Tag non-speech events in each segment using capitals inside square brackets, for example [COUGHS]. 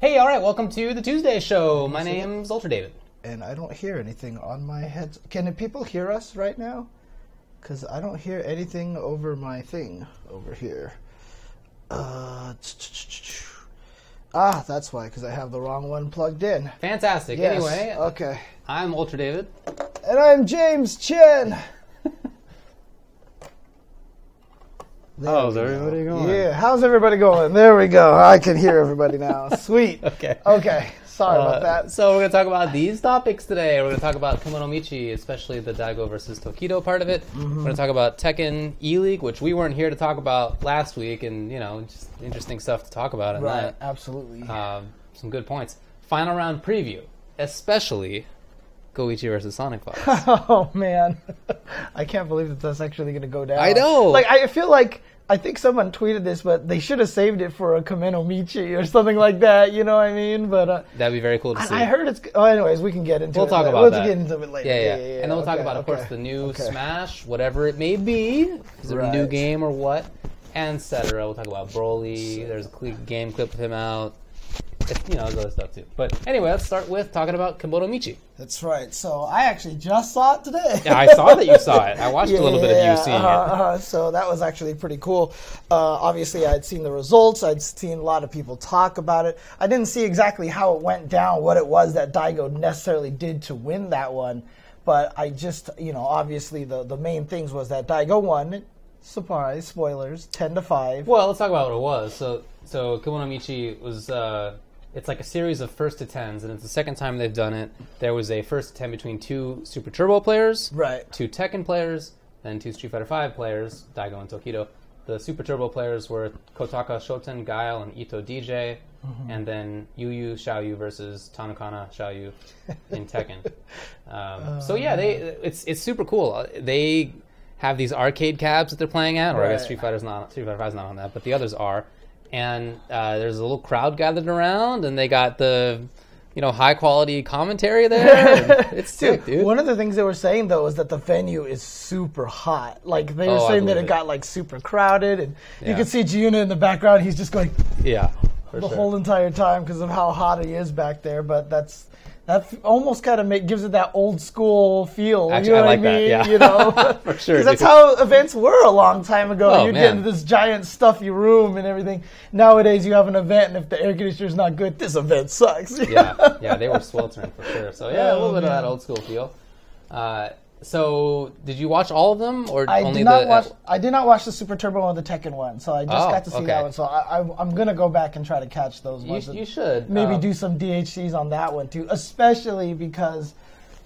Hey, all right, welcome to the Tuesday show. My name's Ultra David. and I don't hear anything on my head. Can people hear us right now? Because I don't hear anything over my thing over here. Uh, ah, that's why, because I have the wrong one plugged in. Fantastic. Yes, Anyway, okay. I'm Ultra David. And I'm James Chen. There How's we go. everybody going? Yeah, how's everybody going? There we go. I can hear everybody now. [LAUGHS] Sweet. Okay. Okay. Sorry about Uh, that. So we're going to talk about these topics today. We're going to talk about Kemono Michi, especially the Daigo versus Tokido part of it. Mm-hmm. We're going to talk about Tekken E-League, which we weren't here to talk about last week, and, you know, just interesting stuff to talk about in Right. that. Absolutely. Um, some good points. Final round preview, especially Goichi versus Sonic Fox. [LAUGHS] Oh man, [LAUGHS] I can't believe that that's actually going to go down. I know. Like I feel like I think someone tweeted this, but they should have saved it for a Kemono Michi or something like that. You know what I mean? But uh, That'd be very cool to see. I, I heard it's. Oh, anyways, we can get into. We'll it talk later. about we'll that. get into it later. Yeah, yeah, yeah. and then we'll talk about, of okay. course, the new Okay. Smash, whatever it may be, is it a new game or what, and etc. We'll talk about Broly. There's a game clip of him out. [LAUGHS] You know, there's other stuff too. But anyway, let's start with talking about Kemono Michi. That's right. So I actually just saw it today. Yeah, I saw that you saw it. I [LAUGHS] watched a little bit of you seeing uh-huh, it. uh-huh. So that was actually pretty cool. Uh, obviously, I'd seen the results. I'd seen a lot of people talk about it. I didn't see exactly how it went down, what it was that Daigo necessarily did to win that one. But I just, you know, obviously the, the main things was that Daigo won. Surprise, spoilers, 10 to 5. Well, let's talk about what it was. So, so Kemono Michi was. Uh, it's like a series of first to tens, and it's the second time they've done it. There was a first to ten between two Super Turbo players, Right. two Tekken players, then two Street Fighter Five players, Daigo and Tokido. The Super Turbo players were Kotaka Shoten, Guile, and Ito DJ, Mm-hmm. and then Yu Yu Xiaoyu versus Tanukana Xiaoyu in [LAUGHS] Tekken. Um, so yeah, they it's it's super cool. Uh, They have these arcade cabs that they're playing at, or I guess Street Fighter's not Street Fighter 5's not on that, but the others are. And uh, there's a little crowd gathered around, and they got the you know high quality commentary there. [LAUGHS] it's sick, dude. One of the things they were saying though is that the venue is super hot. Like they were Oh, saying that it it. got like super crowded, and you Yeah. could see Jiyuna in the background. He's just going yeah, the sure. whole entire time because of how hot he is back there. But that's that almost kind of make gives it that old school feel. Actually, you know I what like I that, mean? yeah. You know, [LAUGHS] For sure, that's dude. how events were a long time ago. Oh, You'd man. get into this giant stuffy room and everything. Nowadays, you have an event, and if the air conditioner's not good, this event sucks. [LAUGHS] yeah, yeah, they were sweltering for sure. So yeah, a little Oh, bit of that old school feel. Uh, so did you watch all of them, or I only did not the? watch. I did not watch the Super Turbo or the Tekken one, so I just Oh, got to see okay. that one. So I, I, I'm gonna go back and try to catch those ones. and you should maybe um, do some DHCs on that one too, especially because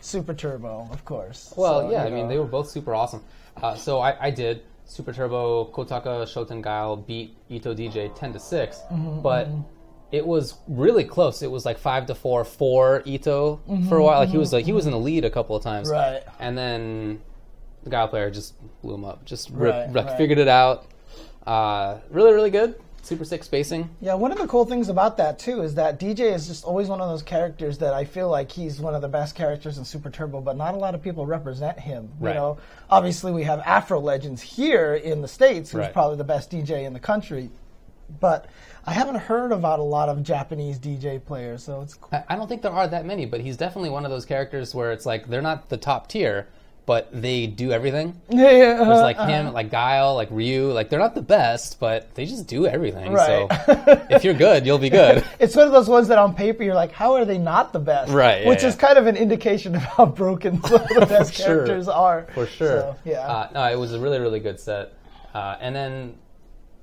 Super Turbo, of course. Well, So, yeah, you I mean they were both super awesome. Uh, so I, I did Super Turbo Kotaka Shoten Guile beat Ito DJ ten to 6 Mm-hmm, but it was really close. It was like five to four for Ito Mm-hmm, for a while. Like he was like he was in the lead a couple of times, Right. And then the guy player just blew him up. Just ripped, Right, like right. figured it out. Uh, really, really good. Super sick spacing. Yeah, one of the cool things about that too is that DJ is just always one of those characters that I feel like he's one of the best characters in Super Turbo, but not a lot of people represent him. Right. You know, obviously we have Afro Legends here in the states, who's probably the best DJ in the country, but I haven't heard about a lot of Japanese DJ players, so it's cool. I don't think there are that many, but he's definitely one of those characters where it's like they're not the top tier, but they do everything. [LAUGHS] Yeah, yeah, uh-huh, There's like him, like Guile, like Ryu. Like they're not the best, but they just do everything. Right. So [LAUGHS] if you're good, you'll be good. [LAUGHS] It's one of those ones that on paper you're like, how are they not the best? Right, yeah, Which yeah. is kind of an indication of how broken some of the best sure. characters are. For sure. So, yeah. Uh, no, it was a really, really good set. Uh, and then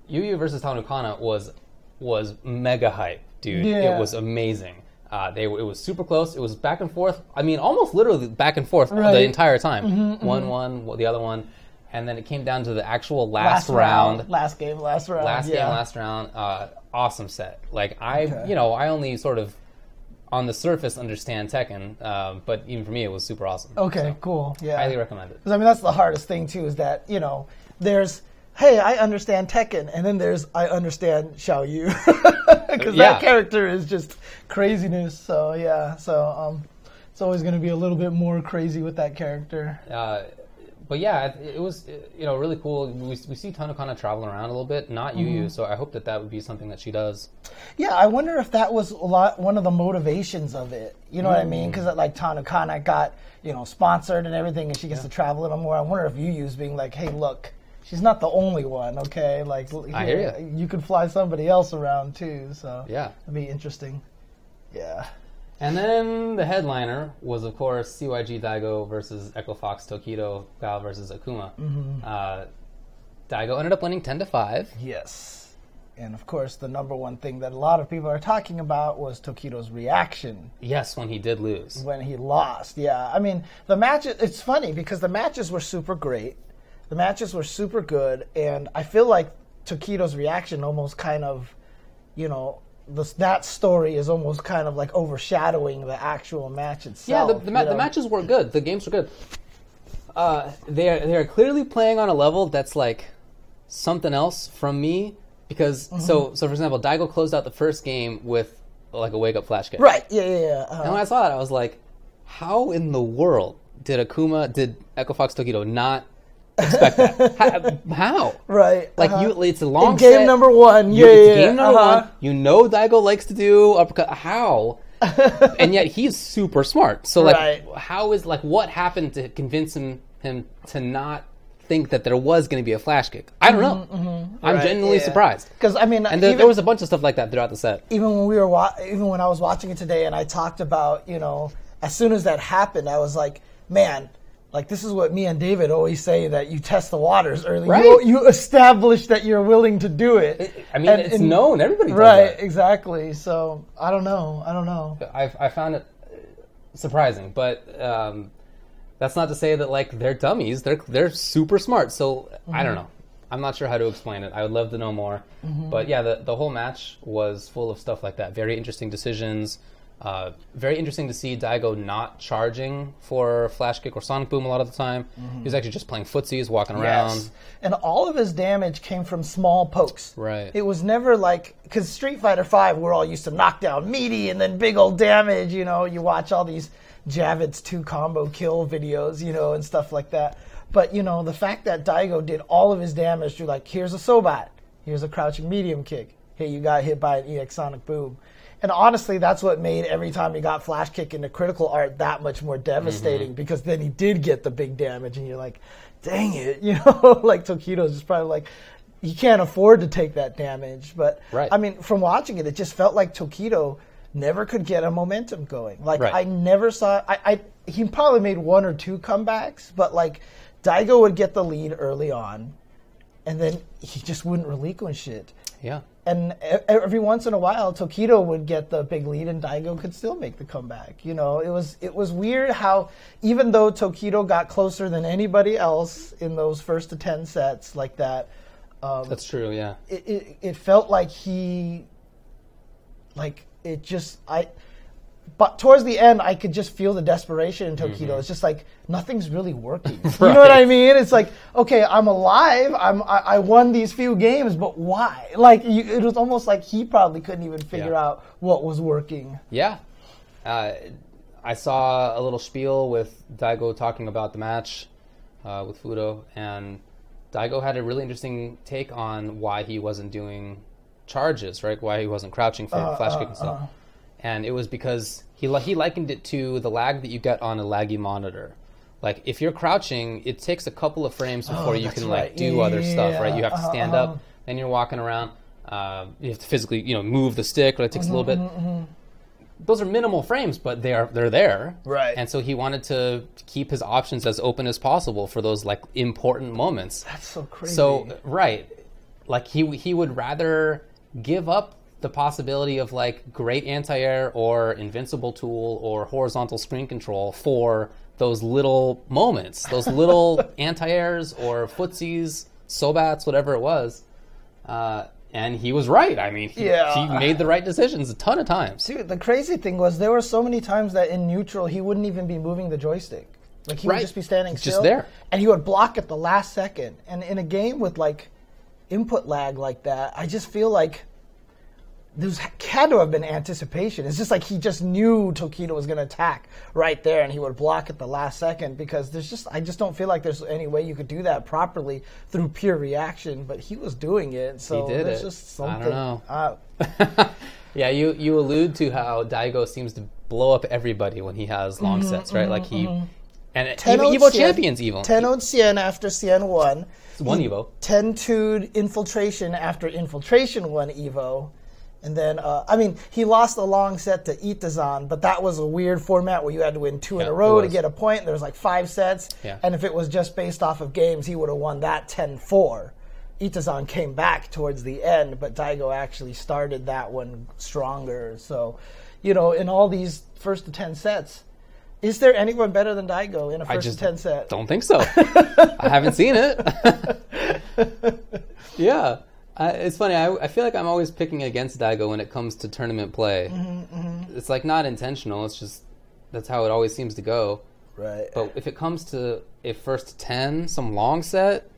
Yu Yu versus Tanukana was was mega hype, dude. Yeah. It was amazing. Uh, they it was super close. It was back and forth. I mean, almost literally back and forth Right. Mm-hmm, the entire time. One, one, the other one, and then it came down to the actual last, round. Last game, last round. last yeah. game, last round. Uh, awesome set. Like I, Okay. you know, I only sort of on the surface understand Tekken, uh, but even for me, it was super awesome. Okay, So, cool. Yeah. highly recommend it. Because I mean, that's the hardest thing too. Is that you know, there's hey, I understand Tekken, and then there's I understand Xiao Yu, [LAUGHS] because Yeah. that character is just craziness. So yeah, so um, it's always going to be a little bit more crazy with that character. Uh, but yeah, it, it was you know really cool. We, we see Tanukana traveling around a little bit, not Yu Yu. So I hope that that would be something that she does. Yeah, I wonder if that was a lot one of the motivations of it. You know what I mean? Because like Tanukana got you know sponsored and everything, and she gets to travel a little more. I wonder if Yu Yu's being like, hey, look. She's not the only one, okay? Like, I hear ya. you could fly somebody else around too, so Yeah. it'd be interesting. Yeah, And then the headliner was, of course, CYG Daigo versus Echo Fox Tokido Guile versus Akuma. Uh, Daigo ended up winning 10 to 5. yes, and of course, the number one thing that a lot of people are talking about was Tokido's reaction Yes, when he did lose. when he lost. Yeah, I mean the match. It's funny because the matches were super great. The matches were super good, and I feel like Tokido's reaction almost kind of, you know, this, that story is almost kind of like overshadowing the actual match Yeah, itself. the, the, ma- the matches were good. The games were good. Uh, they're they're clearly playing on a level that's like something else from me because Mm-hmm. so so for example, Daigo closed out the first game with like a wake up flash kick. Right? Yeah, yeah, yeah. uh, And when I saw that, I was like, how in the world did Akuma did Echo Fox Tokido not expect that? [LAUGHS] How? how? right. Like uh-huh. you, it's a long in game set. number one. You- Yeah, it's yeah, game number uh-huh. one. You know Daigo likes to do uppercut. How? [LAUGHS] and yet he's super smart. So like, Right. how is like what happened to convince him him to not think that there was going to be a flash kick? I don't know. I'm Mm-hmm, Right, genuinely yeah. surprised. Because I mean, And there, even, there was a bunch of stuff like that throughout the set. even when we were wa- even when I was watching it today and I talked about, you know, as soon as that happened, I was like, man, like this is what me and David always say that you test the waters early. Right. You, you establish that you're willing to do it. I mean, And- it's and- known. Everybody does Right, that. exactly. So I don't know. I don't know. I, I found it uh, surprising, but um, that's not to say that like they're dummies. They're they're super smart. So I don't mm-hmm. know. I'm not sure how to explain it. I would love to know more. Mm-hmm. But yeah, the the whole match was full of stuff like that. Very interesting decisions. Uh, very interesting to see Daigo not charging for flash kick or sonic boom a lot of the time. He was actually just playing footsies, walking around. Yes. And all of his damage came from small pokes. Right. It was never like because Street Fighter Five, we're all used to knock down meaty and then big old damage. You know, you watch all these Javits two combo kill videos, you know, and stuff like that. But you know, the fact that Daigo did all of his damage through like here's a Sobat, here's a crouching medium kick. Hey, you got hit by an EX Sonic Boom. And honestly, that's what made every time he got flash kick into critical art that much more devastating mm-hmm. because then he did get the big damage, and you're like, dang it, [LAUGHS] you know, like Tokido's just probably like, he can't afford to take that damage. But Right. I mean, from watching it, it just felt like Tokido never could get a momentum going. Like Right. I never saw. I, I he probably made one or two comebacks, but like Daigo would get the lead early on, and then he just wouldn't relinquish it. Yeah. And every once in a while, Tokido would get the big lead, and Daigo could still make the comeback. You know, it was it was weird how even though Tokido got closer than anybody else in those first to ten sets like that, um, That's true. Yeah. it, it, it felt like he like it just i but towards the end i could just feel the desperation in tokido. It's just like nothing's really working. [LAUGHS] You know what i mean? It's like okay i'm alive. I'm i, I won these few games but why? Like you, it was almost like he probably couldn't even figure Yeah. out what was working. Yeah. Uh, I saw a little spiel with Daigo talking about the match uh, with Fudo, and Daigo had a really interesting take on why he wasn't doing charges, right? Why he wasn't crouching for flash kick and stuff. And it was because he, he likened it to the lag that you get on a laggy monitor. Like if you're crouching, it takes a couple of frames before you Oh, that's can like do Yeah, other stuff, right? You have to Uh-huh, stand uh-huh. up, then you're walking around. Uh, you have to physically, you know, move the stick, but it takes a little Mm-hmm, bit those are minimal frames, but they are they're there. Right. And so he wanted to keep his options as open as possible for those like important moments. that's so crazy So right, like he he would rather give up the possibility of like great anti-air or invincible tool or horizontal screen control for those little moments, those little [LAUGHS] anti-airs or footsies, sobats, whatever it was. Uh, and he was right. I mean, he, Yeah. he made the right decisions a ton of times. Dude, the crazy thing was there were so many times that in neutral he wouldn't even be moving the joystick. Like he Right. would just be standing still, just there. and he would block at the last second. And in a game with like input lag like that, I just feel like ha- had to have been anticipation. It's just like he just knew Tokido was going to attack right there, and he would block at the last second because there's just I just don't feel like there's any way you could do that properly through pure reaction. But he was doing it, so He did there's it. just I don't know. Uh, [LAUGHS] yeah, you you allude to how Daigo seems to blow up everybody when he has long sets, right? Like he and Evo, Tenno Evo Xian- champions even Tenno Xian after Xian won. It's one Evo. 10 2 infiltration after infiltration won Evo. And then, uh, I mean, he lost a long set to Itazan, but that was a weird format where you had to win two in a row to get a point. There was like five sets. Yeah. And if it was just based off of games, he would have won that 10 4. Itazan came back towards the end, but Daigo actually started that one stronger. So, you know, in all these first to 10 sets, is there anyone better than Daigo in a first just to 10 set? don't think so. I haven't seen it. [LAUGHS] [LAUGHS] yeah. I, it's funny. I, I feel like I'm always picking against Daigo when it comes to tournament play. Mm-hmm, It's like not intentional. It's just that's how it always seems to go. Right. But if it comes to a first ten, some long set,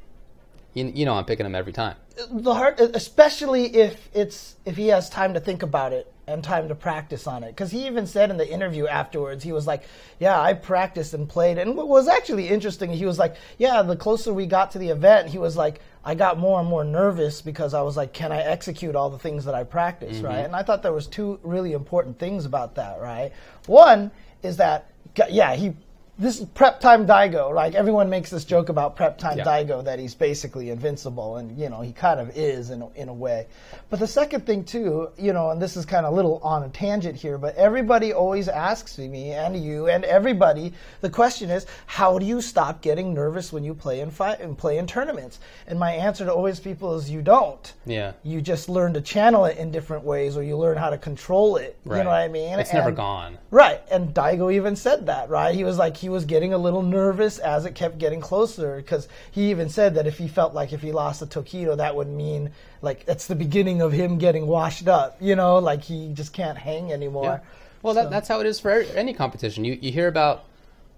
you, you know I'm picking him every time. the hard, especially if it's if he has time to think about it and time to practice on it. Because he even said in the interview afterwards, he was like, "Yeah, I practiced and played." And what was actually interesting, he was like, "Yeah, the closer we got to the event, he was like." I got more and more nervous because I was like, can I execute all the things that I practice, mm-hmm. right? And I thought there was two really important things about that, right? One is that, yeah, he this is prep time Daigo. Like everyone makes this joke about prep time Yeah. Daigo that he's basically invincible, and you know he kind of is in a, in a way. But the second thing too, you know, and this is kind of a little on a tangent here, but everybody always asks me and you and everybody the question is, how do you stop getting nervous when you play in fight and play in tournaments? And my answer to always people is you don't. Yeah. You just learn to channel it in different ways, or you learn how to control it. Right. You know what I mean? It's never gone. Right, and Daigo even said that, right? He was like he was getting a little nervous as it kept getting closer because he even said that if he felt like if he lost to Tokido, that would mean like that's the beginning of him getting washed up, you know, like he just can't hang anymore. Yeah. Well, that, that's how it is for any competition. You you hear about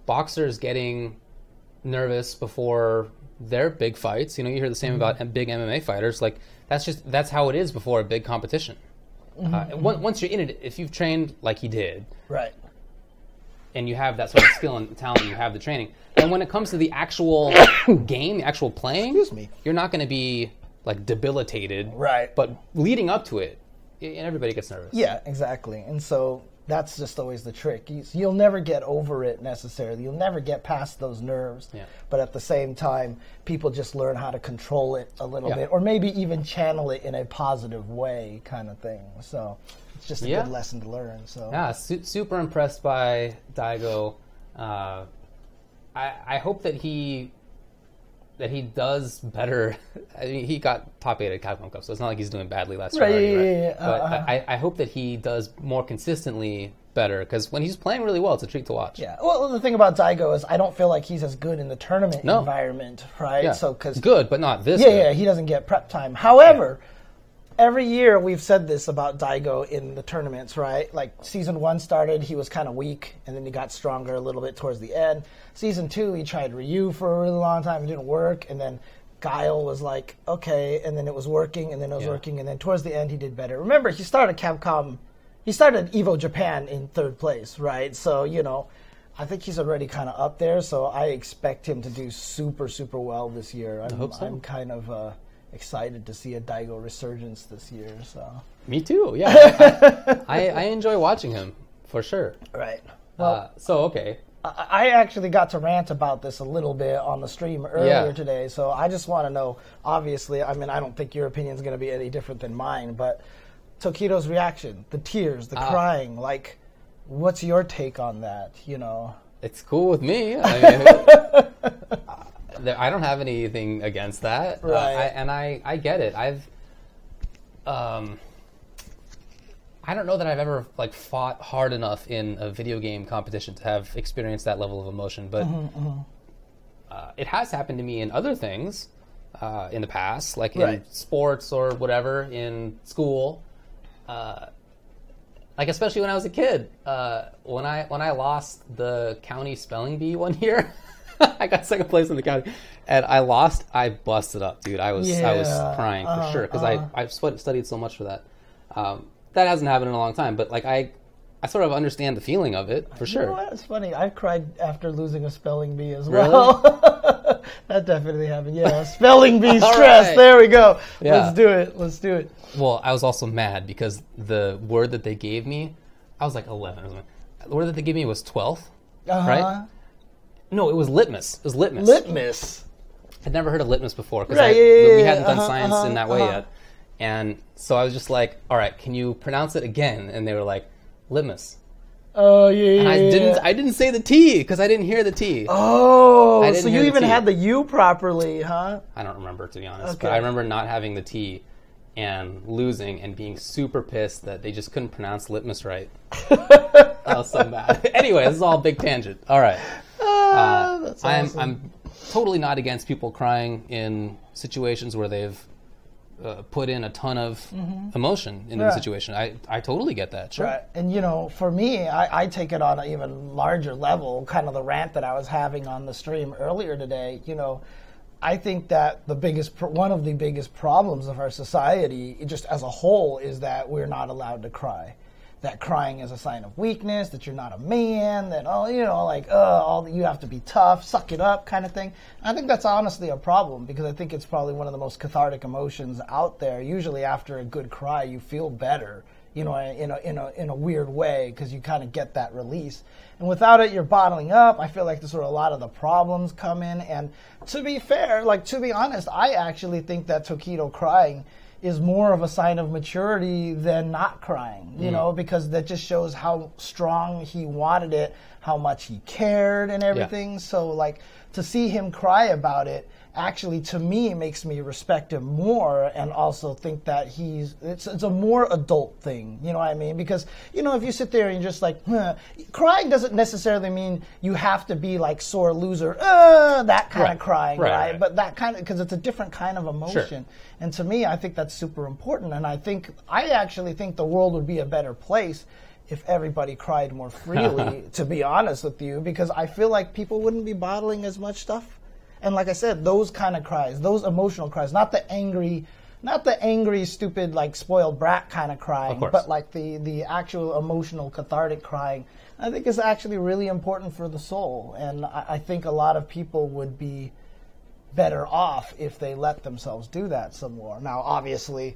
boxers getting nervous before their big fights. You know, you hear the same Mm-hmm. about big MMA fighters. Like that's just that's how it is before a big competition. Mm-hmm. Uh, once you're in it, if you've trained like he did, Right. And you have that sort of skill and talent, and you have the training. Then when it comes to the actual [COUGHS] game, the actual playing, Excuse me. you're not going to be like debilitated. Right. But leading up to it, y- and everybody gets nervous. Yeah, exactly. And so that's just always the trick. You- You'll never get over it necessarily. You'll never get past those nerves. Yeah. But at the same time, people just learn how to control it a little Yeah. bit, or maybe even channel it in a positive way, kind of thing. So just a Yeah. good lesson to learn. So Yeah, su- super impressed by Daigo. Uh, I I hope that he that he does better. [LAUGHS] I mean, he got top eight at Capcom Cup, so it's not like he's doing badly last year. Right, already, yeah, right? yeah, yeah. But Uh-uh. I, I hope that he does more consistently better because when he's playing really well, it's a treat to watch. Yeah. Well, the thing about Daigo is I don't feel like he's as good in the tournament No. environment, right? Yeah. So because good, but not this. yeah, good. yeah, he doesn't get prep time. However, every year we've said this about Daigo in the tournaments, right? Like season one started, he was kind of weak, and then he got stronger a little bit towards the end. Season two, he tried Ryu for a really long time, it didn't work, and then. Guile was like, okay, and then it was working, and then it was Yeah. working, and then towards the end he did better. Remember, he started Capcom, he started Evo Japan in third place, right? So, you know, I think he's already kind of up there, so I expect him to do super, super well this year. I'm, hope so. I'm kind of uh, excited to see a Daigo resurgence this year. So Me too. Yeah, [LAUGHS] I, I enjoy watching him for sure. right. Well, Uh, so okay, I I actually got to rant about this a little bit on the stream earlier Yeah. today, so I just want to know. Obviously, I mean, I don't think your opinion is going to be any different than mine, but Tokido's reaction, the tears, the Ah. crying, like, what's your take on that? You know, it's cool with me. I, [LAUGHS] mean, there- I don't have anything against that, Uh, I, and I I get it. I've um. I don't know that I've ever like fought hard enough in a video game competition to have experienced that level of emotion, but Uh, it has happened to me in other things uh, in the past, like in sports or whatever in school. Uh, like especially when I was a kid, uh, when I when I lost the county spelling bee one [LAUGHS] year, [LAUGHS] I got second place in the county, and I lost. I busted up, dude. I was I was crying for uh, sure because I I sweat, studied so much for that. Um, that hasn't happened in a long time. But like I, I sort of understand the feeling of it for You know sure. what? It's funny. I cried after losing a spelling bee as Really? well. [LAUGHS] that definitely happened. Yeah, spelling bee [LAUGHS] stress. right. There we go. Yeah. Let's do it. Let's do it. Well, I was also mad because the word that they gave me, I was like 11. The word that they gave me was 12th. Uh-huh. Right? No, it was litmus. It was litmus. Litmus. I'd never heard of litmus before because Right, yeah, yeah, we hadn't done uh-huh, science uh-huh, in that way uh-huh. yet. And so I was just like, all right, can you pronounce it again? And they were like, litmus. Oh yeah. And I yeah, didn't yeah. I didn't say the T because I didn't hear the T. Oh, so you even had the U properly, huh? I don't remember to be honest, Okay. but I remember not having the T and losing and being super pissed that they just couldn't pronounce litmus right. [LAUGHS] I was so mad. [LAUGHS] anyway, this is all big tangent. All right. That's I'm awesome. I'm totally not against people crying in situations where they've uh, put in a ton of emotion into the situation. I, I totally get that. Sure. Right. And you know, for me, I, I take it on an even larger level, kind of the rant that I was having on the stream earlier today. You know, I think that the biggest, pr- one of the biggest problems of our society, just as a whole, is that we're not allowed to cry. That crying is a sign of weakness. That you're not a man. That oh, you know, like uh, all you have to be tough, suck it up, kind of thing. I think that's honestly a problem because I think it's probably one of the most cathartic emotions out there. Usually, after a good cry, you feel better you know, in a, in a, in a weird way because you kind of get that release. And without it, you're bottling up. I feel like that's where a lot of the problems come in. And to be fair, like to be honest, I actually think that Tokido crying is more of a sign of maturity than not crying, you mm. know, because that just shows how strong he wanted it, how much he cared and everything. So, like, to see him cry about it actually to me makes me respect him more and also think that he's it's, it's a more adult thing you know what i mean? Because you know if you sit there and you're just like huh, crying doesn't necessarily mean you have to be like sore loser uh, that kind Right. of crying Right, right, right. but that kind of because it's a different kind of emotion. And to me i think that's super important. And i think i actually think the world would be a better place if everybody cried more [LAUGHS] freely to be honest with you because i feel like people wouldn't be bottling as much stuff and like I said, those kind of cries, those emotional cries, not the angry, not the angry, stupid, like spoiled brat kind of crying, course. but like the the actual emotional, cathartic crying. I think is actually really important for the soul, and I, I think a lot of people would be better off if they let themselves do that some more. Now, obviously,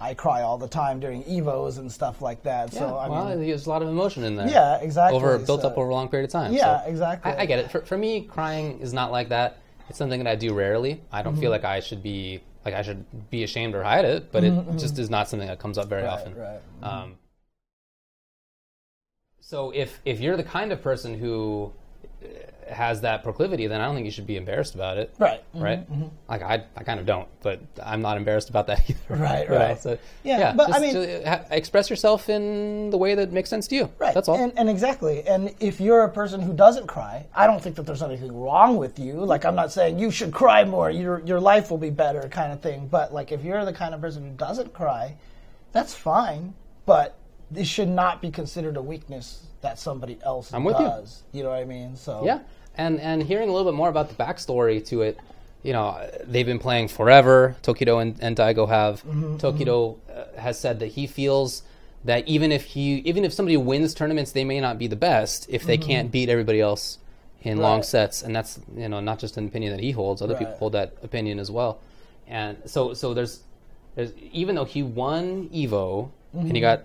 I cry all the time during evos and stuff like that. Yeah, so I well, mean, there's a lot of emotion in there. Yeah, exactly, Over built so- up over a long period of time. Yeah, so exactly. I, I get it. For, for me, crying is not like that. It's something that I do rarely. I don't Mm-hmm. feel like I should be like I should be ashamed or hide it, but it just is not something that comes up very often. Mm-hmm. Um, so if if you're the kind of person who has that proclivity, then I don't think you should be embarrassed about it. Right. Mhm, Right. Like I, I kind of don't, but I'm not embarrassed about that [LAUGHS] either. Right, know, right. So, Yeah, but I mean- ha- express yourself in the way that makes sense to you. Right. That's all. And, and exactly. And if you're a person who doesn't cry, I don't think that there's anything wrong with you. Like I'm not saying you should cry more. Your your life will be better, kind of thing. But like if you're the kind of person who doesn't cry, that's fine. But it should not be considered a weakness that somebody else I'm with does. You. know what I mean? So Yeah, and and hearing a little bit more about the backstory to it, you know, they've been playing forever. Tokido and, and Daigo have. Mm-hmm, Tokido uh, has said that he feels that even if he even if somebody wins tournaments, they may not be the best if they can't beat everybody else in long Mm-hmm. Sets, and that's you know not just an opinion that he holds. Other people hold that opinion as well, and so so there's there's even though he won Evo and he got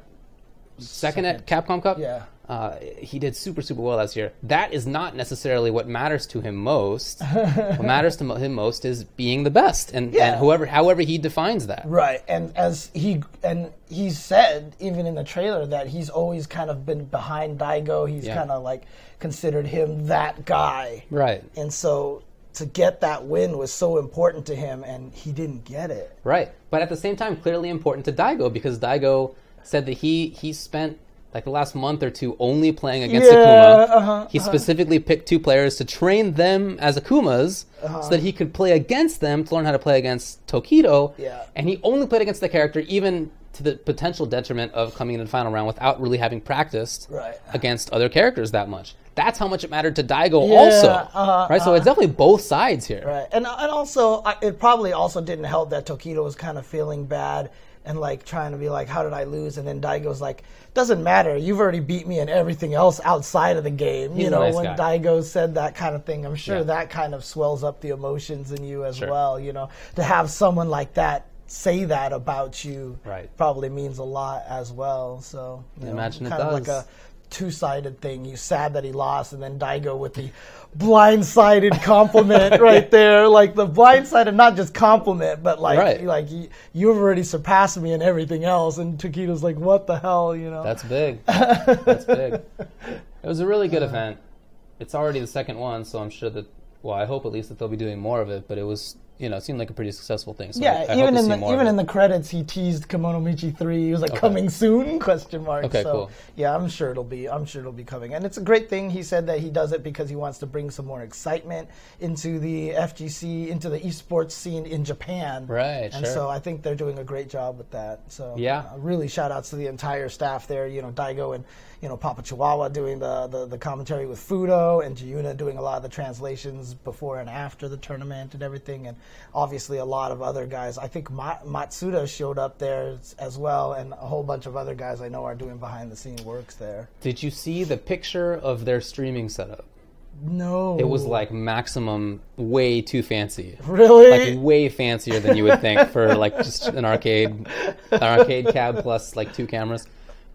second, at Capcom Cup. Mm-hmm. Yeah. Uh, he did super super well last year. That is not necessarily what matters to him most. [LAUGHS] what matters to him most is being the best, and, Yeah. and whoever however he defines that. Right, and as he and he said even in the trailer that he's always kind of been behind Daigo. He's Yeah. kind of like considered him that guy. Right, And so to get that win was so important to him, and he didn't get it. right. But at the same time, clearly important to Daigo because Daigo said that he he spent like the last month or two only playing against Yeah, Akuma. uh-huh, he specifically picked two players to train them as Akumas Uh-huh. so that he could play against them to learn how to play against Tokido. Yeah. And he only played against the character even to the potential detriment of coming in the final round without really having practiced Right. against other characters that much. That's how much it mattered to Daigo Yeah, also. uh-huh, right? So it's definitely both sides here. Right, and and also it probably also didn't help that Tokido was kind of feeling bad and like trying to be like, how did I lose? And then Daigo's like, doesn't matter. You've already beat me in everything else outside of the game. He's you a know, nice when guy. Daigo said that kind of thing, I'm sure Yeah. that kind of swells up the emotions in you as Sure. well. You know, to have someone like that say that about you Right. probably means a lot as well. So you know, Imagine it kind of like does. A two-sided thing. You sad that he lost, and then Daigo with the blindsided compliment [LAUGHS] right there, like the blindsided, not just compliment, but like Right. like you, you've already surpassed me in everything else. And Tokido's like, what the hell, you know? That's big. [LAUGHS] That's big. It was a really good event. It's already the second one, so I'm sure that. Well, I hope at least that they'll be doing more of it. But it was, you know, it seemed like a pretty successful thing. So yeah, I, hope even in the even in the credits, he teased Kemono Michi three. He was like, "Coming soon?" [LAUGHS] Question mark. Okay, so, cool. Yeah, I'm sure it'll be. I'm sure it'll be coming, and it's a great thing. He said that he does it because he wants to bring some more excitement into the FGC, into the esports scene in Japan. Right, And sure. so I think they're doing a great job with that. So Yeah. uh, really shout outs to the entire staff there. You know, Daigo and you know Papa Chihuahua doing the, the the commentary with Fudo, and Jiyuna doing a lot of the translations before and after the tournament and everything, and obviously a lot of other guys. I think Ma- Matsuda showed up there as- as well, and a whole bunch of other guys I know are doing behind the scene works there. Did you see the picture of their streaming setup? No, It was like maximum, way too fancy. really. Like way fancier than you would think for like just an arcade, an arcade cab plus like two cameras.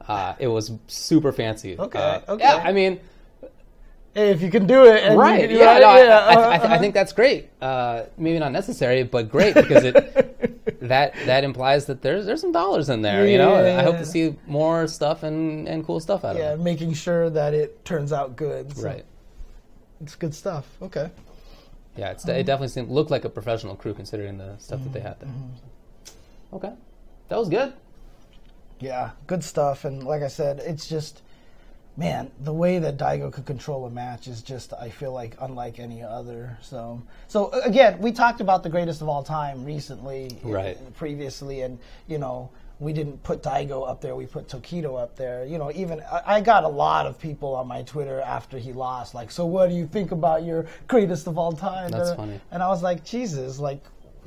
Uh, it was super fancy. Okay, Uh, okay. Yeah, I mean, hey, if you can do it, right? do Yeah, that, no, I, yeah, I, I, uh, th- I think that's great. Uh, maybe not necessary, but great because it [LAUGHS] that that implies that there's there's some dollars in there. You know, I hope to see more stuff and and cool stuff out yeah, of it. Yeah, making sure that it turns out good. So Right. It's good stuff. Okay. Yeah, it's, it definitely seemed looked like a professional crew considering the stuff that they had there. Mm-hmm. Okay, that was good. Yeah, good stuff. And like I said, it's just, man, the way that Daigo could control a match is just, I feel like, unlike any other. So, so again, we talked about the greatest of all time recently, Right. Previously, and you know, we didn't put Daigo up there. We put Tokido up there. You know, even I, I got a lot of people on my Twitter after he lost, like, so what do you think about your greatest of all time? That's Uh, funny. And I was like, Jesus, like.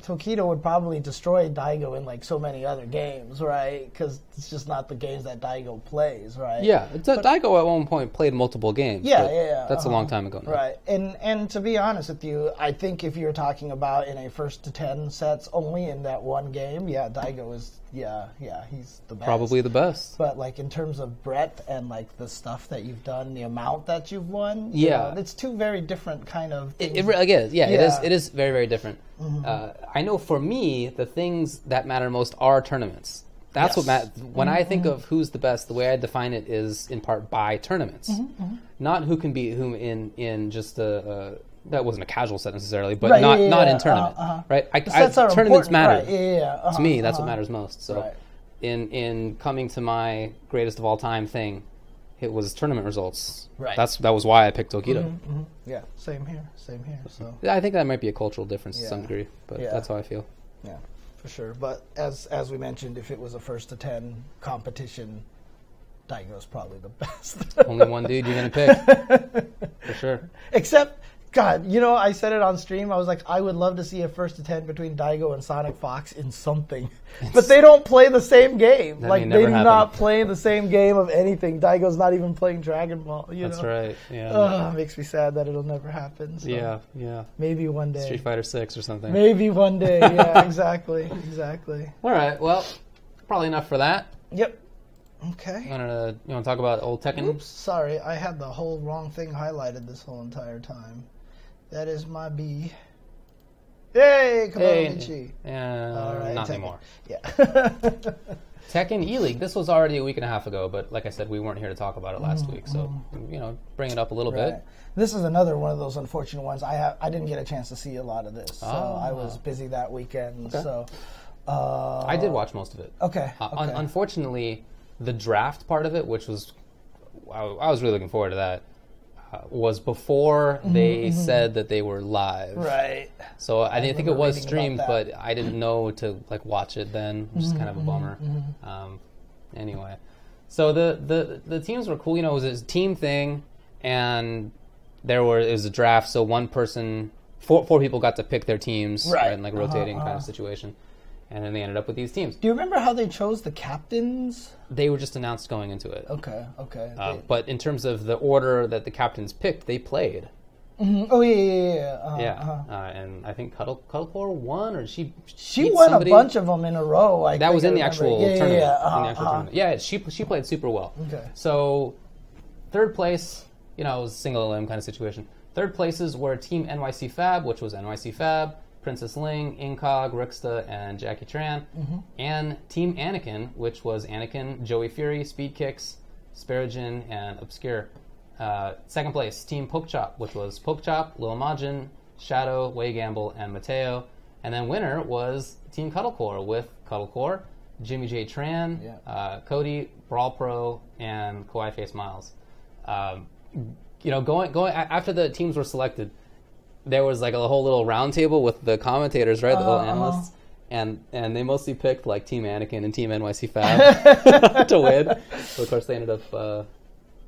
Tokido would probably destroy Daigo in like so many other games, right? Because it's just not the games that Daigo plays, right? Yeah, it's, uh, Daigo at one point played multiple games. Yeah, yeah, yeah, That's a uh-huh. long time ago now. Right, and and to be honest with you, I think if you're talking about in a first to ten sets only in that one game, yeah, Daigo is yeah, yeah, he's the best. Probably the best. But like in terms of breadth and like the stuff that you've done, the amount that you've won, you Yeah. know, it's two very different kind of. It, things. it really is. Yeah, it is. Yeah. Mm-hmm. It is very, very different. Uh, I know for me, the things that matter most are tournaments. That's what Yes. matters. When I think of who's the best, the way I define it is in part by tournaments, Mm-hmm, not who can beat whom in in just a. Uh, that wasn't a casual set necessarily, but Right, not yeah, not yeah, in tournament, uh-huh, uh-huh. right? I, I, tournaments matter right, yeah, to uh-huh, me. That's what uh-huh. matters most. So, Right. in in coming to my greatest of all time thing, it was tournament results. Right. That's that was why I picked Tokido. Mm-hmm, mm-hmm. Mm-hmm. yeah, same here, same here. So Yeah, I think that might be a cultural difference to some degree, but Yeah. that's how I feel. yeah, for sure. But as as we mentioned, if it was a first to ten competition, Daigo's probably the [LAUGHS] best. Only one dude you're gonna pick [LAUGHS] for sure. Except, God, you know, I said it on stream. I was like, I would love to see a first ten between Daigo and Sonic Fox in something, but they don't play the same game. That like they do never not play the same game of anything. Daigo's not even playing Dragon Ball. You That's know? right. Yeah. Ugh, makes me sad that it'll never happen. So yeah. Yeah. Maybe one day. Street Fighter Six or something. Maybe one day. [LAUGHS] Yeah, exactly. Exactly. All right. Well, probably enough for that. Yep. Okay. You want to you want to talk about old Tekken? Oops, sorry, I had the whole wrong thing highlighted this whole entire time. That is my B. Yay, come Hey, on, Michi. uh, All right, not Tekken. anymore. Yeah. [LAUGHS] Tekken E League. This was already a week and a half ago, but like I said, we weren't here to talk about it last week, so you know, bring it up a little Mm-hmm. Right. bit. This is another one of those unfortunate ones. I have I didn't get a chance to see a lot of this, so Ah. I was busy that weekend. So, uh, I did watch most of it. okay. Uh, okay. un- unfortunately, the draft part of it, which was, I, I was really looking forward to that. Uh, was before they said that they were live. Right. So I didn't think it was streamed, but I didn't know to like watch it then, which is kind of Mm-hmm, a bummer. Um, anyway, so the, the the teams were cool. You know, it was a team thing, and there were it was a draft. So one person, four four people got to pick their teams, Right. in like Uh-huh, rotating kind of situation, and then they ended up with these teams. Do you remember how they chose the captains? They were just announced going into it. Okay. Okay. Uh, They- but in terms of the order that the captains picked, they played. Mhm. Oh yeah, yeah, yeah. yeah. Uh-huh, Yeah, uh-huh. uh, and I think Cuddle Cuddlecore won, or she She won somebody. a bunch of them in a row. I That was in the yeah, yeah, tournament. Yeah, in uh-huh, the actual uh-huh. tournament. Yeah, she she played super well. Okay. So third place, you know, it was single limb kind of situation. Third places were Team NYC Fab, which was NYC Fab, Princess Ling, Incog, Rixta, and Jackie Tran, Mm-hmm. and Team Anakin, which was Anakin, Joey Fury, Speed Kicks, Sparagin, and Obscure. Uh, second place, Team Poke Chop, which was Poke Chop, Lil Majin, Shadow, Way Gamble, and Mateo. And then winner was Team Cuddlecore with Cuddlecore, Jimmy J. Tran, Yeah. uh, Cody, Brawl Pro, and Kawaii Face Miles. Um, you know, going going after the teams were selected, there was like a whole little round table with the commentators, right, the little Uh-huh. analysts, and and they mostly picked like Team Anakin and Team NYC Fab [LAUGHS] to win. So of course, they ended up. Uh,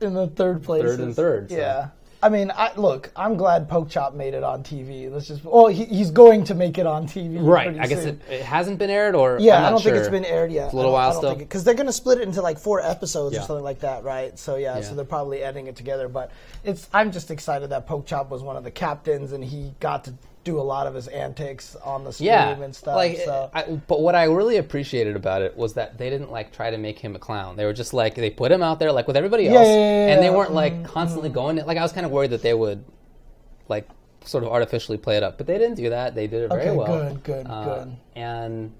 in the third place. Third and third, so. Yeah. I mean, I, look, I'm glad Poke Chop made it on TV. Let's just, well, he, he's going to make it on TV. right, I guess it, it hasn't been aired, or Yeah, I don't think it's been aired yet. It's a little while still. because they're going to split it into like four episodes Yeah. or something like that, right? So yeah, Yeah. so they're probably editing it together. But it's I'm just excited that Poke Chop was one of the captains and he got to do a lot of his antics on the stream yeah, and stuff. like, so. I, but what I really appreciated about it was that they didn't like try to make him a clown. They were just like they put him out there like with everybody Yeah, else, yeah, yeah, and they weren't like constantly going. Like I was kind of worried that they would like sort of artificially play it up, but they didn't do that. They did it very Okay, well. good, good, Uh, good. And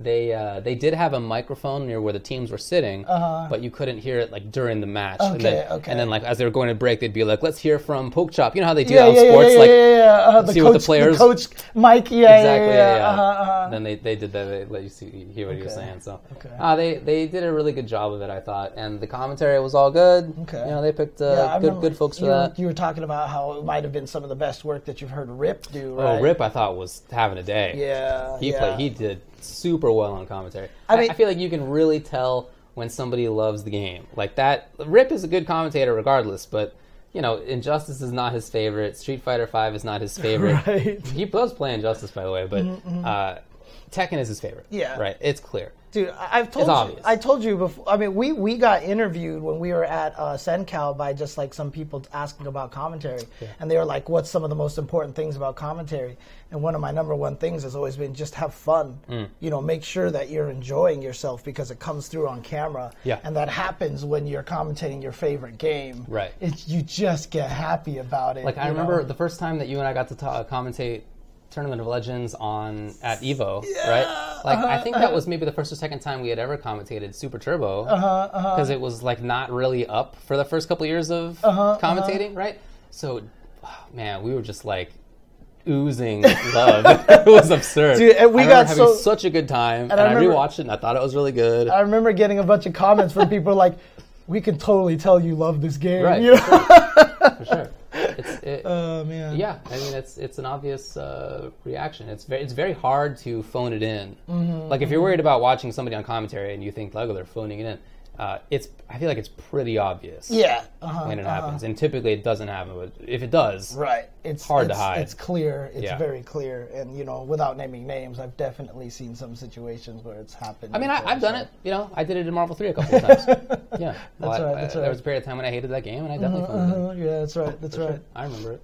they uh, they did have a microphone near where the teams were sitting, but you couldn't hear it like during the match. and Uh-huh. Okay, then, okay. And then like as they were going to break, they'd be like, "Let's hear from Poke Chop." You know how they do yeah, that yeah, sports, yeah, yeah, like yeah, yeah. Uh, see coach, what the players- the coach Mike, yeah, exactly. yeah, Yeah, yeah. yeah. Uh-huh, uh-huh. Then they, they did that. They let you see hear what he was saying. So Okay. uh, they they did a really good job of it, I thought. And the commentary was all good. Okay. You know, they picked uh, good remember good folks for you that. You were talking about how it might have been some of the best work that you've heard Rip do, Right? Oh. Rip, I thought was having a day. Yeah, He played. He did super well on commentary. I I, mean- I feel like you can really tell when somebody loves the game. Like that. Rip is a good commentator, regardless. But you know, Injustice is not his favorite. Street Fighter Five is not his favorite. [LAUGHS] Right. He does play Injustice, by the way, but uh, Tekken is his favorite. Yeah. Right. It's clear. Dude, I- I've told It's you. obvious. I told you before. I mean, we we got interviewed when we were at uh, Sencal by just like some people asking about commentary, and they were like, "What's some of the most important things about commentary?" And one of my number one things has always been just have fun. Mm. You know, make sure that you're enjoying yourself because it comes through on camera. Yeah. And that happens when you're commentating your favorite game. Right. It's, you just get happy about it. Like I remember know? the first time that you and I got to ta- commentate Tournament of Legends on at Evo, right? Like I uh-huh, think that uh-huh. was maybe the first or second time we had ever commentated Super Turbo, uh-huh, because it was like not really up for the first couple years of commentating, right? So, oh, man, we were just like oozing [LAUGHS] love. it was absurd. Dude, and we I got having so- such a good time, and, I I, remember- rewatched it and I thought it was really good. I remember getting a bunch of comments from people like, "We can totally tell you love this game." right, You know? for sure. It's, it, [LAUGHS] Oh man. Yeah, I mean it's it's an obvious uh, reaction. It's very it's very hard to phone it in. Mm-hmm, like if you're worried about watching somebody on commentary and you think like oh they're phoning it in, uh, it's I feel like it's pretty obvious Yeah. Uh-huh, when it uh-huh. happens, and typically it doesn't happen. But if it does, Right. It's hard to hide. It's clear. It's Yeah. very clear. And you know, without naming names, I've definitely seen some situations where it's happened. I mean I, before, I've done it. You know I did it in Marvel Three a couple of times. [LAUGHS] yeah, Well, right, I- that's There right. was a period of time when I hated that game, and I definitely phoned it. Uh-huh, yeah, that's right. That's right. I remember it.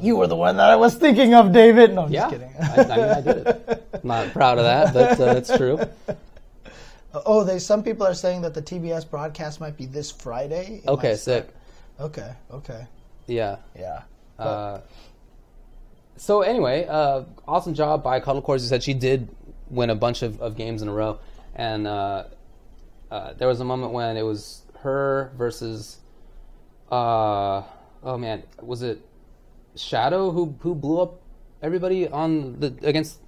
You were the one that I was thinking of, David. No, I'm Yeah, just kidding. I, I mean I did it. [LAUGHS] Not proud of that, but uh, it's true. Oh, they. Some people are saying that the TBS broadcast might be this Friday. It Okay, might start- sick. Okay. Okay. Yeah. Yeah. Uh, so anyway, uh, awesome job by Cuddle Cores. You said she did win a bunch of, of games in a row, and uh, uh, there was a moment when it was her versus, uh, oh man, was it Shadow who who blew up everybody on the against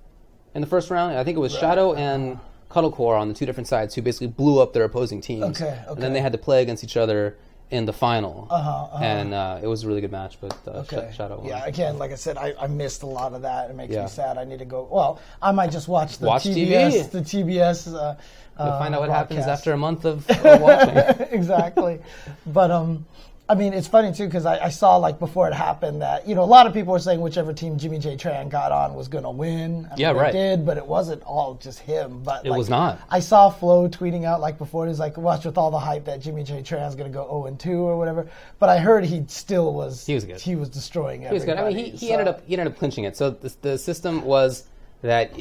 in the first round? I think it was Shadow and Cuddlecore on the two different sides who basically blew up their opposing teams. Okay, And then they had to play against each other in the final, Uh-huh, uh-huh. and uh, it was a really good match. But uh, Sh- Okay. Shadow won. Yeah, again, like I said, I, I missed a lot of that. It makes Yeah. me sad. I need to go. Well, I might just watch the Watch TBS. TV. The TBS. Uh, You'll find out what happens after a month of, [LAUGHS] of watching. exactly. But um, I mean, it's funny too because I, I saw like before it happened that you know a lot of people were saying whichever team Jimmy J Tran got on was going to win. I mean, Yeah, right. Did but it wasn't all just him. But It like, was not. I saw Flo tweeting out like before. He's like, watch with all the hype that Jimmy J Tran's going to go 0 and 2 or whatever. But I heard he still was. He was good. He was destroying everything. He was good. I mean, he, he so- ended up he ended up clinching it. So the, the system was that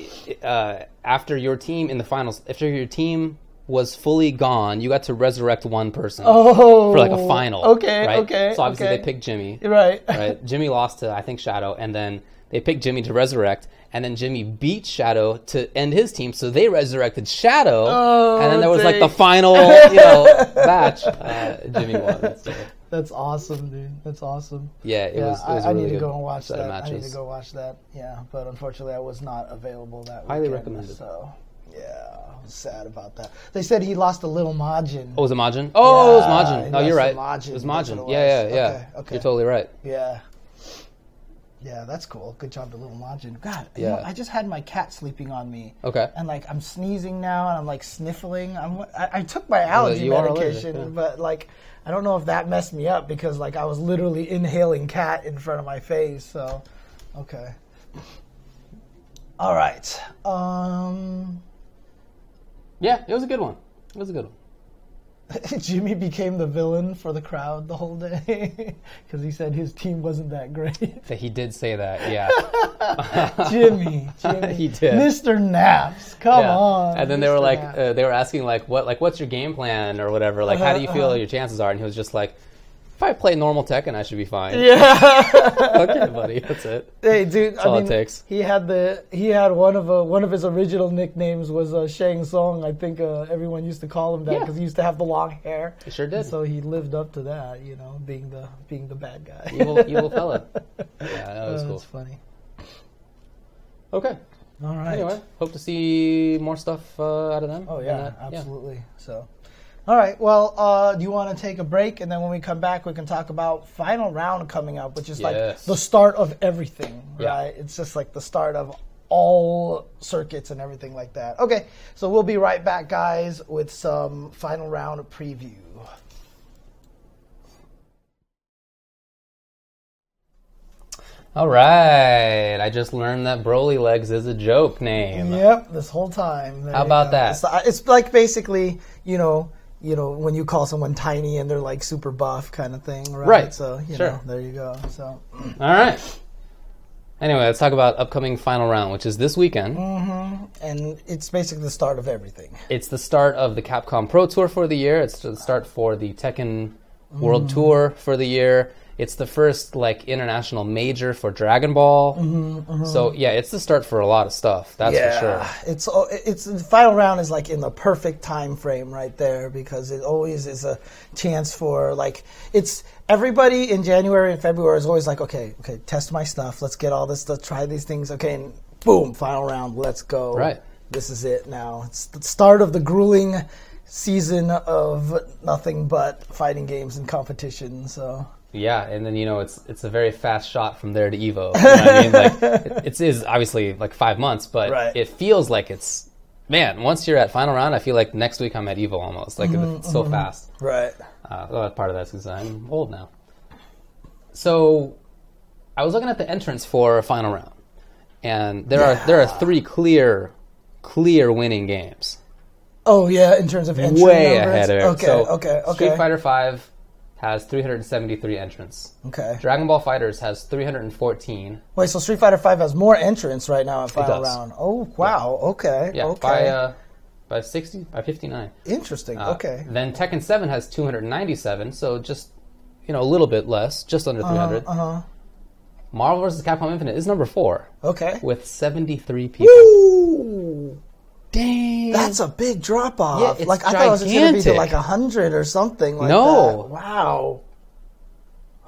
uh, after your team in the finals, after your team was fully gone, you got to resurrect one person Oh, for like a final. Okay, right? okay. So obviously okay. they picked Jimmy. Right. [LAUGHS] Right. Jimmy lost to I think Shadow, and then they picked Jimmy to resurrect, and then Jimmy beat Shadow to end his team. So they resurrected Shadow, Oh, and then there was like the final, you know, [LAUGHS] batch. Uh, Jimmy won. So, That's awesome, dude. That's awesome. yeah, it Yeah, was. It was I, a I really need to go and watch that. I need to go watch that. Yeah, but unfortunately, I was not available that Highly weekend, recommended. So, yeah, I was sad about that. They said he lost a little Majin. Oh, was it Majin? Oh, it was Yeah, Majin. he No, you're right. It was Majin, it Yeah, yeah, yeah. Okay, okay. You're totally right. Yeah. Yeah, that's cool. Good job to little Majin. God, you know, I just had my cat sleeping on me. Okay. And like I'm sneezing now, and I'm like sniffling. I'm I, I took my allergy you are allergic, medication, yeah. but like I don't know if that messed me up because like I was literally inhaling cat in front of my face. So, okay. All right. Um, Yeah, it was a good one. It was a good one. [LAUGHS] Jimmy became the villain for the crowd the whole day [LAUGHS] because he said his team wasn't that great. That he did say that. Yeah. [LAUGHS] Jimmy, Jimmy, He did. Mr. Naps, come yeah. on. And then they were like, uh, they were asking like, what, like, what's your game plan or whatever? Like, how do you feel Uh-huh, your chances are? And he was just like, if I play normal Tekken, I should be fine. yeah. [LAUGHS] okay, buddy, that's it. Hey, dude. all I it mean, takes. he had the he had one of uh, one of his original nicknames was uh, Shang Tsung. I think uh, everyone used to call him that Yeah. because he used to have the long hair. He sure did. So he lived up to that, you know, being the being the bad guy. evil, evil fella. [LAUGHS] Yeah, that was Uh, cool. That's funny. Okay. All right. Anyway, hope to see more stuff uh, out of them. Oh yeah, uh, absolutely. So, all right. Well, uh, do you want to take a break, and then when we come back, we can talk about final round coming up, which is like the start of everything, Yeah. right? It's just like the start of all circuits and everything like that. Okay, so we'll be right back, guys, with some final round preview. All right. I just learned that Brolylegs is a joke name. Yep, this whole time. There How about go. that? It's, it's like basically, you know. You know, when you call someone tiny and they're like super buff kind of thing, right? Right. So, you Sure. know, there you go. So, All right. Anyway, let's talk about upcoming final round, which is this weekend. and it's basically the start of everything. It's the start of the Capcom Pro Tour for the year. It's the start for the Tekken World Mm. Tour for the year. It's the first like international major for Dragon Ball. Mm-hmm, So yeah, it's the start for a lot of stuff. That's for sure. it's it's the final round is like in the perfect time frame right there because it always is a chance for like it's everybody in January and February is always like okay okay test my stuff let's get all this stuff try these things okay and boom final round let's go Right. this is it now it's the start of the grueling season of nothing but fighting games and competition so Yeah, and then you know it's it's a very fast shot from there to Evo. You know I mean, like [LAUGHS] it, it is obviously like five months, but Right. it feels like it's man. Once you're at final round, I feel like next week I'm at Evo almost. Like Mm-hmm, it's so fast. right Uh, well, part of that's because I'm old now. So, I was looking at the entrance for final round, and there are there are three clear, clear winning games, oh yeah in terms of entry way numbers? ahead of it. okay so okay okay Street Fighter Five has 373 entrants. okay Dragon Ball FighterZ has 314. Wait, so Street Fighter Five has more entrants right now in final round. Oh wow, okay, Yeah, okay, by uh, by 60, by 59. interesting. Uh, okay, Then Tekken 7 has 297, so just you know a little bit less, just under 300. uh huh. Marvel vs. Capcom Infinite is number four Okay. with 73 people. Ooh, Dang. that's a big drop off. Yeah, it's like I thought it was going to be to like a hundred or something. Like No. that. Wow.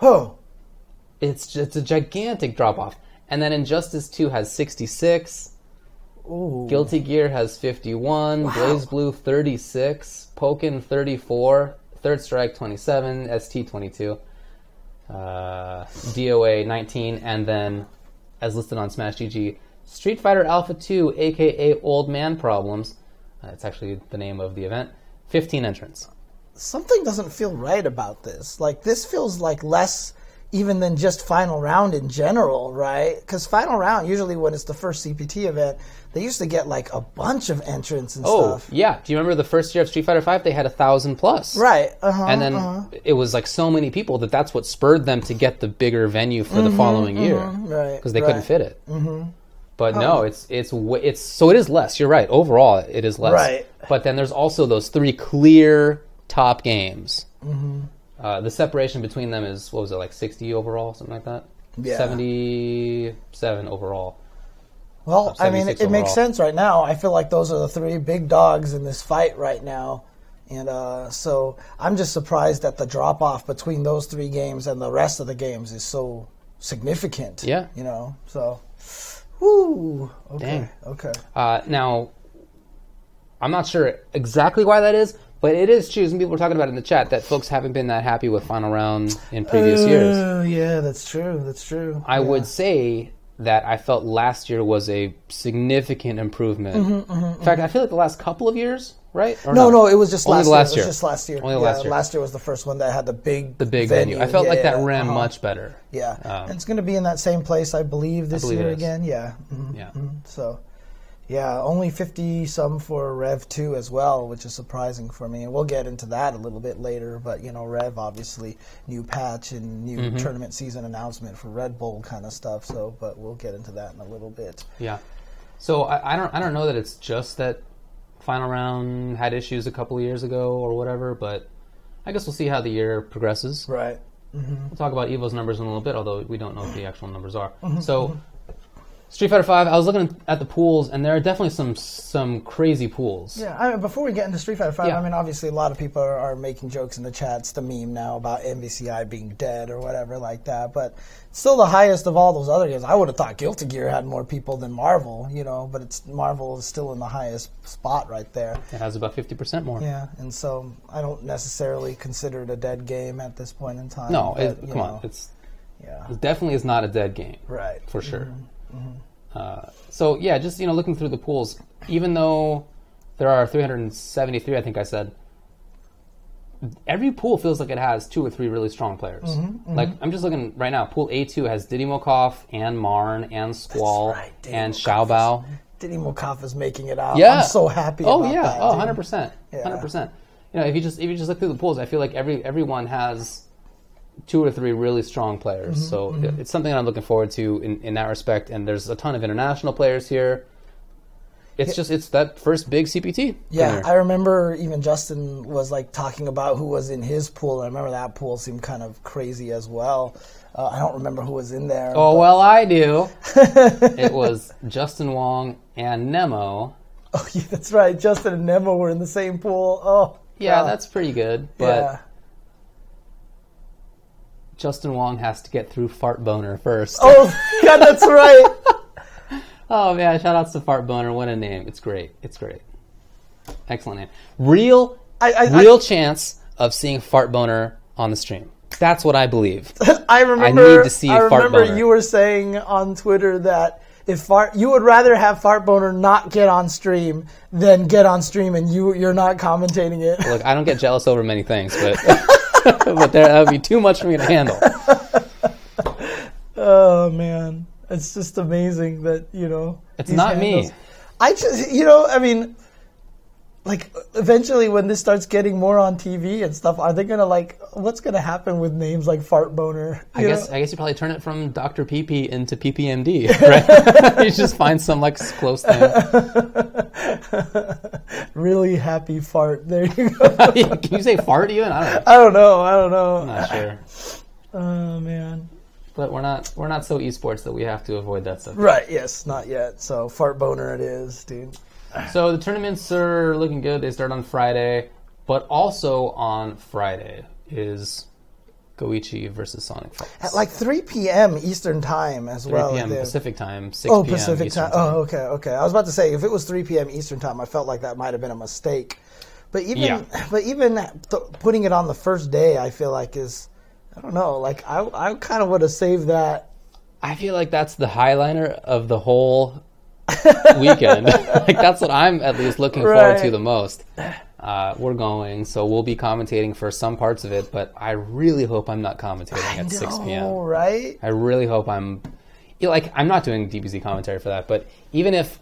Oh, it's it's a gigantic drop off. And then Injustice 2 has 66. Ooh. Guilty Gear has 51. BlazBlue 36. Pokken 34. Third Strike 27, ST 22, uh, DOA 19, and then, as listed on Smash GG, Street Fighter Alpha 2, aka Old Man Problems. Uh, it's actually the name of the event. 15 entrants. Something doesn't feel right about this. Like this feels like less even than just final round in general, right? Because final round usually when it's the first CPT event, they used to get like a bunch of entrants and Oh, stuff. yeah. Do you remember the first year of Street Fighter 5? They had a thousand plus. Right. Uh-huh, and then uh-huh. it was like so many people that that's what spurred them to get the bigger venue for the following year Mm-hmm, right, because they couldn't fit it. Mm-hmm. But no, it's it's it's so it is less. You're right. Overall, it is less. Right. But then there's also those three clear top games. Mm-hmm. Uh, the separation between them is what was it like 60 overall, something like that. Yeah. 77 overall. Well, I mean, it, 76 it makes sense right now. I feel like those are the three big dogs in this fight right now. And uh, so I'm just surprised that the drop off between those three games and the rest of the games is so significant. Yeah. You know, so. Woo. Okay. Dang. Okay. Uh, now, I'm not sure exactly why that is, but it is true. Some people were talking about it in the chat that folks haven't been that happy with final round in previous oh, years. Oh, yeah, that's true. That's true. I would say that I felt last year was a significant improvement. Mm-hmm, mm-hmm, in fact, mm-hmm. I feel like the last couple of years, right? Or Mm-hmm, No, no, it was just Only last the year. last It was just last year. Only yeah, last year. Last year was the first one that had the big, the big venue. I felt Yeah, like that yeah, ran uh-huh. much better. Yeah, Um, and it's going to be in that same place, I believe, this believe year again. Yeah. Mhm. Yeah. So, yeah, only 50 some for Rev 2 as well, which is surprising for me. And we'll get into that a little bit later. But, you know, Rev, obviously, new patch and new Mm-hmm. tournament season announcement for Red Bull kind of stuff. So, but we'll get into that in a little bit. Yeah. So I, I don't I don't know that it's just that final round had issues a couple of years ago or whatever, but I guess we'll see how the year progresses. Right. We'll talk about Evo's numbers in a little bit, although we don't know what the actual numbers are. Mm-hmm, So, Street Fighter Five, I was looking at the pools, and there are definitely some some crazy pools. Yeah, I mean, before we get into Street Fighter 5, Yeah. I mean, obviously, a lot of people are, are making jokes in the chats, the meme now about MVCI being dead or whatever like that. But still the highest of all those other games. I would have thought Guilty Gear had more people than Marvel, you know, but it's Marvel is still in the highest spot right there. It has about fifty percent more. Yeah, and so I don't necessarily consider it a dead game at this point in time. No, but, it, come know, on, it's yeah, it definitely is not a dead game. right. for sure. Mm-hmm. Uh, so yeah, just you know, looking through the pools, even though there are 373, I think I said, every pool feels like it has two or three really strong players. Mm-hmm, Like I'm just looking right now. Pool A2 has Didimokof and Marn and Squall right, and Xiaobao. Didimokof is making it out. Yeah, I'm so happy Oh yeah, that. oh 100 percent, hundred percent. You know, if you just if you just look through the pools, I feel like every everyone has two or three really strong players. Mm-hmm, so it- it's something I'm looking forward to in, in that respect. And there's a ton of international players here. It's just it's that first big CPT. Yeah, winner. I remember even Justin was like talking about who was in his pool. I remember that pool seemed kind of crazy as well. Uh, I don't remember who was in there. oh but- well, I do. [LAUGHS] it was Justin Wong and Nemo. Oh, [LAUGHS] yeah, that's right. Justin and Nemo were in the same pool. Oh, Yeah, God. that's pretty good. But yeah. Justin Wong has to get through Fart Boner first. Oh, God, that's right. [LAUGHS] Oh man, shout outs to Fart Boner. What a name. It's great. It's great. Excellent name. Real I- I- real chance of seeing Fart Boner on the stream. That's what I believe. [LAUGHS] I remember. I need to see I Fart remember Boner. you were saying on Twitter that if fart, you would rather have Fart Boner not get on stream than get on stream, and you you're not commentating it. Look, I don't get jealous over many things, but [LAUGHS] [LAUGHS] but there, that would be too much for me to handle. [LAUGHS] Oh man, it's just amazing that you know. It's not me. handles- I just, you know, I mean, like eventually when this starts getting more on TV and stuff, are they gonna like? What's gonna happen with names like Fart Boner? I guess know? I guess you probably turn it from Dr. PP into PPMD, [LAUGHS] right? [LAUGHS] you just find some like close thing. [LAUGHS] really happy fart. There you go. Can you say fart even? I don't know. I don't know. I don't know. I'm not sure. Oh man. But we're not we're not so esports that we have to avoid that stuff. Right. Yes. Not yet. So Fart Boner it is, dude. So the tournaments are looking good. They start on Friday, but also on Friday is Goichi versus Sonic Fox. At like 3 p.m. Eastern time as 3 well. p.m. Pacific time, 6 Oh, p.m. Pacific Eastern time. Oh, okay, okay. I was about to say if it was 3 p.m. Eastern time, I felt like that might have been a mistake. But even Yeah. [LAUGHS] but even th- putting it on the first day, I feel like is I don't know. Like I I kind of would have saved that. I feel like that's the highliner of the whole weekend. [LAUGHS] like that's what I'm at least looking forward to the most. Uh, we're going, so we'll be commentating for some parts of it, but I really hope I'm not commentating at 6 p.m. right? I really hope I'm you know, like I'm not doing DBZ commentary for that, but even if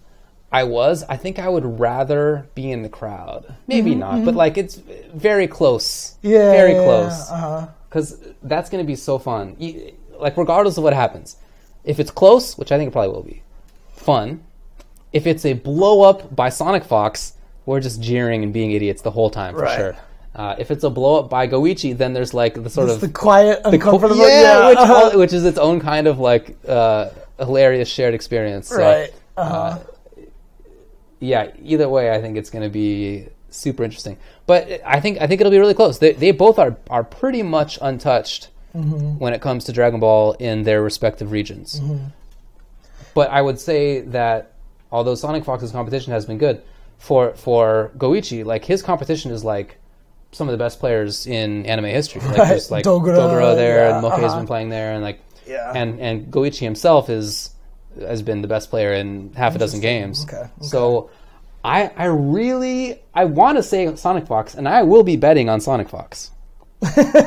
I was, I think I would rather be in the crowd. Maybe not, but like it's very close. Mm-hmm, Yeah, very yeah, close. Uh-huh. Because that's going to be so fun. You- Like regardless of what happens, if it's close, which I think it probably will be, fun. If it's a blow up by Sonic Fox, we're just jeering and being idiots the whole time for Right. sure. Uh, if it's a blow up by Goichi, then there's like the sort It's of the quiet, co- uncomfortable. yeah, which, uh-huh. all- which is its own kind of like uh, hilarious shared experience. So, right. Uh-huh. yeah, either way, I think it's going to be super interesting. But I think I think it'll be really close. They, they both are are pretty much untouched Mm-hmm. when it comes to Dragon Ball in their respective regions. Mm-hmm. But I would say that although Sonic Fox's competition has been good for for Goichi, like his competition is like some of the best players in anime history. Like Right. there's like Dogura, Dogura there, yeah, and Moke has uh-huh. been playing there, and like Yeah. and and Goichi himself is has been the best player in half a dozen games. Okay, okay. So I I really I want to say Sonic Fox, and I will be betting on Sonic Fox.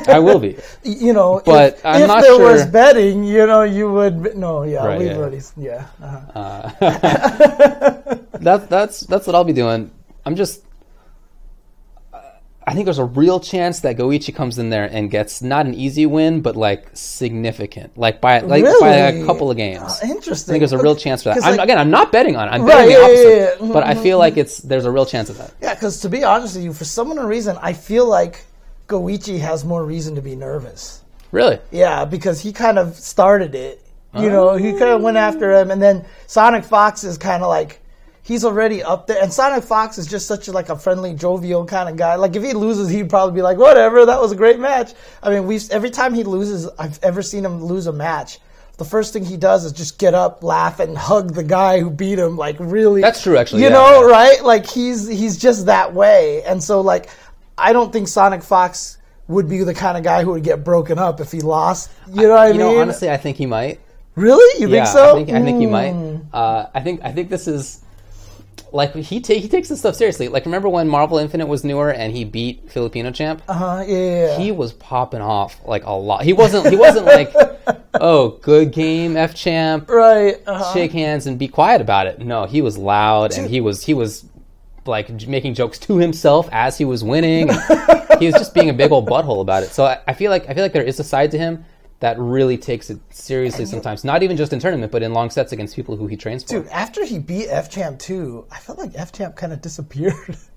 I will be. [LAUGHS] you know, But if, I'm if not there sure- was betting, you know, you would. No, yeah, Right, we've yeah. already. Yeah. Uh-huh. [LAUGHS] That's that's that's what I'll be doing. I'm just. I think there's a real chance that Goichi comes in there and gets not an easy win, but like significant, like by like by a couple of games. Oh, I think there's a real chance for that. I'm, like- again, I'm not betting on it. I'm Right, betting the opposite. yeah, yeah. Mm-hmm, But I feel like it's there's a real chance of that. Yeah, because to be honest with you, for some unknown reason, I feel like Goichi has more reason to be nervous. Really? Yeah, because he kind of started it. You know, he kind of went after him, and then Sonic Fox is kind of like he's already up there. And Sonic Fox is just such a, like a friendly, jovial kind of guy. Like if he loses, he'd probably be like, "Whatever, that was a great match." I mean, we every time he loses, I've ever seen him lose a match. The first thing he does is just get up, laugh, and hug the guy who beat him. Like really, That's true, actually, You yeah, know, right? Like he's he's just that way. And so like, I don't think Sonic Fox would be the kind of guy who would get broken up if he lost. You know what I you mean? know, honestly, I think he might. really? You yeah, think so? I think I think he might. Mm. Uh, I think I think this is like he ta- he takes this stuff seriously. Like remember when Marvel Infinite was newer and he beat Filipino champ? Uh, yeah, yeah, yeah. He was popping off like a lot. He wasn't he wasn't like [LAUGHS] oh good game F champ right. Uh-huh. shake hands and be quiet about it. No, he was loud and he was he was like making jokes to himself as he was winning. [LAUGHS] he was just being a big old butthole about it. So I, I feel like I feel like there is a side to him that really takes it seriously sometimes. Not even just in tournament, but in long sets against people who he trains for. Dude, after he beat F Champ 2, I felt like F Champ kind of disappeared. [LAUGHS]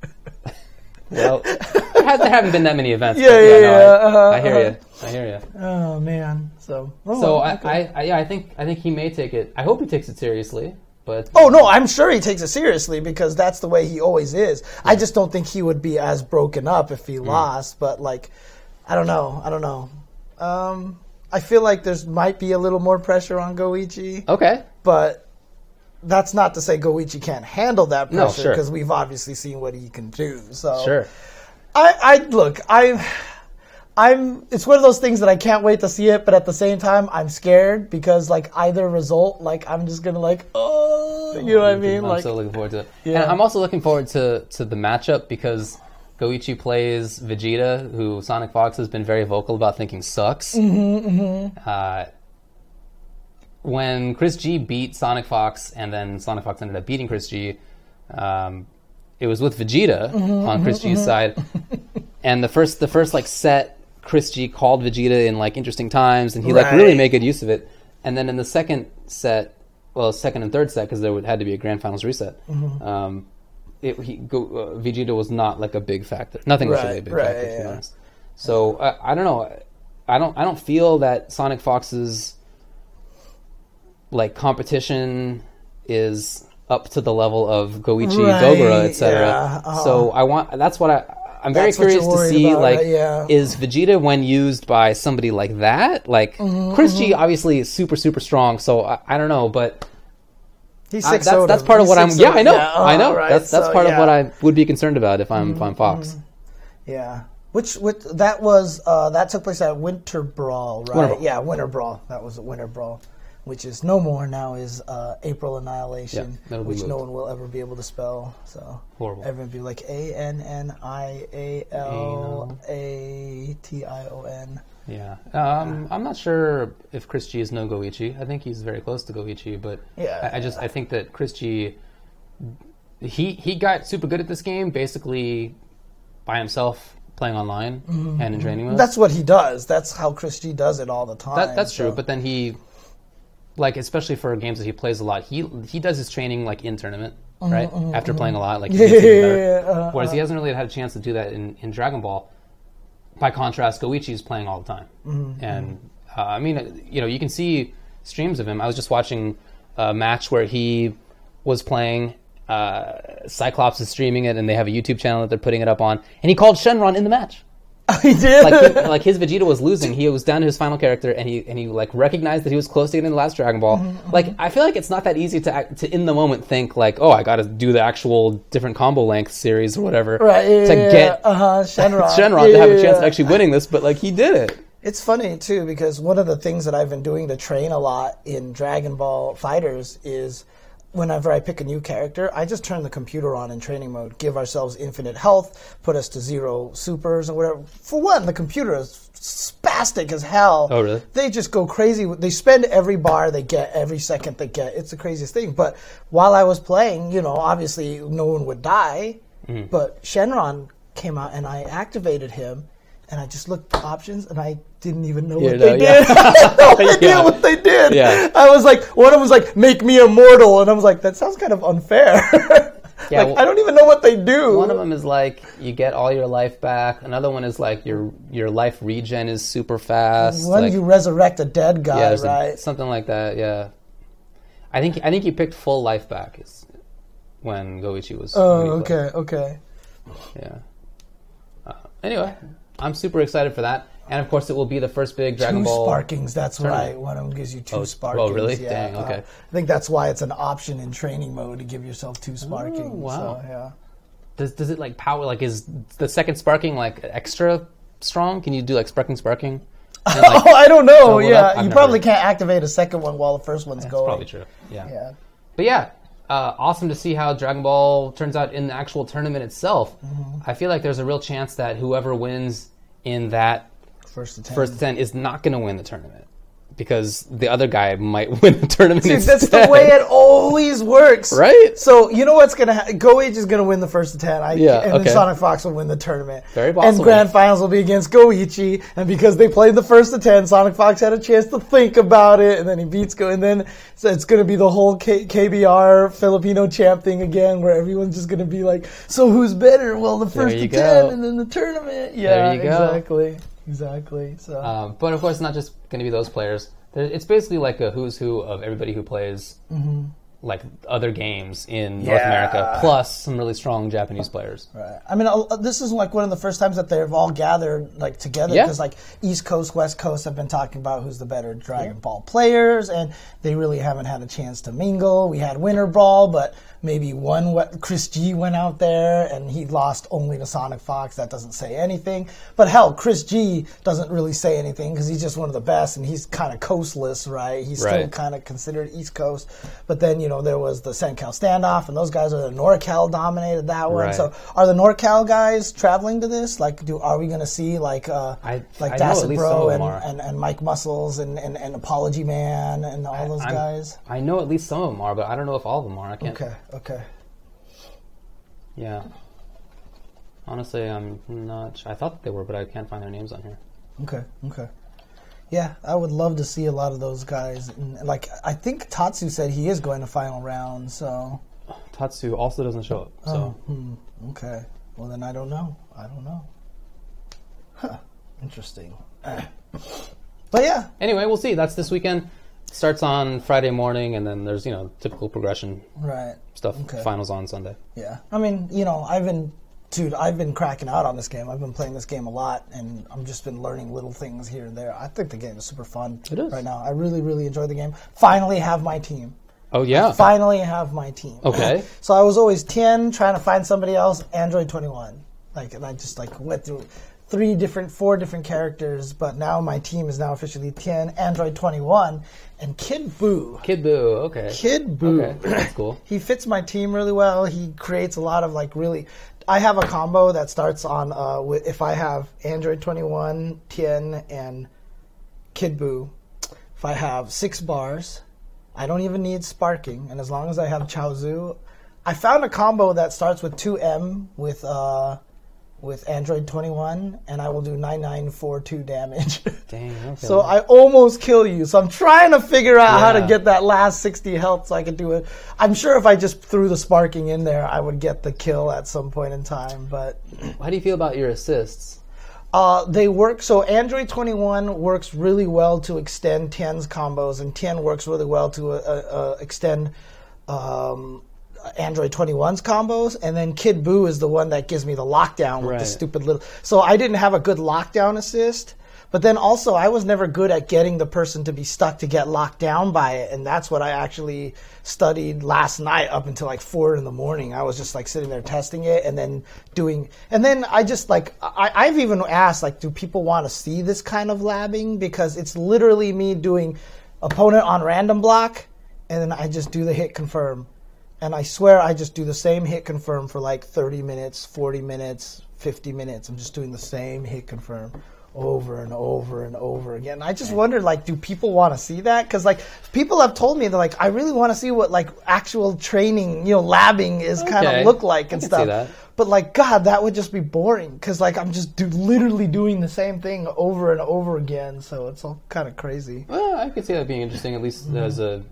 Well, there, has, there haven't been that many events. Yeah, but yeah, no, yeah, I, uh-huh, I hear uh-huh. you. I hear you. oh man. So. oh, So okay. I, I, yeah, I think I think he may take it. I hope he takes it seriously. But Oh no, I'm sure he takes it seriously because that's the way he always is. I just don't think he would be as broken up if he lost. But like, I don't know. I don't know. Um, I feel like there's might be a little more pressure on Goichi, okay, but that's not to say Goichi can't handle that No, pressure sure. because we've obviously seen what he can do. So sure. I, I look, I, I'm. It's one of those things that I can't wait to see it, but at the same time, I'm scared because like either result, like I'm just gonna like, oh, you know what I mean? I'm Like, so looking forward to it. Yeah. And I'm also looking forward to, to the matchup because Goichi plays Vegeta, who Sonic Fox has been very vocal about thinking sucks. Mm-hmm, Uh, when Chris G beat Sonic Fox, and then Sonic Fox ended up beating Chris G, um, it was with Vegeta Mm-hmm, on Chris G's side, and the first the first like set, Chris G called Vegeta in like interesting times, and he like really made good use of it. And then in the second set, well, second and third set because there would, had to be a grand finals reset. Mm-hmm. Um, it, he, go, uh, Vegeta was not like a big factor. Nothing was really a big right, factor, to be yeah. honest. So I, I don't know. I don't. I don't feel that Sonic Fox's like competition is up to the level of Goichi, Right, Dogura, etc. yeah, uh-huh. So I want. That's what I. I'm very That's curious to see, about, like, right? Yeah. is Vegeta when used by somebody like that? Like Mm-hmm, Chris G, obviously is super super strong. So I, I don't know, but He's I- six that's, that's part of He's what I'm. Yeah, I know. Yeah, I know. oh, right. That's that's So, part of what I would be concerned about if I'm if I'm Fox. Yeah. Which, which that was uh, that took place at Winter Brawl, right? Winter Brawl. Yeah, Winter Brawl. That was a Winter Brawl, which is no more now. Is uh, April Annihilation, Yeah, which no one will ever be able to spell. So Horrible. Everyone be like A N N I A L A T I O N. Yeah. Um, I'm not sure if Chris G is no Goichi. I think he's very close to Goichi, but Yeah. I, I just I think that Chris G he he got super good at this game basically by himself playing online and in training mode. That's what he does. That's how Chris G does it all the time. That, that's true, but then he, like, especially for games that he plays a lot, he he does his training like in tournament, mm-hmm, right? Mm-hmm, After mm-hmm. playing a lot, like Yeah, yeah, uh, Whereas he uh. hasn't really had a chance to do that in, in Dragon Ball. By contrast, Goichi is playing all the time, and uh, I mean, uh, you know, you can see streams of him. I was just watching a match where he was playing. Uh, Cyclops is streaming it, and they have a YouTube channel that they're putting it up on. And he called Shenron in the match [LAUGHS] he did. like he, like his Vegeta was losing. He was down to his final character, and he and he like recognized that he was close to getting the last Dragon Ball. Mm-hmm, Like I feel like it's not that easy to act, to in the moment think like, oh, I got to do the actual different combo length series or whatever right. Yeah, to yeah, get uh huh. Shenron. [LAUGHS] Shenron Yeah, to have a chance of actually winning this. But like he did it. It's funny too because one of the things that I've been doing to train a lot in Dragon Ball FighterZ is whenever I pick a new character, I just turn the computer on in training mode, give ourselves infinite health, put us to zero supers or whatever. For one, the computer is spastic as hell. Oh, really? They just go crazy. They spend every bar they get, every second they get. It's the craziest thing. But while I was playing, you know, obviously no one would die. Mm-hmm. But Shenron came out and I activated him. And I just looked at options, and I didn't even know what they yeah. did. [LAUGHS] I had no [LAUGHS] idea Yeah. what they did. Yeah. I was like, one of them was like, "Make me immortal," and I was like, "That sounds kind of unfair." [LAUGHS] Yeah, like, well- I don't even know what they do. One of them is like you get all your life back. Another one is like your your life regen is super fast. When like, you resurrect a dead guy, yeah, there's a- right? something like that. Yeah, I think I think you picked full life back is when Goichi was. oh, okay, okay. Yeah. Uh, anyway, I'm super excited for that, and of course, it will be the first big Dragon two Ball. sparkings. That's tournament. right. One of them gives you two Oh, sparkings. oh, really? Yeah, Dang, uh, okay. I think that's why it's an option in training mode to give yourself two sparkings. wow. So, yeah. Does does it like power? Like, is the second sparking like extra strong? Can you do like sparking, sparking? [LAUGHS] Like, oh, I don't know. Yeah, you never- probably can't activate a second one while the first one's that's going. probably true. Yeah. Yeah. But yeah, uh, awesome to see how Dragon Ball turns out in the actual tournament itself. Mm-hmm. I feel like there's a real chance that whoever wins in that First ten. first ten is not going to win the tournament because the other guy might [LAUGHS] win the tournament. Dude, that's the way it always works. Right? So you know what's gonna happen? Go Age is gonna win the first ten. I, Yeah, and okay. then Sonic Fox will win the tournament. Very possible. And grand finals will be against Goichi, and because they played the first to ten, Sonic Fox had a chance to think about it, and then he beats Go, and then so it's gonna be the whole K- KBR Filipino champ thing again, where everyone's just gonna be like, "So who's better?" Well, the first go. ten, and then the tournament. Yeah, There you go. exactly, exactly. So Um, but of course, not just going to be those players. It's basically like a who's who of everybody who plays like other games in North America, plus some really strong Japanese players. Right. I mean, this is like one of the first times that they've all gathered like together Yeah. because like East Coast, West Coast have been talking about who's the better Dragon Ball players, and they really haven't had a chance to mingle. We had Winter Brawl, but maybe one what Chris G went out there and he lost only to Sonic Fox. That doesn't say anything. But hell, Chris G doesn't really say anything because he's just one of the best, and he's kind of coastless, right? He's still kind of considered East Coast. But then you know there was the Sencal standoff, and those guys are the NorCal dominated that one. Right. So are the NorCal guys traveling to this? Like, do are we going to see like uh, I- like I Dacid least some of Bro and, and, and Mike Muscles and, and, and Apology Man and all those I'm- guys? I know at least some of them are, but I don't know if all of them are. I can't. Okay, okay. Yeah. Honestly, I'm not. I thought they were, but I can't find their names on here. Okay, okay. Yeah, I would love to see a lot of those guys. And, like, I think Tatsu said he is going to final round. So, Tatsu also doesn't show up. So oh, hmm, okay. Well, then I don't know. I don't know. Huh. Interesting. [COUGHS] But yeah, anyway, we'll see. That's this weekend. Starts on Friday morning, and then there's you know typical progression right. stuff. Okay. Finals on Sunday. Yeah. I mean, you know, I've been, dude, I've been cracking out on this game. I've been playing this game a lot, and I've just been learning little things here and there. I think the game is super fun It is. right now. I really, really enjoy the game. Finally have my team. Oh yeah. Finally have my team. Okay. [LAUGHS] So I was always Tien, trying to find somebody else, Android 21. Like, and I just like went through three different, four different characters, but now my team is now officially Tien, Android 21, and Kid Buu. Kid Buu. Okay. Kid Buu. Okay, that's cool. [CLEARS THROAT] he fits my team really well. He creates a lot of like really. I have a combo that starts on uh, if I have Android 21, Tien, and Kid Buu. If I have six bars, I don't even need sparking, and as long as I have Chaozu, I found a combo that starts with 2M with uh, with Android 21, and I will do 9942 damage. [LAUGHS] Dang. Okay. So I almost kill you. So I'm trying to figure out how to get that last 60 health so I can do it. I'm sure if I just threw the sparking in there, I would get the kill at some point in time. But [CLEARS THROAT] How do you feel about your assists? uh, they work. So Android 21 works really well to extend Tien's combos, and Tien works really well to uh, uh, extend um, Android 21's combos. And then Kid Buu is the one that gives me the lockdown with the stupid little. So I didn't have a good lockdown assist. But then also, I was never good at getting the person to be stuck to get locked down by it, and that's what I actually studied last night up until like four in the morning. I was just like sitting there testing it, and then doing, and then I just like I, I've even asked like, do people want to see this kind of labbing? Because it's literally me doing opponent on random block, and then I just do the hit confirm, and I swear I just do the same hit confirm for like 30 minutes, 40 minutes, 50 minutes. I'm just doing the same hit confirm over and over and over again. I just wonder, like, do people want to see that? Because like people have told me they're like, I really want to see what like actual training, you know, labbing is kind of look like and I can see stuff. that. But like, God, that would just be boring because like I'm just do, literally doing the same thing over and over again. So it's all kind of crazy. Well, I could see that being interesting, at least Mm-hmm. as a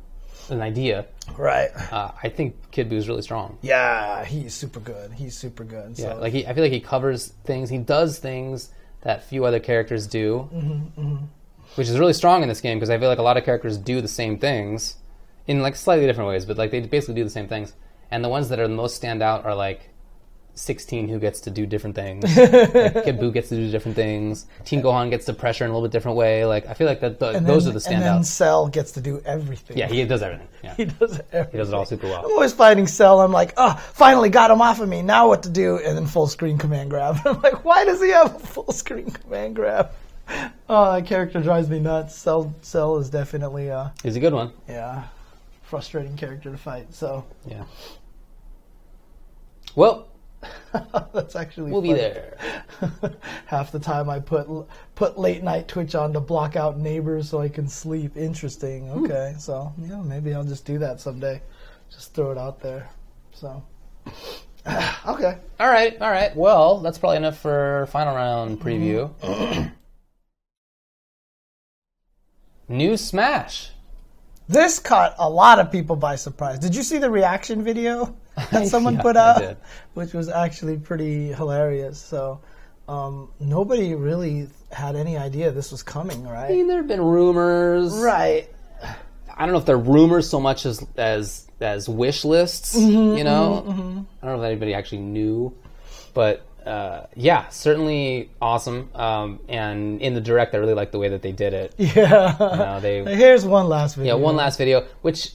an idea. Right. Uh, I think Kid is really strong. Yeah, he's super good. He's super good. Yeah, like he, I feel like he covers things. He does things that few other characters do, Mm-hmm, which is really strong in this game because I feel like a lot of characters do the same things in like slightly different ways, but like they basically do the same things. And the ones that are the most stand out are like 16 who gets to do different things. [LAUGHS] like Kid Buu gets to do different things. Teen Gohan gets to pressure in a little bit different way. Like I feel like that the, and those then, are the And then standouts. Cell gets to do everything. Yeah, he does everything. Yeah, [LAUGHS] he does everything. he does it all super well. I'm always fighting Cell. I'm like, oh, finally got him off of me. Now what to do? And then full screen command grab. [LAUGHS] I'm like, why does he have a full screen command grab? Oh, that character drives me nuts. Cell, Cell is definitely, uh, He's a good one. yeah, frustrating character to fight. So Yeah. Well, [LAUGHS] that's actually we'll be funny. there. [LAUGHS] Half the time I put put late night Twitch on to block out neighbors so I can sleep. Interesting. Hmm. Okay, so yeah, maybe I'll just do that someday. Just throw it out there. So [SIGHS] okay. All right, all right. Well, that's probably enough for final round preview. Mm-hmm. [CLEARS THROAT] New Smash. This caught a lot of people by surprise. Did you see the reaction video [LAUGHS] that someone [LAUGHS] Yeah, put out? Which was actually pretty hilarious. So um, nobody really had any idea this was coming, right? I mean, there have been rumors. Right. I don't know if they're rumors so much as as as wish lists. Mm-hmm, you know, I don't know if anybody actually knew, but uh, yeah, certainly awesome. Um, and in the direct, I really like the way that they did it. [LAUGHS] Yeah. You know, they Here's one last video. Yeah, one last video, which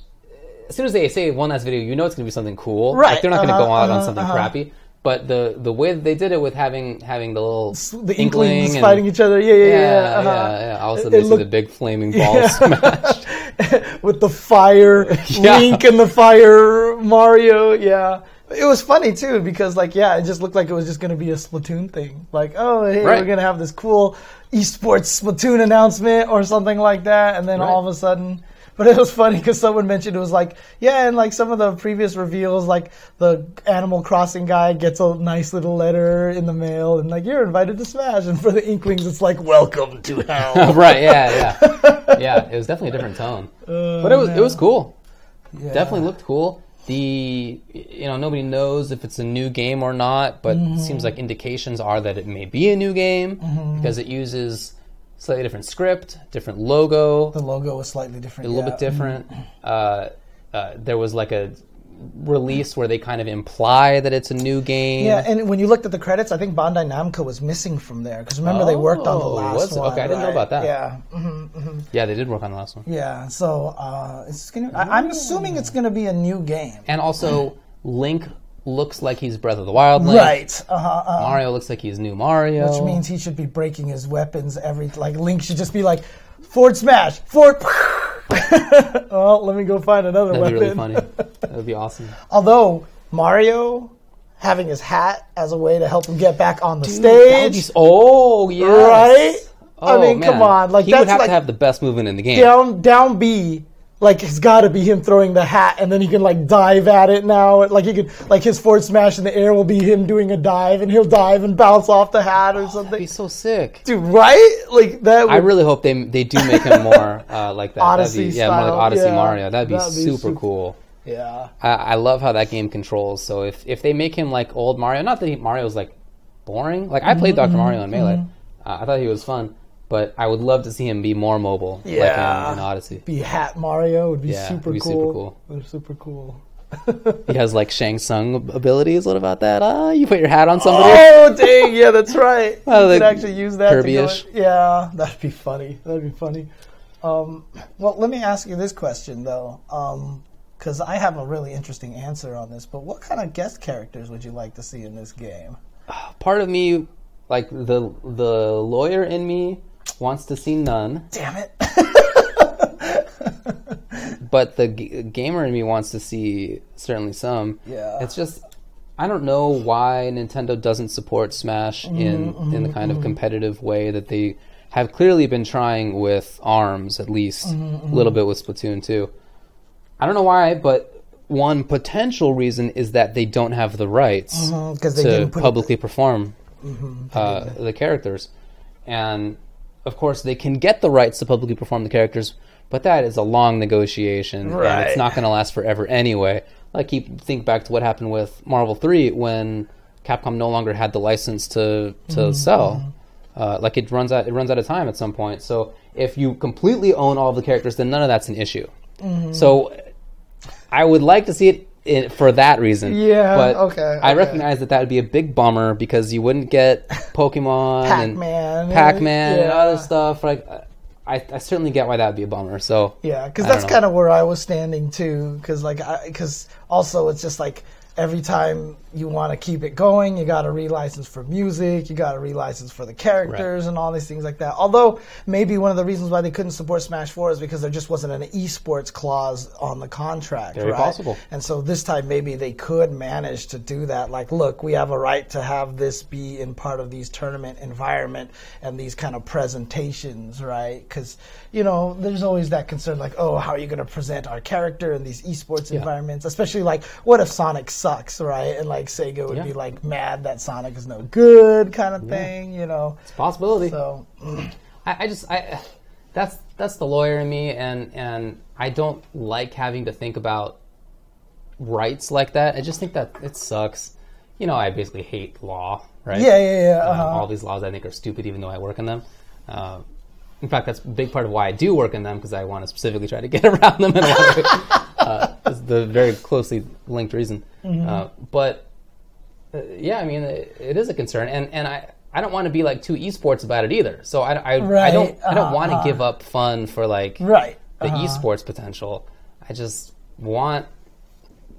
as soon as they say one last video, you know it's going to be something cool. Right, Like they're not going to uh-huh, go out on uh-huh, something uh-huh. crappy. But the the way they did it with having having the little the inkling inklings and- fighting each other. Yeah, yeah, yeah, yeah. yeah, uh-huh. yeah. All of a sudden, It they see looked- the big flaming [LAUGHS] ball smash. [LAUGHS] With the fire. [LAUGHS] Link and the fire Mario. Yeah. It was funny too because like yeah, it just looked like it was just going to be a Splatoon thing. Like oh hey, Right. we're going to have this cool esports Splatoon announcement or something like that, and then all of a sudden. But it was funny because someone mentioned it was like, yeah, and like some of the previous reveals, like the Animal Crossing guy gets a nice little letter in the mail, and like you're invited to Smash, and for the Inklings, it's like, welcome to hell. [LAUGHS] right? Yeah, yeah, [LAUGHS] yeah. It was definitely a different tone, but it was it was cool. Yeah. Definitely looked cool. The you know nobody knows if it's a new game or not, but Mm-hmm. it seems like indications are that it may be a new game because it uses slightly different script, different logo, The logo was slightly different. a little yeah. bit different. Uh, uh, there was like a release where they kind of imply that it's a new game. Yeah, and when you looked at the credits, I think Bandai Namco was missing from there because remember they worked on the Oh, last was it? one. Okay, I didn't know about that. Yeah, hmm Yeah, they did work on the last one. yeah. So uh, it's gonna. I, I'm assuming it's gonna be a new game. And also, Link looks like he's Breath of the Wild Link. Right. Uh-huh, uh Mario looks like he's new Mario. Which means he should be breaking his weapons every. Like Link should just be like, forward smash, forward. [LAUGHS] well, let me go find another weapon. That'd be really funny. [LAUGHS] That'd be awesome. Although Mario having his hat as a way to help him get back on the That would be stage, oh, yeah. right? Oh, I mean, man. come on, like he that's would have like to have the best movement in the game. down down B. Like it's got to be him throwing the hat, and then he can like dive at it now. Like he could, like his forward smash in the air will be him doing a dive, and he'll dive and bounce off the hat or That'd something. be so sick. Dude, right? Like that. Would, I really hope they they do make him more uh, like that. Odyssey That'd be, yeah, more like Odyssey yeah. Mario. That'd be, That'd be super, super- cool. yeah. I, I love how that game controls. So if if they make him like old Mario, not that he, Mario's like boring. Like I played Mm-hmm, Dr. Mario in Melee. Uh, I thought he was fun, but I would love to see him be more mobile, like Yeah. in, in Odyssey. Be hat Mario would be Yeah, super be cool. super cool. Would be super cool. He [LAUGHS] has like Shang Tsung abilities. What about that? Ah, you put your hat on somebody. Oh dang! Yeah, that's right. [LAUGHS] Well, you could actually use that. to go- yeah, that'd be funny. That'd be funny. Um, well, let me ask you this question though, because I have a really interesting answer on this. But what kind of guest characters would you like to see in this game? [SIGHS] Part of me, like the the lawyer in me, wants to see none, Damn it! [LAUGHS] but the g- gamer in me wants to see certainly some. Yeah. It's just I don't know why Nintendo doesn't support Smash mm-hmm, in mm-hmm, in the kind of mm-hmm. competitive way that they have clearly been trying with Arms at least a little bit with Splatoon 2. I don't know why, but one potential reason is that they don't have the rights they to didn't put it- publicly perform uh, the characters. And of course, they can get the rights to publicly perform the characters, but that is a long negotiation, and Right. it's not going to last forever anyway. Like, keep think back to what happened with Marvel Three when Capcom no longer had the license to to Mm-hmm. sell. Uh, like it runs out, it runs out of time at some point. So if you completely own all of the characters, then none of that's an issue. Mm-hmm. So I would like to see it for that reason. Yeah, but okay, I okay. recognize that that would be a big bummer because you wouldn't get [LAUGHS] Pokemon Pac-Man, and Pac-Man and yeah. other stuff. Like, I, I certainly get why that would be a bummer. So Yeah, because that's kind of where I was standing too. Because like, because also it's just like every time you want to keep it going, you got to relicense for music, you got to relicense for the characters and all these things like that. Although maybe one of the reasons why they couldn't support Smash Four is because there just wasn't an esports clause on the contract. Very right? possible. And so this time maybe they could manage to do that. Like, look, we have a right to have this be in part of these tournament environment and these kind of presentations, right? Because you know, there's always that concern, like, oh, how are you going to present our character in these esports environments? Especially like, what if Sonic sucks, right? And like Sega would Yeah. be like mad that Sonic is no good, kind of thing, you know. possibility. So I, I just I that's that's the lawyer in me, and and I don't like having to think about rights like that. I just think that it sucks. You know, I basically hate law, right? yeah, yeah, yeah. Um, Uh-huh. all these laws I think are stupid, even though I work in them. Uh, in fact, that's a big part of why I do work in them because I want to specifically try to [LAUGHS] get around them. And I want to, uh, it's the very closely linked reason. Mm-hmm. Uh, but yeah, I mean, it, it is a concern, and and I. I don't want to be like too esports about it either. So I, I, I don't I don't want to uh-huh. give up fun for like right. the uh-huh. esports potential. I just want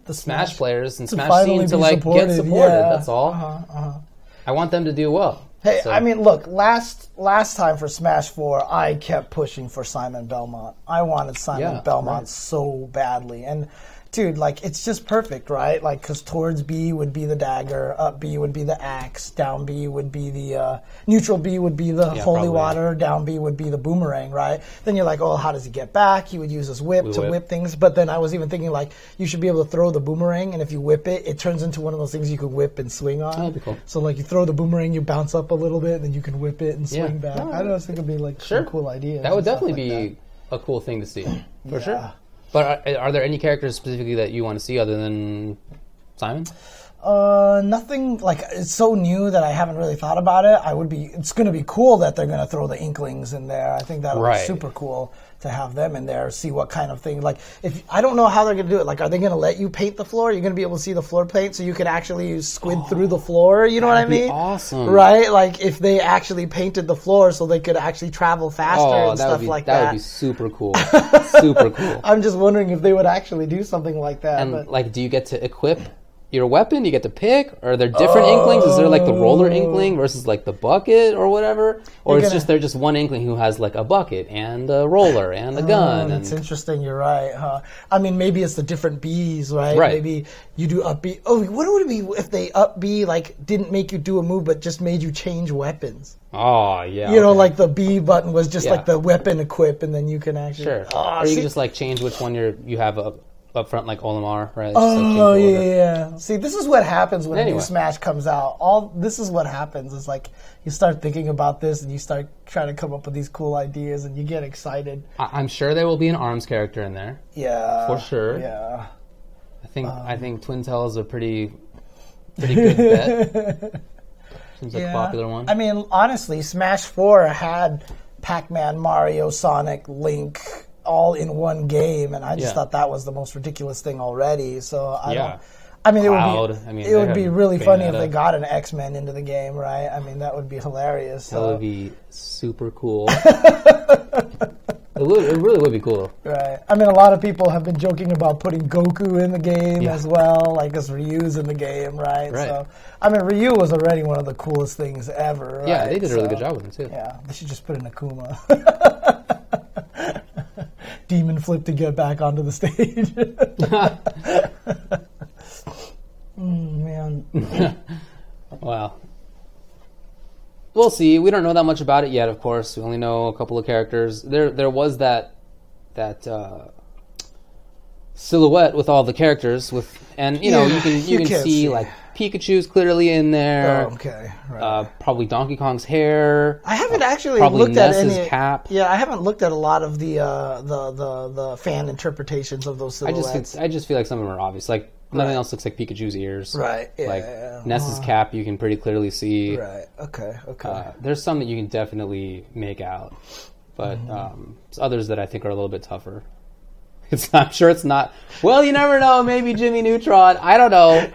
The Smash players and Smash scene to like get supported. yeah. That's all. Uh-huh, uh-huh. I want them to do well. Hey, So- I mean, look, last last time for Smash Four, I kept pushing for Simon Belmont. I wanted Simon Yeah, Belmont right. so badly, and dude, like, it's just perfect, right? Like, because towards B would be the dagger, up B would be the axe, down B would be the uh, neutral B would be the Yeah, holy probably. water, down B would be the boomerang, right? Then you're like, oh, how does he get back? He would use his whip Blue to whip. whip things, but then I was even thinking like, you should be able to throw the boomerang, and if you whip it, it turns into one of those things you could whip and swing on. That'd be cool. So like you throw the boomerang, you bounce up a little bit, and then you can whip it and swing Yeah. back. I don't know, think it'd be like Sure. cool idea. That would definitely like be a cool thing to see, for Yeah. sure. But are, are there any characters specifically that you want to see other than Simon? Uh, nothing like it's so new that I haven't really thought about it. I would be. It's going to be cool that they're going to throw the Inklings in there. I think that'll Right. be super cool to have them in there, see what kind of thing. Like, if I don't know how they're gonna do it. Like, are they gonna let you paint the floor? You're gonna be able to see the floor paint, so you can actually squid through the floor. You know what I mean? awesome. right? Like, if they actually painted the floor, so they could actually travel faster Oh, and stuff be like that that. would be super cool. [LAUGHS] super cool. I'm just wondering if they would actually do something like that. And but like, do you get to equip your weapon? Do you get to pick? Are there different inklings? Is there like the roller inkling versus like the bucket or whatever? Or You're it's gonna- just they're just one inkling who has like a bucket and a roller and a gun. Oh, that's and interesting. You're right, huh? I mean, maybe it's the different Bs, right? Right. Maybe you do up B. Oh, what would it be if they up B like didn't make you do a move, but just made you change weapons? oh yeah, You know, okay. like the B button was just Yeah. like the weapon equip, and then you can actually. sure. Oh, or you see- can just like change which one you're you have up up front like Olimar, right? Like, Oh the yeah, yeah, yeah. See, this is what happens when a new Smash comes out. All this is what happens is like you start thinking about this and you start trying to come up with these cool ideas and you get excited. I- I'm sure there will be an arms character in there Yeah, for sure. Yeah. I think I Um, think Twintelle is a pretty pretty good [LAUGHS] bet. Seems like a popular one. I mean, honestly, Smash 4 had Pac Man, Mario, Sonic, Link all in one game, and I just Yeah. thought that was the most ridiculous thing already. So I Yeah. don't. I mean, it would be I mean, it would be really funny if they got an X Men into the game, right? I mean, that would be hilarious. that So, would be super cool. [LAUGHS] it, would, it really would be cool. right. I mean, a lot of people have been joking about putting Goku in the game Yeah. as well, like as Ryu's in the game, right? Right. So, I mean, Ryu was already one of the coolest things ever. Yeah, right? they did a really good job with it too. Yeah, they should just put in Akuma. [LAUGHS] Demon flip to get back onto the stage. mm, [LAUGHS] man. [LAUGHS] Wow. We'll see. We don't know that much about it yet. Of course, we only know a couple of characters. There, there was that that uh, silhouette with all the characters with, and you know, Yeah, you can you, you can see, see. like Pikachu's clearly in there. Oh, okay. Right. Uh, probably Donkey Kong's hair. I haven't actually probably looked at Ness's any. cap. Yeah, I haven't looked at a lot of the uh, the, the the fan interpretations of those silhouettes. I just I just feel like some of them are obvious. Like nothing Right. else looks like Pikachu's ears. Right, yeah, like yeah, yeah. Ness's cap, you can pretty clearly see. right. Okay. Okay. Uh, there's some that you can definitely make out, but Mm-hmm. um, others that I think are a little bit tougher. [LAUGHS] It's, I'm sure it's not. Well, you never know. Maybe Jimmy Neutron. I don't know.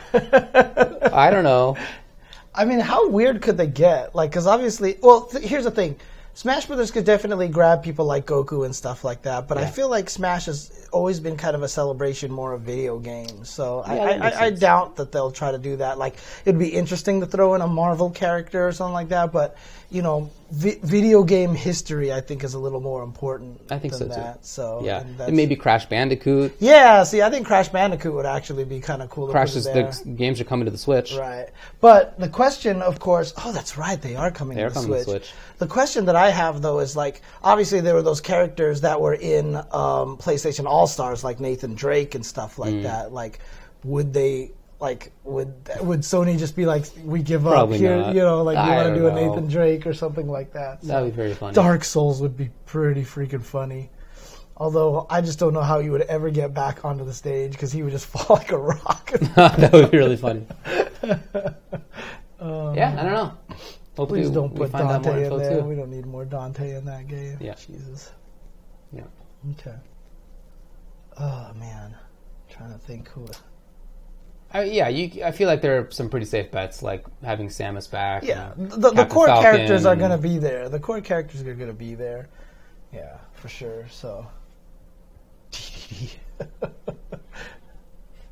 I don't know. [LAUGHS] I mean, how weird could they get? Like, because obviously, well, th- here's the thing: Smash Brothers could definitely grab people like Goku and stuff like that. But I feel like Smash has always been kind of a celebration more of video games. So Yeah, I, I, I doubt that they'll try to do that. Like, it'd be interesting to throw in a Marvel character or something like that. But you know, vi- video game history, I think, is a little more important. I think than so, too. So Yeah, and maybe Crash Bandicoot. yeah. See, I think Crash Bandicoot would actually be kind of cool. to put Crash it is the games are coming to the Switch. Right. But the question, of course, oh, that's right, they are coming, They to, are the coming to the Switch. Switch. The question that I have, though, is like, obviously, there were those characters that were in um, PlayStation All Stars, like Nathan Drake and stuff like Mm. that. Like, would they. Like would would Sony just be like we give up Probably here not. you know like we I want to do a know. Nathan Drake or something like that So That'd be very funny. Dark Souls would be pretty freaking funny although I just don't know how he would ever get back onto the stage because he would just [LAUGHS] fall like a rock [LAUGHS] that would be really funny. [LAUGHS] Um, yeah, I don't know. Hopefully Please don't we put find out more Dante in there. too. We don't need more Dante in that game. Yeah. Jesus. Yeah. Okay. Oh man, trying to think who. I, yeah, you, I feel like there are some pretty safe bets, like having Samus back. Yeah, the, the core Falcon characters are going to be there. The core characters are going to be there. Yeah, for sure. So. [LAUGHS]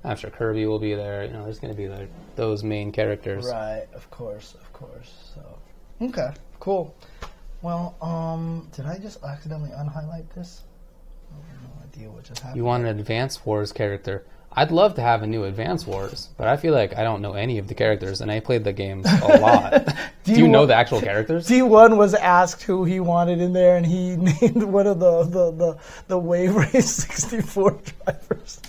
I'm sure Kirby will be there. You know, there's going to be like those main characters. Right, of course, of course. So, okay, cool. Well, um, did I just accidentally unhighlight this? I have no idea what just happened. You want an Advance Wars character? I'd love to have a new Advance Wars, but I feel like I don't know any of the characters, and I played the games a [LAUGHS] lot. Do, you know the actual characters? D1 was asked who he wanted in there, and he [LAUGHS] named one of the the the, the Wave Race [LAUGHS] 64 drivers.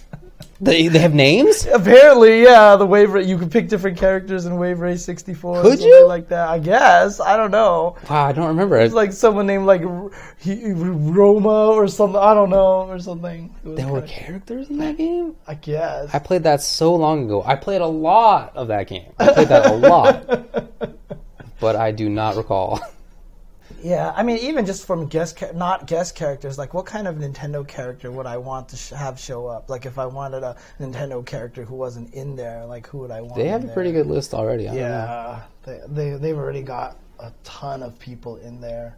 They, they have names? [LAUGHS] Apparently, yeah, the Wave You could pick different characters in Wave Race 64. or Could something you? Like that, I guess. I don't know. Wow, I don't remember. It. It's like someone named like Roma or something. I don't know or something. There were characters in that game? I guess. I played that so long ago. I played a lot of that game. I played that a lot. [LAUGHS] but I do not recall. [LAUGHS] Yeah, I mean, even just from guest, not guest characters, like what kind of Nintendo character would I want to sh- have show up? Like if I wanted a Nintendo character who wasn't in there, like who would I want? They have a pretty good list already. I don't know. Yeah, they, they they've already got a ton of people in there.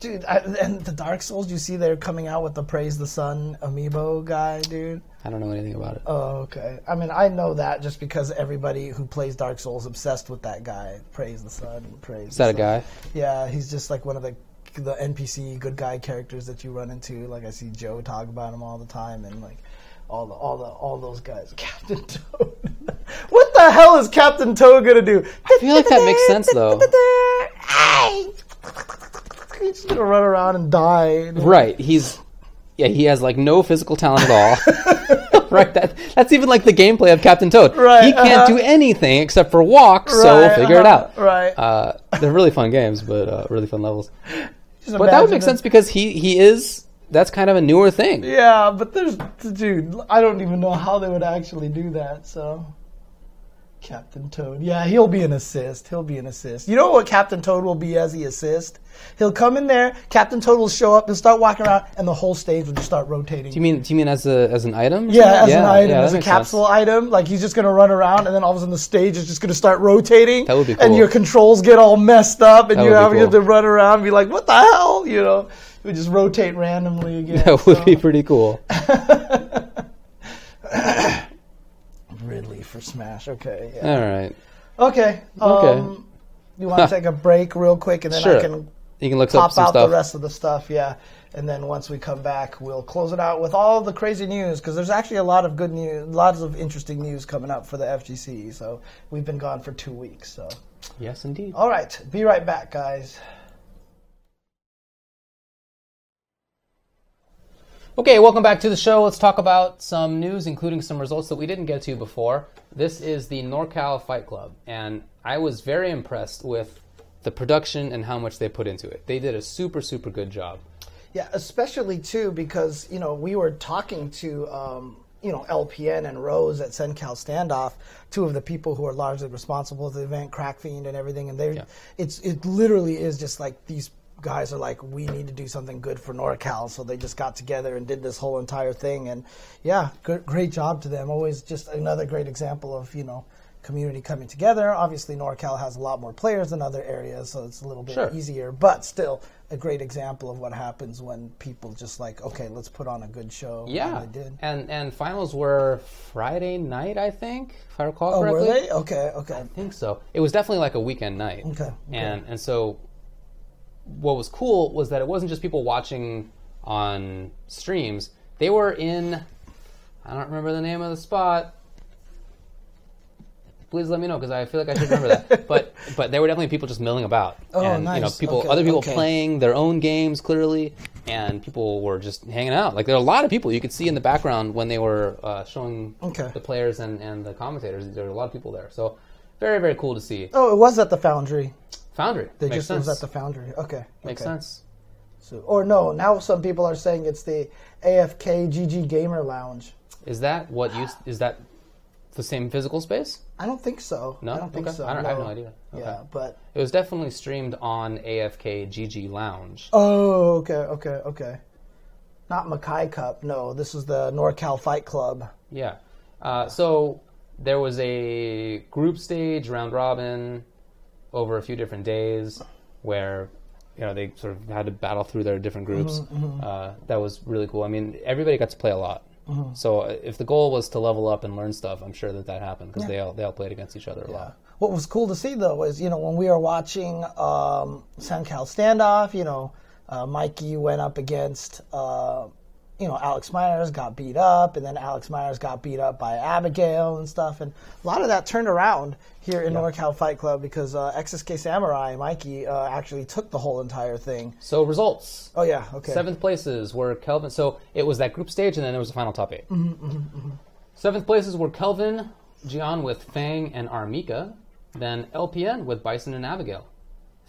Dude, I, and the Dark Souls, you see they're coming out with the Praise the Sun amiibo guy, dude. I don't know anything about it. Oh, okay. I mean, I know that just because everybody who plays Dark Souls obsessed with that guy. Praise the Sun, praise. Is that a guy? Yeah, he's just like one of the the NPC good guy characters that you run into. Like I see Joe talk about him all the time, and like all the all the all those guys. [LAUGHS] Captain Toad. what the hell is Captain Toad gonna do? I feel like that makes sense though. [LAUGHS] [LAUGHS] He's just gonna run around and die. Right. He's yeah, he has like no physical talent at all. [LAUGHS] right. That that's even like the gameplay of Captain Toad. Right, He can't uh-huh. do anything except for walk, so Right, figure it uh-huh, out. right. Uh, they're really fun games, but uh, really fun levels. Just But that would make him- sense because he he is that's kind of a newer thing. Yeah, but there's dude. I don't even know how they would actually do that. So, Captain Toad. Yeah, he'll be an assist. He'll be an assist. You know what Captain Toad will be as he assist? He'll come in there. Captain Toad will show up and start walking around, and the whole stage will just start rotating. Do you mean do you mean as a as an item? yeah, as an item, yeah, as a makes sense. capsule item. Like he's just gonna run around, and then all of a sudden the stage is just gonna start rotating. That would be cool. And your controls get all messed up, and That you would be have, you have cool. to run around and be like, "What the hell?" You know, it would just rotate randomly again. [LAUGHS] That would so- be pretty cool. [LAUGHS] Ridley for Smash. Okay. Yeah. All right. Okay. Okay. Um, you want to [LAUGHS] take a break real quick, and then Sure. I can You can look up pop some out stuff. the rest of the stuff. Yeah. And then once we come back, we'll close it out with all the crazy news because there's actually a lot of good news, lots of interesting news coming up for the FGC. So we've been gone for two weeks. So Yes, indeed. all right, be right back, guys. Okay, welcome back to the show. Let's talk about some news, including some results that we didn't get to before. This is the NorCal Fight Club, and I was very impressed with the production and how much they put into it. They did a super, super good job. Yeah, especially too because you know we were talking to um, you know LPN and Rose at SenCal Standoff, two of the people who are largely responsible for the event, Crack Fiend and everything, and they Yeah. it's it literally is just like these guys are like we need to do something good for NorCal, so they just got together and did this whole entire thing, and yeah, good, great job to them. Always just another great example of you know community coming together. Obviously, NorCal has a lot more players than other areas, so it's a little bit Sure. easier, but still a great example of what happens when people just like, okay, let's put on a good show. and Yeah, they did. and and finals were Friday night, I think, if I recall Oh, correctly. were they? Okay, okay. I think so. It was definitely like a weekend night. Okay, okay. And and so what was cool was that it wasn't just people watching on streams. They were in I don't remember the name of the spot. Please let me know because I feel like I should remember that. [LAUGHS] But but there were definitely people just milling about. Oh, and you know, people Okay, other people okay. playing their own games clearly and people were just hanging out. Like there were a lot of people you could see in the background when they were uh, showing Okay. the players and, and the commentators. There were a lot of people there. So very, very cool to see. Oh, it was at the Foundry. Foundry. They Makes just sense. was at the Foundry. Okay, Makes okay. sense. So, or no, now some people are saying it's the AFK GG Gamer Lounge. Is that what you? Is that the same physical space? I don't think so. No? I don't think Okay. so. I don't- I have no idea. Okay. Yeah, but It was definitely streamed on AFK GG Lounge. oh, okay, okay, okay. Not Mackay Cup. No, this is the NorCal Fight Club. Yeah. Uh, so there was a group stage round robin over a few different days where you know they sort of had to battle through their different groups. Uh, that was really cool. I mean, everybody got to play a lot. So uh, if the goal was to level up and learn stuff, I'm sure that that happened because they all they all played against each other a lot. What was cool to see though is you know when we were watching um, Cal standoff, you know uh, Mikey went up against uh, you know Alex Myers got beat up, and then Alex Myers got beat up by Abigail and stuff, and a lot of that turned around here in NorCal Fight Club because uh, XSK Samurai Mikey uh, actually took the whole entire thing. So results. Oh yeah, okay. Seventh places were Kelvin. So it was that group stage, and then there was a final top 8 Mm-hmm, Seventh places were Kelvin, Gian with Fang and Armika, then LPN with Bison and Abigail.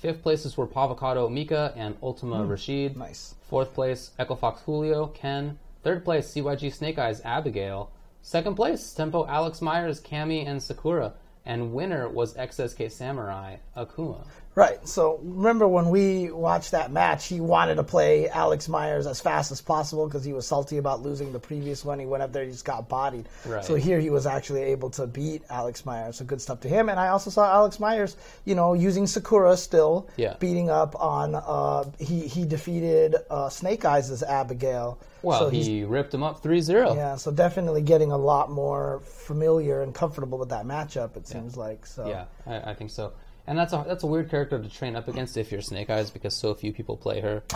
Fifth places were Pavocado Mika and Ultima Rashid. Mm. Nice. Fourth place, Echo Fox Julio, Ken. Third place, CYG Snake Eyes Abigail. Second place, Tempo Alex Myers, Cammy and Sakura. And winner was XSK Samurai Akuma. Right. So remember when we watched that match, he wanted to play Alex Myers as fast as possible because he was salty about losing the previous one. He went up there, he just got bodied. Right. So here he was actually able to beat Alex Myers. So good stuff to him. And I also saw Alex Myers, you know, using Sakura still, Yeah. beating up on. Uh, he he defeated uh, Snake Eyes' as Abigail. Well, so he ripped him up 3-0. yeah, so definitely getting a lot more familiar and comfortable with that matchup. It seems like so. Yeah, I, I think so. And that's a that's a weird character to train up against if you're Snake Eyes because so few people play her, [LAUGHS]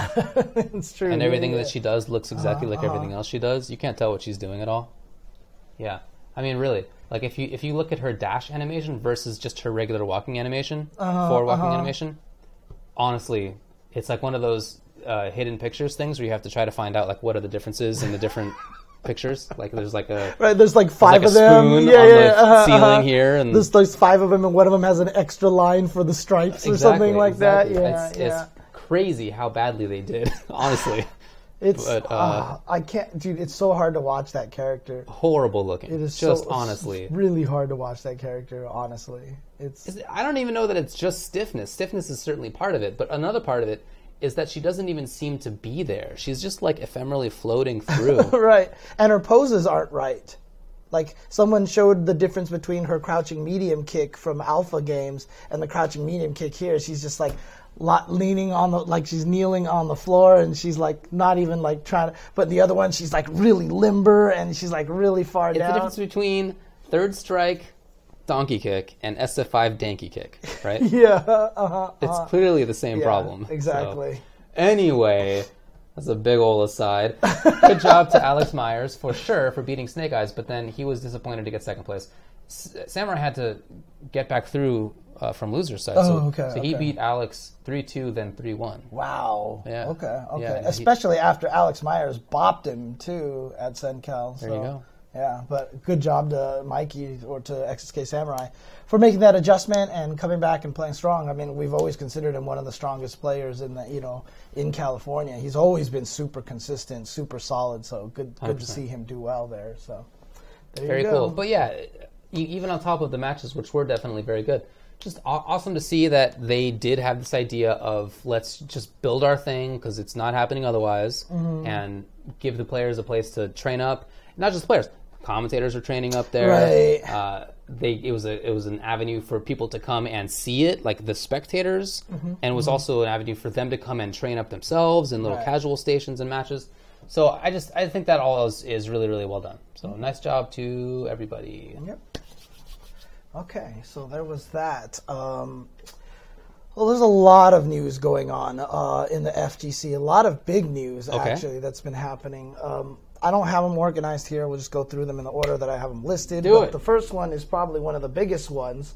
it's true. and everything yeah. that she does looks exactly Uh-huh, like everything else she does. You can't tell what she's doing at all. Yeah, I mean, really, like if you if you look at her dash animation versus just her regular walking animation, Uh-huh, forward walking animation, honestly, it's like one of those uh, hidden pictures things where you have to try to find out like what are the differences in the different [LAUGHS] pictures. Like there's like a [LAUGHS] Right, there's like five like of them. yeah, on yeah, the uh-huh, ceiling uh-huh. here, and There's there's five of them, and one of them has an extra line for the stripes or something like exactly. that. Yeah, it's, yeah. it's crazy how badly they did. [LAUGHS] Honestly, It's, but, uh, ah, I can't, dude. It's so hard to watch that character. horrible looking. It is just so, honestly. really hard to watch that character. Honestly, it's I don't even know that it's just stiffness. Stiffness is certainly part of it, but another part of it is that she doesn't even seem to be there. She's just like ephemerally floating through. [LAUGHS] right, and her poses aren't right. Like someone showed the difference between her crouching medium kick from Alpha Games and the crouching medium kick here. She's just like leaning on the like she's kneeling on the floor and she's like not even like trying to. But the other one, she's like really limber and she's like really far it's the difference between third strike, donkey kick, and SF5 danky kick, right? [LAUGHS] Yeah, uh-huh. It's clearly the same Yeah, problem. So, exactly. anyway, that's a big ol' aside. Good job to Alex Myers for sure for beating Snake Eyes, but then he was disappointed to get second place. S- Samurai had to get back through uh, from loser's side. so, Oh, okay, so he okay. beat Alex 3 2, then 3 1. Wow. Yeah. Okay. Okay. Yeah, he- Especially after Alex Myers bopped him too at Senkel. There you go. Yeah, but good job to Mikey or to XSK Samurai for making that adjustment and coming back and playing strong. I mean, we've always considered him one of the strongest players in the you know in California. He's always been super consistent, super solid. So good, good to 100%. see him do well there. So there Very cool. But yeah, even on top of the matches, which were definitely very good, just awesome to see that they did have this idea of let's just build our thing because it's not happening otherwise, Mm-hmm. and give the players a place to train up. Not just players, commentators are training up there. Right. Uh, they it was a it was an avenue for people to come and see it, like the spectators, Mm-hmm. and it was also an avenue for them to come and train up themselves in little Right. casual stations and matches. So I just I think that all is, is really really well done. So Mm-hmm. nice job to everybody. Yep. Okay, so there was that. Um, well, there's a lot of news going on uh, in the FGC. A lot of big news Okay. actually that's been happening. Um, I don't have them organized here. We'll just go through them in the order that I have them listed. Do but it. The first one is probably one of the biggest ones,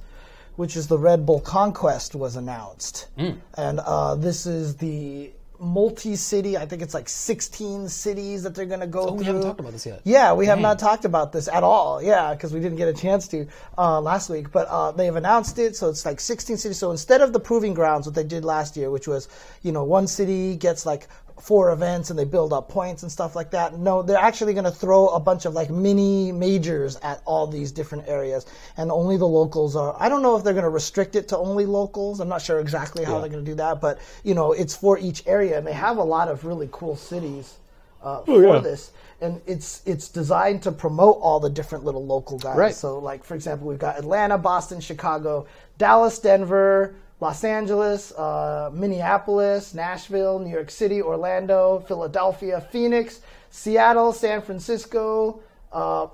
which is the Red Bull Conquest was announced, Hmm. and uh, this is the multi-city. I think it's like 16 cities that they're going to go Oh, through. we haven't talked about this yet. Yeah, we have not talked about this at all. Yeah, because we didn't get a chance to uh, last week. But uh, they have announced it, so it's like 16 cities. So instead of the proving grounds, what they did last year, which was, you know, one city gets like four events and they build up points and stuff like that. No, they're actually going to throw a bunch of like mini majors at all these different areas, and only the locals are. I don't know if they're going to restrict it to only locals. I'm not sure exactly how Yeah. they're going to do that, but you know, it's for each area, and they have a lot of really cool cities uh, Oh, for yeah. this and it's it's designed to promote all the different little local guys. Right. So, like for example, we've got Atlanta, Boston, Chicago, Dallas, Denver, Los Angeles, uh, Minneapolis, Nashville, New York City, Orlando, Philadelphia, Phoenix, Seattle, San Francisco. Uh,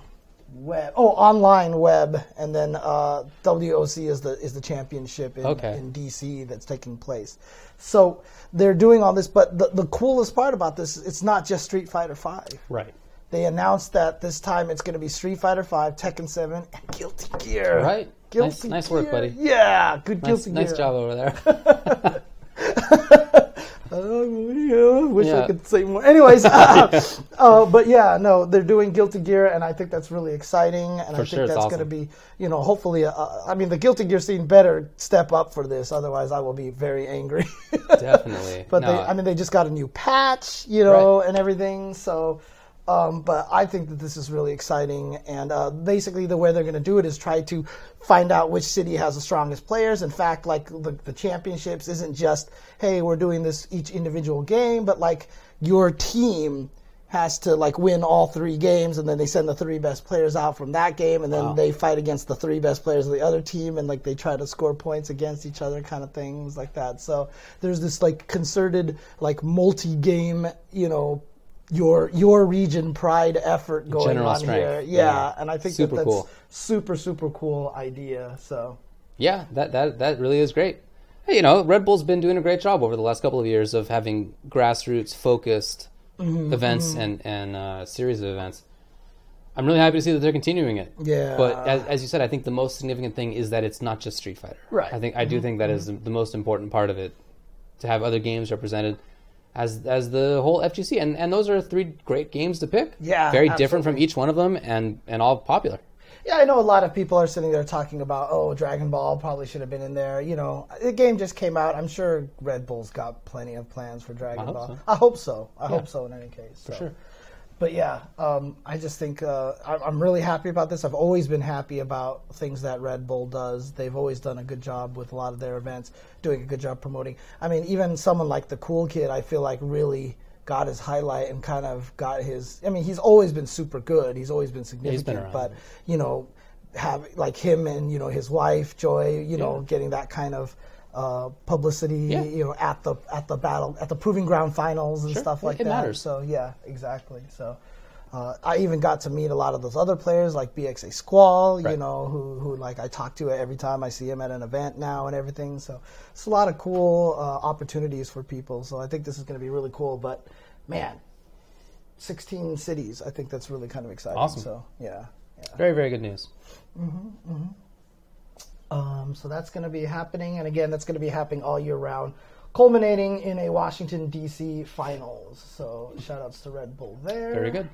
web oh online web and then uh, WOC is the is the championship in, Okay. in DC that's taking place. So they're doing all this, but the, the coolest part about this is it's not just Street Fighter Five. Right. They announced that this time it's going to be Street Fighter Five, Tekken Seven, and Guilty Gear. Right. Guilty Nice- nice work, buddy. Yeah, good Nice, Guilty nice Gear. job over there. [LAUGHS] Oh, yeah, wish I could say more. Anyways, [LAUGHS] uh, uh, but yeah, no, they're doing Guilty Gear, and I think that's really exciting, and I think sure, that's awesome. going to be, you know, hopefully, uh, I mean, the Guilty Gear scene better step up for this, otherwise, I will be very angry. [LAUGHS] Definitely. But No, they, I mean, they just got a new patch, you know, and everything. So, Um, but I think that this is really exciting, and uh, basically the way they're going to do it is try to find out which city has the strongest players. In fact, like the, the championships isn't just hey we're doing this each individual game, but like your team has to like win all three games and then they send the three best players out from that game and then Wow. they fight against the three best players of the other team and like they try to score points against each other kind of things like that so there's this like concerted like multi-game you know your your region pride effort going General on strength. here yeah, Yeah. and i think Super that that's cool. super super cool idea so Yeah, that, that that really is great. Hey, you know, Red Bull's been doing a great job over the last couple of years of having grassroots focused Mm-hmm, events and and uh, series of events. I'm really happy to see that they're continuing it. Yeah. But as, as you said, I think the most significant thing is that it's not just Street Fighter. Right. I think I do think that is the, the most important part of it, to have other games represented. As, as the whole FGC and, and those are three great games to pick. Yeah, very different from each one of them and and all popular. Yeah, I know a lot of people are sitting there talking about, oh, Dragon Ball probably should have been in there. You know, the game just came out. I'm sure Red Bull's got plenty of plans for Dragon I Ball. so. I hope so. I hope so in any case. For sure. But yeah, um, I just think uh, I- I'm really happy about this. I've always been happy about things that Red Bull does. They've always done a good job with a lot of their events, doing a good job promoting. I mean, even someone like the Cool Kid, I feel like really got his highlight and kind of got his. I mean, he's always been super good. He's always been significant, around. but you know, have like him and you know his wife Joy, you know, getting that kind of uh, publicity, Yeah. you know, at the at the battle at the proving ground finals and Sure. stuff like It that. matters. So yeah, exactly. So. Uh, I even got to meet a lot of those other players like BXA Squall, you know, who, who like I talk to every time I see him at an event now and everything. So it's a lot of cool uh, opportunities for people. So I think this is going to be really cool. But man, 16 cities, I think that's really kind of exciting. Awesome. So yeah, yeah. Very very good news. Um, so that's going to be happening, and again, that's going to be happening all year round, culminating in a Washington D.C. finals. So shout outs to Red Bull there. Very good.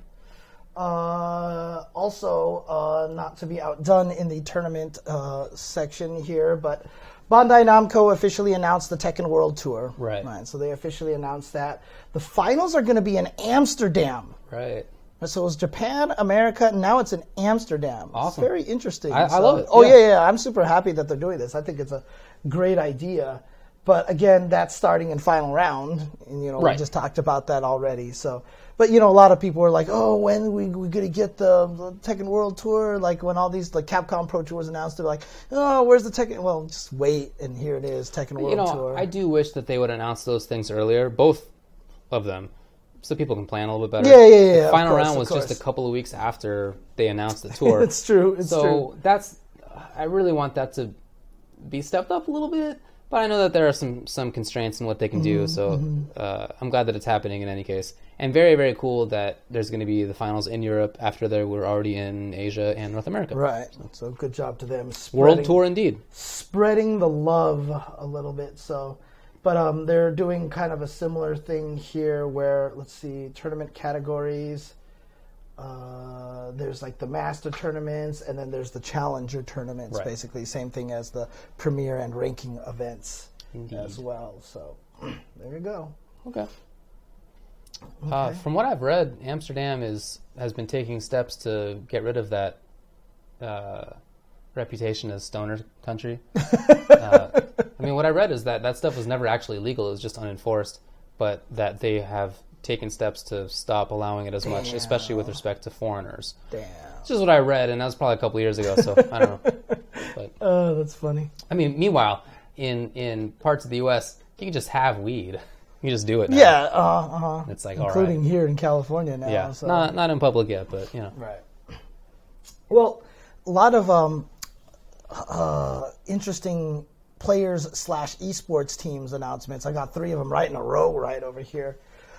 Uh, also, uh, not to be outdone in the tournament uh, section here, but Bandai Namco officially announced the Tekken World Tour. Right. So they officially announced that the finals are going to be in Amsterdam. Right. So it was Japan, America, and now it's in Amsterdam. Awesome. It's very interesting. I- I love it, Oh yeah. yeah, yeah. I'm super happy that they're doing this. I think it's a great idea. But again, that's starting in final round, and you know we just talked about that already. So, but you know a lot of people were like, "Oh, when are we we gonna get the, the Tekken World Tour?" Like when all these like Capcom Pro Tours announced, they're like, "Oh, where's the Tekken?" Well, just wait, and here it is, Tekken World you know, Tour. I do wish that they would announce those things earlier, both of them, so people can plan a little bit better. Yeah, yeah, yeah, The final course, round was just a couple of weeks after they announced the [LAUGHS] tour. it's true. It's so true. that's I really want that to be stepped up a little bit, but I know that there are some some constraints in what they can Mm-hmm, do. So uh, I'm glad that it's happening in any case, and very very cool that there's going to be the finals in Europe after they were already in Asia and North America. Right. So good job to them. World tour indeed. spreading the love a little bit. So, but um, they're doing kind of a similar thing here, where let's see, tournament categories. Uh, there's like the master tournaments, and then there's the challenger tournaments. Right. Basically, same thing as the premier and ranking events Indeed. as well. So, [CLEARS THROAT] there you go. Okay. Uh, from what I've read, Amsterdam is has been taking steps to get rid of that uh, reputation as stoner country. [LAUGHS] uh, I mean, what I read is that that stuff was never actually legal; it was just unenforced. But that they have taken steps to stop allowing it as much, especially with respect to foreigners. Damn. It's just what I read, and that was probably a couple years ago. So I don't know. [LAUGHS] But Oh, that's funny. I mean, meanwhile, in in parts of the U.S., you can just have weed. You can just do it. Now. Yeah. Uh huh. It's like all right. Including here in California now. Yeah, So. not not in public yet, but you know. Right. Well, a lot of um, uh, interesting players slash esports teams announcements. I got three of them right in a row right over here.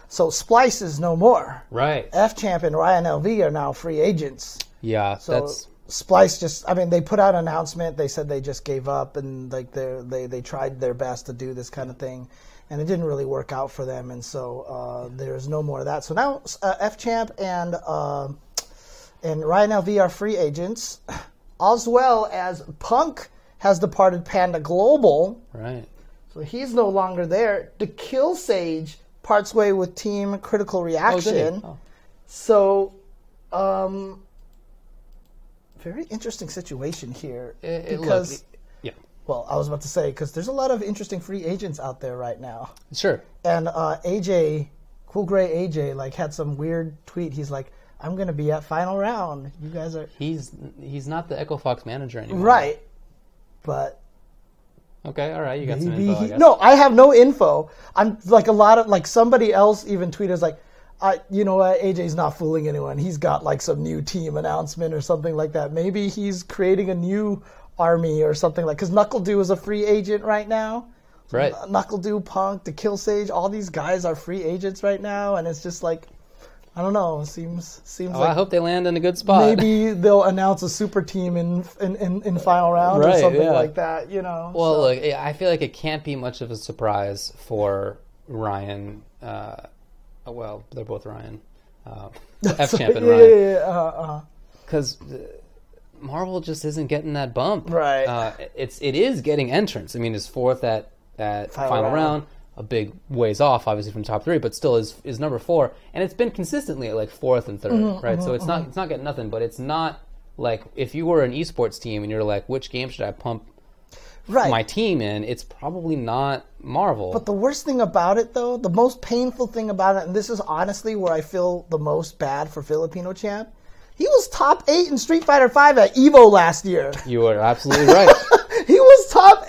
So Splice is no more. Right. F Champ and Ryan LV are now free agents. Yeah, So that's Splice just, I mean, they put out an announcement. They said they just gave up and like they they they tried their best to do this kind of thing, and it didn't really work out for them. And so uh, there's no more of that. So now uh, F Champ and uh, and Ryan LV are free agents, as well as Punk has departed Panda Global. right. So he's no longer there. The Kill Sage parts way with Team Critical Oh, Reaction. he? Oh, So, um, very interesting situation here It, because. it- yeah, well, I was about to say because there's a lot of interesting free agents out there right now, sure. and uh, AJ, Cool Gray AJ, like had some weird tweet. He's like, "I'm gonna be at final round. You guys are He's he's not the Echo Fox manager anymore. right." But Okay. All right. You got some info. I he- guess. no, I have no info. I'm like a lot of like somebody else even tweeted like, I you know what AJ's not fooling anyone. He's got like some new team announcement or something like that. Maybe he's creating a new army or something like because NuckleDu is a free agent right now. Right. NuckleDu, Punk, the Kill Sage, all these guys are free agents right now, and it's just like, I don't know. It seems seems Oh, like I hope they land in a good spot. maybe they'll announce a super team in in, in, in final round or something yeah. like that. You know. Well, so- look, I feel like it can't be much of a surprise for Ryan. Uh, well, they're both Ryan. Uh, F champ and [LAUGHS] yeah, Ryan. yeah, yeah, uh, uh, because Marvel just isn't getting that bump. Right. Uh, it's it is getting entrance. I mean, it's fourth at at Final final, round. round. A big ways off, obviously from top three, but still is is number four, and it's been consistently at like fourth and 3rd Mm-hmm, right? so it's not it's not getting nothing, but it's not like if you were an esports team and you're like, which game should I pump right. my team in? It's probably not Marvel. But the worst thing about it, though, the most painful thing about it, and this is honestly where I feel the most bad for Filipino champ, he was top eight in Street Fighter Five at Evo last year. you are absolutely right. [LAUGHS]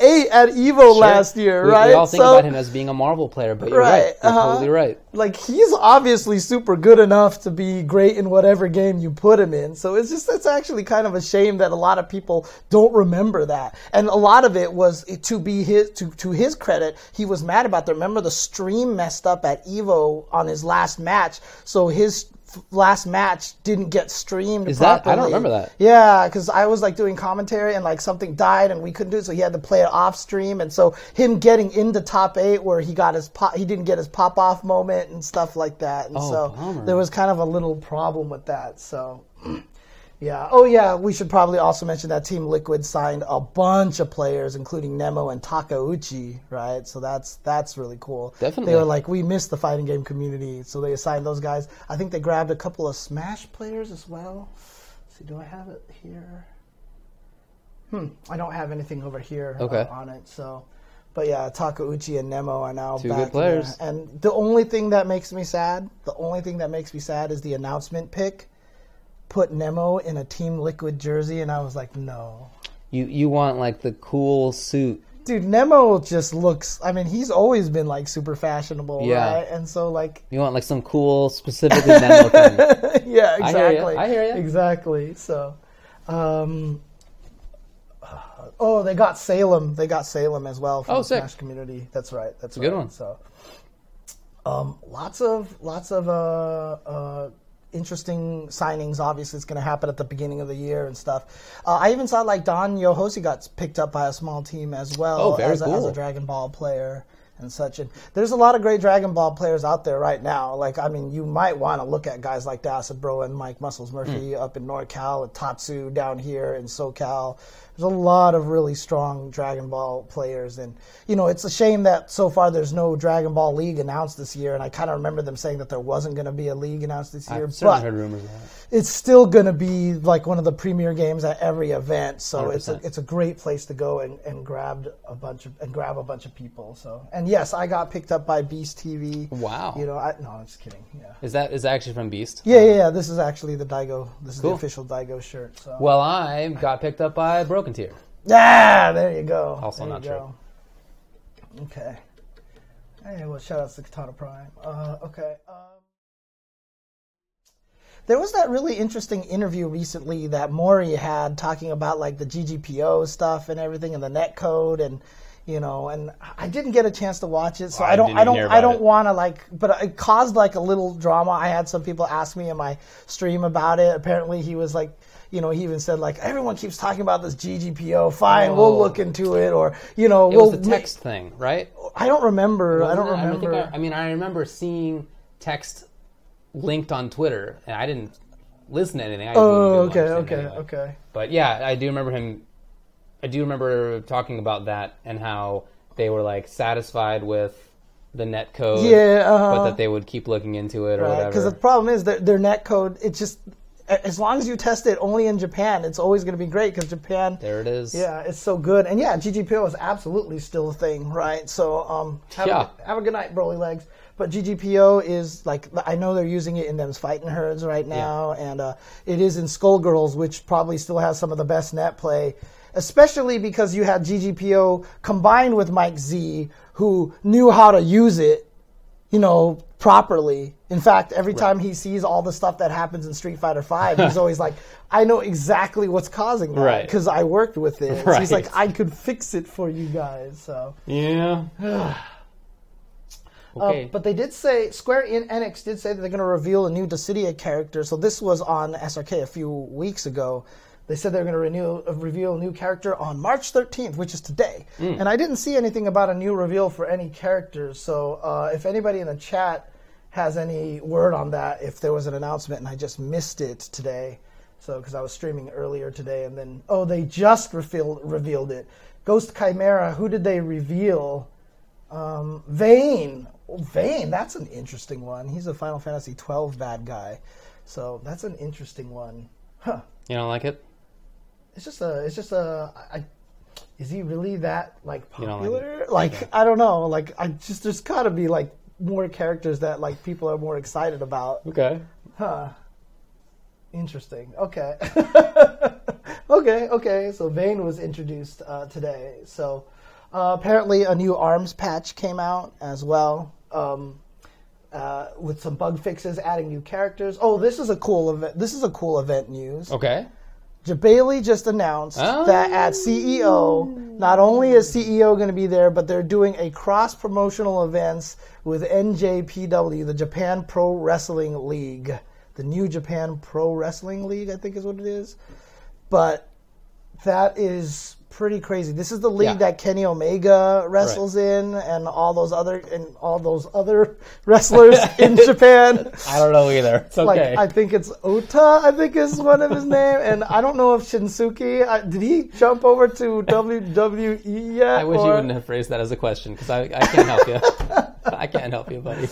eight at Evo last year, we, right? We all think So- about him as being a Marvel player, but you're Right, right. You're uh-huh. totally right. like he's obviously super good enough to be great in whatever game you put him in. So it's just it's actually kind of a shame that a lot of people don't remember that. And a lot of it was to be his to to his credit, he was mad about that. Remember the stream messed up at Evo on his last match, so his last match didn't get streamed Is that- I don't remember that. Yeah, because I was like doing commentary and like something died and we couldn't do it, so he had to play it off stream. And so him getting into top eight where he got his pop, he didn't get his pop off moment and stuff like that. And Oh, so bummer. there was kind of a little problem with that. So. Yeah. Oh, yeah. We should probably also mention that Team Liquid signed a bunch of players, including Nemo and Takeuchi, right? So that's that's really cool. Definitely. They were like, we missed the fighting game community, so they assigned those guys. I think they grabbed a couple of Smash players as well. Let's see, do I have it here? Hmm. I don't have anything over here uh, on it. So, but yeah, Takeuchi and Nemo are now Two back good players. And the only thing that makes me sad, the only thing that makes me sad is the announcement pick put Nemo in a Team Liquid jersey, and I was like, no. You you want like the cool suit. Dude, Nemo just looks. I mean, he's always been like super fashionable, Yeah. right? And so, like, You want like some cool specifically Nemo thing. [LAUGHS] yeah, I hear ya, exactly. I hear ya. Exactly. So, um, oh, they got Salem. They got Salem as well from Oh, the sick. Smash community. That's right. That's a right. good one. So, um, lots of lots of uh, uh, interesting signings. Obviously, it's going to happen at the beginning of the year and stuff. Uh, I even saw like Don Yohosi got picked up by a small team as well Oh, as, a, as a Dragon Ball player and such. And there's a lot of great Dragon Ball players out there right now. Like, I mean, you might want to look at guys like Acid Bro and Mike Muscles Murphy Hmm. up in NorCal, and Tatsu down here in SoCal. There's a lot of really strong Dragon Ball players, and you know it's a shame that so far there's no Dragon Ball League announced this year. And I kind of remember them saying that there wasn't going to be a league announced this year, I've certainly but heard rumors of that. it's still going to be like one of the premier games at every event. So it's a 100%. it's a great place to go and, and grab a bunch of and grab a bunch of people. So and yes, I got picked up by Beast TV. Wow. You know, I no, I'm just kidding. Yeah. Is that is that actually from Beast? Yeah, yeah, yeah. This is actually the Daigo. This is Cool. the official Daigo shirt. So Well, I got picked up by Broken Tier. yeah, there you go. Also There not true. Okay. Hey, well, shout out to Katana Prime. Uh, okay. Um, there was that really interesting interview recently that Maury had talking about like the GGPO stuff and everything and the net code and you know and I didn't get a chance to watch it so I I don't I don't I don't want to like but it caused like a little drama. I had some people ask me in my stream about it. Apparently he was like you know, he even said like everyone keeps talking about this GGPO. Fine, Oh. we'll look into it, or you know, It we'll. was the text thing, right? I don't remember. I don't it? remember. think I, I mean, I remember seeing text linked on Twitter, and I didn't listen to anything. I oh, okay, okay, anyway. okay. But yeah, I do remember him. I do remember talking about that and how they were like satisfied with the net code. Yeah, uh-huh. but that they would keep looking into it or whatever. Because the problem is that their net code, it just, as long as you test it only in Japan, it's always going to be great because Japan, there it is. yeah, it's so good. And yeah, GGPO is absolutely still a thing, right? So um, have, Yeah. a, have a good night, Brolylegs. But GGPO is like, I know they're using it in them's fighting herds right now, and uh, it is in Skullgirls, which probably still has some of the best net play. Especially because you had GGPO combined with Mike Z, who knew how to use it you know, properly. In fact, every time he sees all the stuff that happens in Street Fighter Five, he's [LAUGHS] always like, "I know exactly what's causing that Right. because I worked with it." So he's like, "I could fix it for you guys." So, Yeah. [SIGHS] Uh, okay. but they did say Square Enix did say that they're going to reveal a new Dissidia character. So this was on SRK a few weeks ago. They said they're going to renew, uh, reveal a new character on March 13th, which is today. And I didn't see anything about a new reveal for any characters. So uh, if anybody in the chat has any word on that, if there was an announcement and I just missed it today, so because I was streaming earlier today, and then oh, they just revealed revealed it. Ghost Chimera. Who did they reveal? Um, Vayne. Oh, Vayne, that's an interesting one. He's a Final Fantasy twelve bad guy, so that's an interesting one. Huh? you don't like it? It's just a. It's just a. I, is he really that like don't like popular? Like, I don't know. Like I just there's got to be like more characters that like people are more excited about. Okay. Huh. Interesting. Okay. [LAUGHS] okay. Okay. So Vayne was introduced uh, today. So uh, apparently a new arms patch came out as well. Um, uh, with some bug fixes, adding new characters. Oh, this is a cool event. This is a cool event news. Okay. Jebailey just announced Oh. that at oh. CEO, not only is CEO going to be there, but they're doing a cross promotional events with NJPW, the Japan Pro Wrestling League, the New Japan Pro Wrestling League, I think is what it is. But that is pretty crazy. This is the league Yeah. that Kenny Omega wrestles in, and all those other and all those other [LAUGHS] wrestlers in [LAUGHS] Japan. I don't know either. It's Like okay. I think it's Ota, I think is one of his name, and I don't know if Shinsuke uh, did he jump over to WWE yet? I wish you wouldn't have phrased that as a question because I, I can't help you. [LAUGHS] I can't help you, buddy.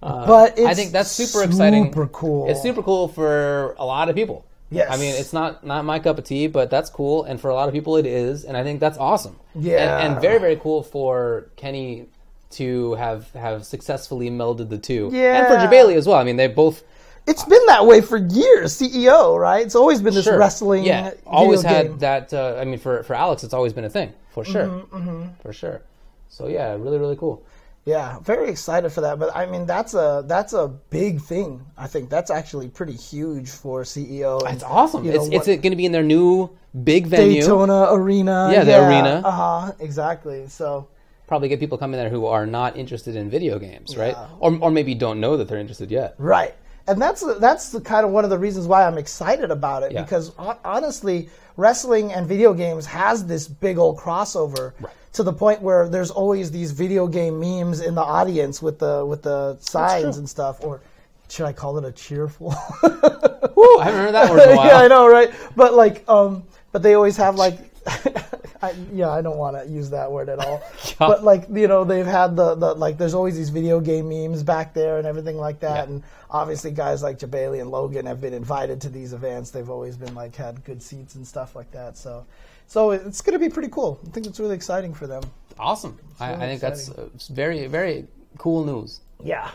But it's I think that's super exciting. Super cool. It's super cool for a lot of people. Yes. I mean, it's not not my cup of tea, but that's cool, and for a lot of people, it is, and I think that's awesome. Yeah. and, and very very cool for Kenny to have have successfully melded the two. Yeah. and for. Jebailey as well. I mean, they both It's been that way for years. CEO, right? It's always been this Sure. wrestling. Yeah, always game. had that. Uh, I mean, for for Alex, it's always been a thing for sure, Mm-hmm, for sure. So yeah, really really cool. Yeah, very excited for that. But I mean, that's a that's a big thing. I think that's actually pretty huge for CEO. and, It's awesome. you know, it's it's going to be in their new big venue. Daytona Arena. Yeah, the arena. Uh huh. Exactly. So. Probably get people coming there who are not interested in video games, right? Yeah. Or or maybe don't know that they're interested yet. Right. And that's that's the kind of one of the reasons why I'm excited about it Yeah. because honestly, wrestling and video games has this big old crossover to the point where there's always these video game memes in the audience with the with the signs and stuff. Or should I call it a cheerful? Woo, I haven't heard that word in a while. [LAUGHS] yeah, I know, right? But like, um, but they always have like, [LAUGHS] I, yeah, I don't want to use that word at all. [LAUGHS] but like, you know, they've had the, the like, there's always these video game memes back there and everything like that. Yeah. And obviously, guys like Jebailey and Logan have been invited to these events. They've always been like had good seats and stuff like that. So, so it's going to be pretty cool. I think it's really exciting for them. Awesome. I, I really think that's uh, very very cool news. Yeah.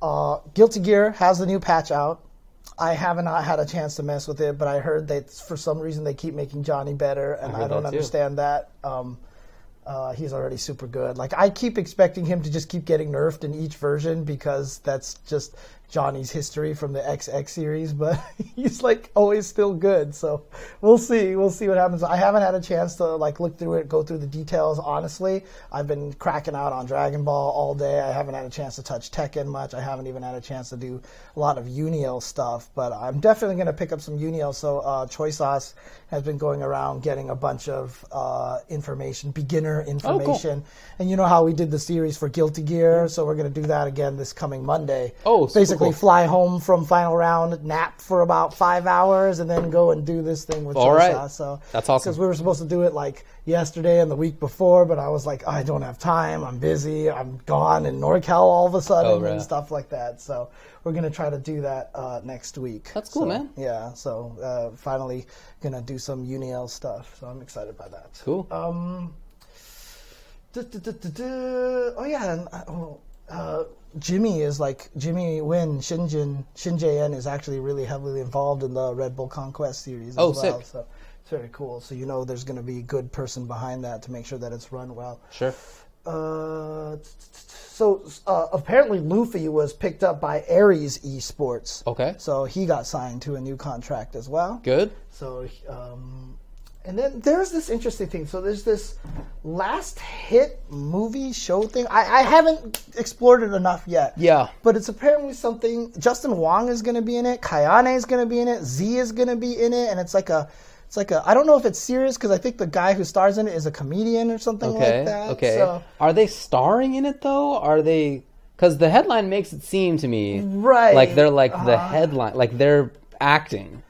Uh, Guilty Gear has the new patch out. I haven't had a chance to mess with it, but I heard that for some reason they keep making Johnny better, and I I, don't that understand that. Um, uh, he's already super good. Like I keep expecting him to just keep getting nerfed in each version because that's just Johnny's history from the XX series. But [LAUGHS] he's like always still good. So we'll see. We'll see what happens. I haven't had a chance to like look through it, go through the details. Honestly, I've been cracking out on Dragon Ball all day. I haven't had a chance to touch Tekken much. I haven't even had a chance to do a lot of Uniel stuff. But I'm definitely going to pick up some Uniel. So uh, Choi Sauce has been going around getting a bunch of uh, information, beginner information. And you know how we did the series for Guilty Gear, so we're going to do that again this coming Monday. Oh, basically cool. fly home from final round, nap for about five hours, and then go and do this thing with All Joshua. right. So That's awesome. Because we were supposed to do it like yesterday and the week before, but I was like, I don't have time. I'm busy. I'm gone in NorCal all of a sudden Oh, right. and stuff like that. So we're gonna try to do that uh, next week. That's cool, So, man. Yeah. So uh, finally gonna do some Uniel stuff. So I'm excited by that. Cool. Um. Oh yeah, and, uh, oh, uh, Jimmy is like Jimmy Win Shinjin Shinjaen is actually really heavily involved in the Red Bull Conquest series as Oh, well. sick. So it's very cool. So you know there's going to be a good person behind that to make sure that it's run well. sure. Uh, so uh, apparently Luffy was picked up by Ares Esports. Okay. So he got signed to a new contract as well. Good. So, um, and then there's this interesting thing. So there's this last hit movie show thing. I, I haven't explored it enough yet. Yeah. But it's apparently something. Justin Wong is going to be in it. Kayane is going to be in it. Z is going to be in it, and it's like a. It's like a. I don't know if it's serious because I think the guy who stars in it is a comedian or something Okay. like that. okay. So, Are they starring in it though? Are they? Because the headline makes it seem to me Right. like they're like the Uh. headline, like they're acting.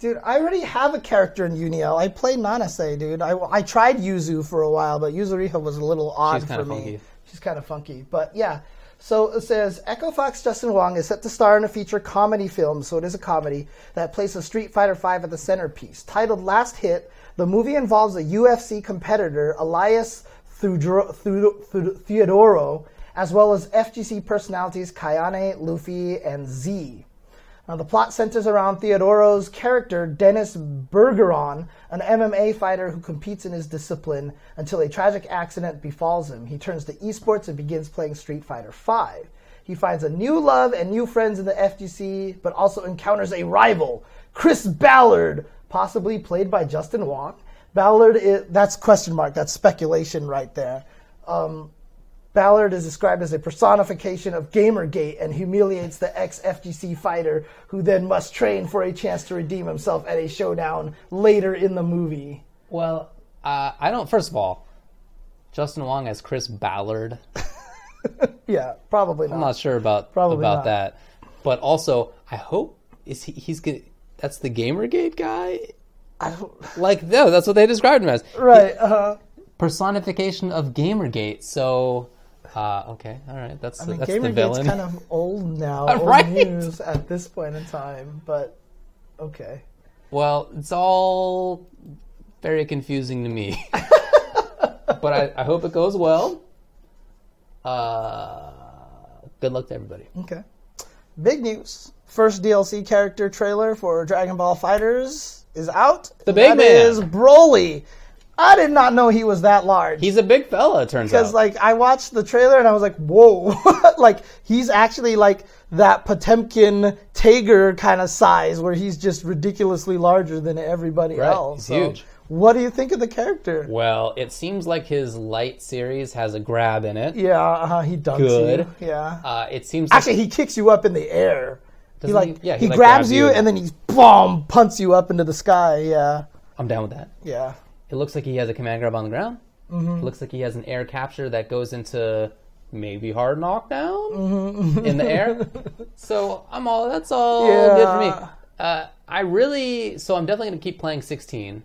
Dude, I already have a character in Uniel. I play Nanase, dude. I, I tried Yuzu for a while, but Yuzuriha was a little odd She's for me. funky. She's kind of funky. But yeah. So it says Echo Fox Justin Wong is set to star in a feature comedy film, so it is a comedy, that places Street Fighter V at the centerpiece. Titled Last Hit, the movie involves a UFC competitor, Elias Theodoro, Theodoro- Theodoro as well as FGC personalities Kayane, Luffy, and Z. Now, the plot centers around Theodoro's character, Dennis Bergeron, an MMA fighter who competes in his discipline until a tragic accident befalls him. He turns to esports and begins playing Street Fighter V. He finds a new love and new friends in the FGC, but also encounters a rival, Chris Ballard, possibly played by Justin Wong. Ballard, is, that's question mark, that's speculation right there. Um, Ballard is described as a personification of Gamergate and humiliates the ex FGC fighter who then must train for a chance to redeem himself at a showdown later in the movie. Well, uh, I don't. First of all, Justin Wong as Chris Ballard. [LAUGHS] Yeah, probably not. I'm not sure about Probably about not. that. But also, I hope is he he's gonna. That's the GamerGate guy. I don't, [LAUGHS] Like no, that's what they described him as. right. Uh, Personification of GamerGate. So, uh, okay, all right. That's I the, mean, that's the Gamergate's villain. kind of old now, [LAUGHS] old Right? news at this point in time, but okay. Well, it's all very confusing to me. [LAUGHS] but I, I hope it goes well. Uh, good luck to everybody. Okay. Big news. First DLC character trailer for Dragon Ball FighterZ is out. The big That man. is Broly. I did not know he was that large. He's a big fella, it turns out. because like I watched the trailer and I was like, whoa, [LAUGHS] like he's actually like that Potemkin Tager kind of size where he's just ridiculously larger than everybody Right, else. he's So, huge. What do you think of the character? well, it seems like his light series has a grab in it. Yeah, uh, he dunks Good. you. Yeah. Uh, it seems like Actually, he kicks you up in the air. He like he- yeah, he, he, like, grabs grabs you you. and then he boom punts you up into the sky. Yeah, I'm down with that. yeah. It looks like he has a command grab on the ground. It looks like he has an air capture that goes into maybe hard knockdown in the air. [LAUGHS] So I'm all that's all good for me. Uh, I really so I'm definitely gonna keep playing 16.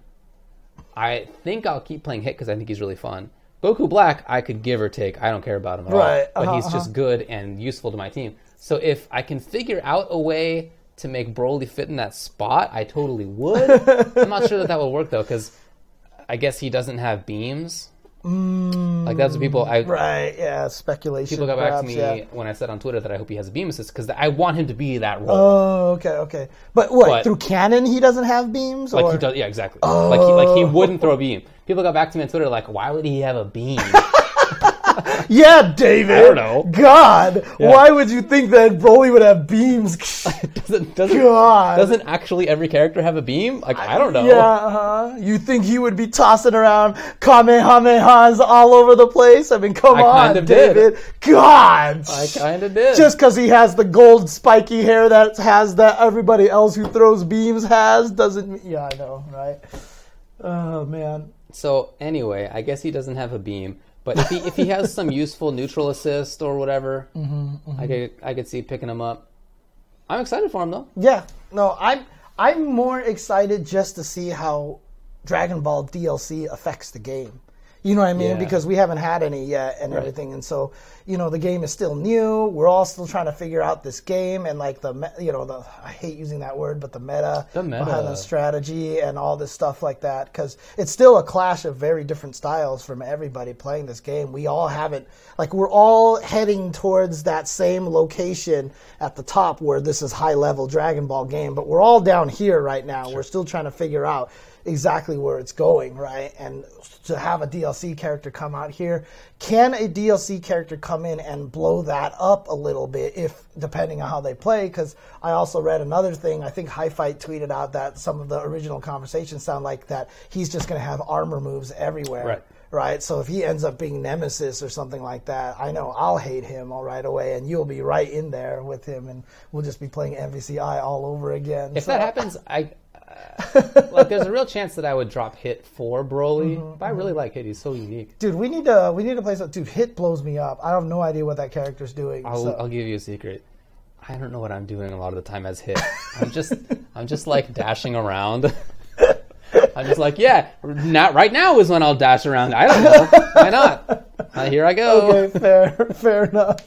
I think I'll keep playing Hit because I think he's really fun. Goku Black, I could give or take. I don't care about him at Right, all. But uh-huh, he's just good and useful to my team. So if I can figure out a way to make Broly fit in that spot, I totally would. [LAUGHS] I'm not sure that that will work though because I guess he doesn't have beams. Mm, like that's what people I Right. Yeah. Speculation. people got back to me yeah. when I said on Twitter that I hope he has a beam assist because I want him to be that role. Oh, okay, okay. But what But- through canon he doesn't have beams, like or he does, yeah, exactly. Like he like he Oh. wouldn't throw a beam. People got back to me on Twitter like, why would he have a beam? [LAUGHS] [LAUGHS] yeah, David. I don't know. God, why would you think that Broly would have beams? [LAUGHS] doesn't doesn't God. doesn't actually every character have a beam? Like I don't know. Yeah, uh-huh. You think he would be tossing around Kamehamehas all over the place? I mean, come I on, of did. David. God. I kind of did. just because he has the gold spiky hair that has that everybody else who throws beams has doesn't mean. Yeah, I know, right? Oh man. So anyway, I guess he doesn't have a beam, but if he if he has some useful neutral assist or whatever, Mm-hmm, I could I could see picking him up. I'm excited for him though. Yeah, no, I'm I'm more excited just to see how Dragon Ball DLC affects the game. You know what I mean? Yeah. Because we haven't had any yet and everything, and so you know the game is still new. We're all still trying to figure out this game and like the you know the I hate using that word, but the meta, The meta. behind the strategy and all this stuff like that because it's still a clash of very different styles from everybody playing this game. We all haven't like we're all heading towards that same location at the top where this is high level Dragon Ball game, but we're all down here right now. We're still trying to figure out exactly where it's going, right? And to have a DLC character come out here, can a DLC character come in and blow that up a little bit if depending on how they play? Because I also read another thing. I think High Fight tweeted out that some of the original conversations sound like that he's just going to have armor moves everywhere. Right. Right, so if he ends up being Nemesis or something like that, I know I'll hate him all right away, and you'll be right in there with him, and we'll just be playing MVCI all over again. If So- that happens, I [LAUGHS] like. There's a real chance that I would drop Hit for Broly, Mm-hmm, but I really like Hit. He's so unique. Dude, we need to we need to play some. Dude, Hit blows me up. I have no idea what that character's doing. I'll, so- I'll give you a secret. I don't know what I'm doing a lot of the time as Hit. I'm just [LAUGHS] I'm just like dashing around. [LAUGHS] I'm just like, yeah, not right now is when I'll dash around. I don't know. Why not? Uh, here I go. okay, fair, fair enough.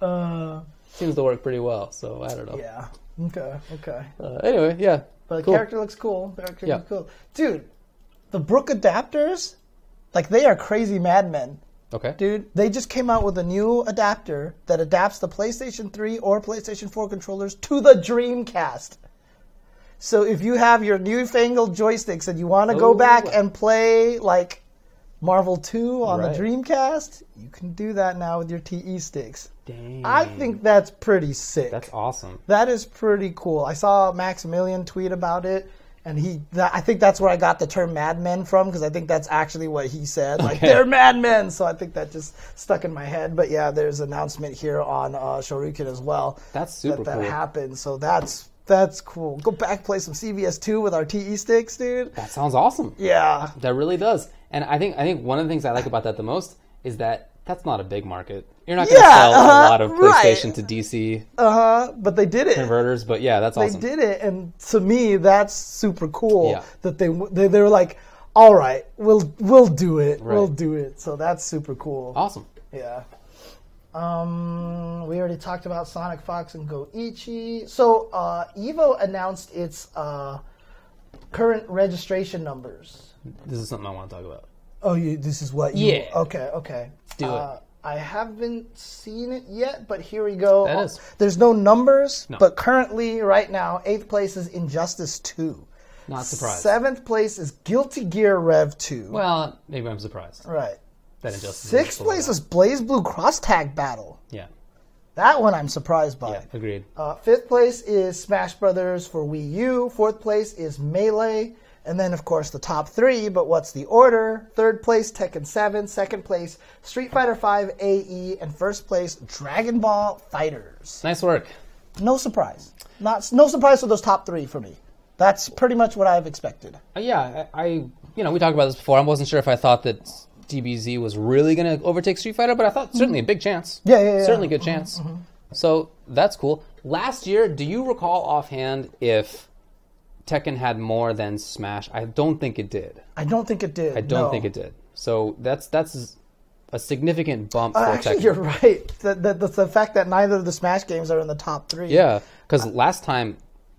uh, Seems to work pretty well. So I don't know. yeah. Okay. Okay. Uh, anyway, yeah. But the Cool. character looks cool. The character Yeah. looks cool. Dude, the Brook adapters, like they are crazy madmen. Okay. Dude, they just came out with a new adapter that adapts the PlayStation 3 or PlayStation 4 controllers to the Dreamcast. So if you have your newfangled joysticks and you want to go back and play like Marvel 2 on Right. the Dreamcast, you can do that now with your TE sticks. Dang. I think that's pretty sick. that's awesome. That is pretty cool. I saw Maximilian tweet about it, and he. That, I think that's where I got the term "madmen" from because I think that's actually what he said. Like Okay. they're madmen, so I think that just stuck in my head. But yeah, there's an announcement here on uh, Shoryuken as well. That's super that, that cool. happened. So that's that's cool. Go back play some CVS2 with our TE sticks, dude. That sounds awesome. Yeah. That really does. And I think I think one of the things I like about that the most is that that's not a big market. You're not going to Yeah, sell uh-huh, a lot of right. PlayStation to DC Uh huh. But they did it. converters, but yeah, that's awesome. they did it, and to me, that's super cool. Yeah. That they, they they were like, all right, we'll we'll do it, we'll do it. So that's super cool. Awesome. Yeah. Um, we already talked about SonicFox and GO1. So uh, Evo announced its uh, current registration numbers. This is something I want to talk about. Oh, you. This is what you. Yeah. Okay. Okay. Do it. I haven't seen it yet, but here we go. That is- There's no numbers, No. but currently, right now, eighth place is Injustice Two. Not surprised. Seventh place is Guilty Gear Rev Two. Well, maybe I'm surprised. right. That Injustice. Sixth place is BlazBlue Cross Tag Battle. Yeah. That one I'm surprised by. Yeah. Agreed. Uh, fifth place is Smash Brothers for Wii U. Fourth place is Melee. And then, of course, the top three, but what's the order? Third place, Tekken 7. Second place, Street Fighter 5 AE. And first place, Dragon Ball FighterZ. Nice work. No surprise. Not No surprise for those top three for me. That's pretty much what I've expected. Uh, yeah, I, I, you know, we talked about this before. I wasn't sure if I thought that DBZ was really going to overtake Street Fighter, but I thought certainly a mm-hmm. big chance. Yeah, yeah, yeah. Certainly a good mm-hmm. chance. Mm-hmm. So that's cool. Last year, do you recall offhand if Tekken had more than Smash? I don't think it did. I don't think it did. I don't no. think it did. So that's that's a significant bump Uh, for actually, Tekken. you're right. The, the, the, the fact that neither of the Smash games are in the top three. Yeah, because last time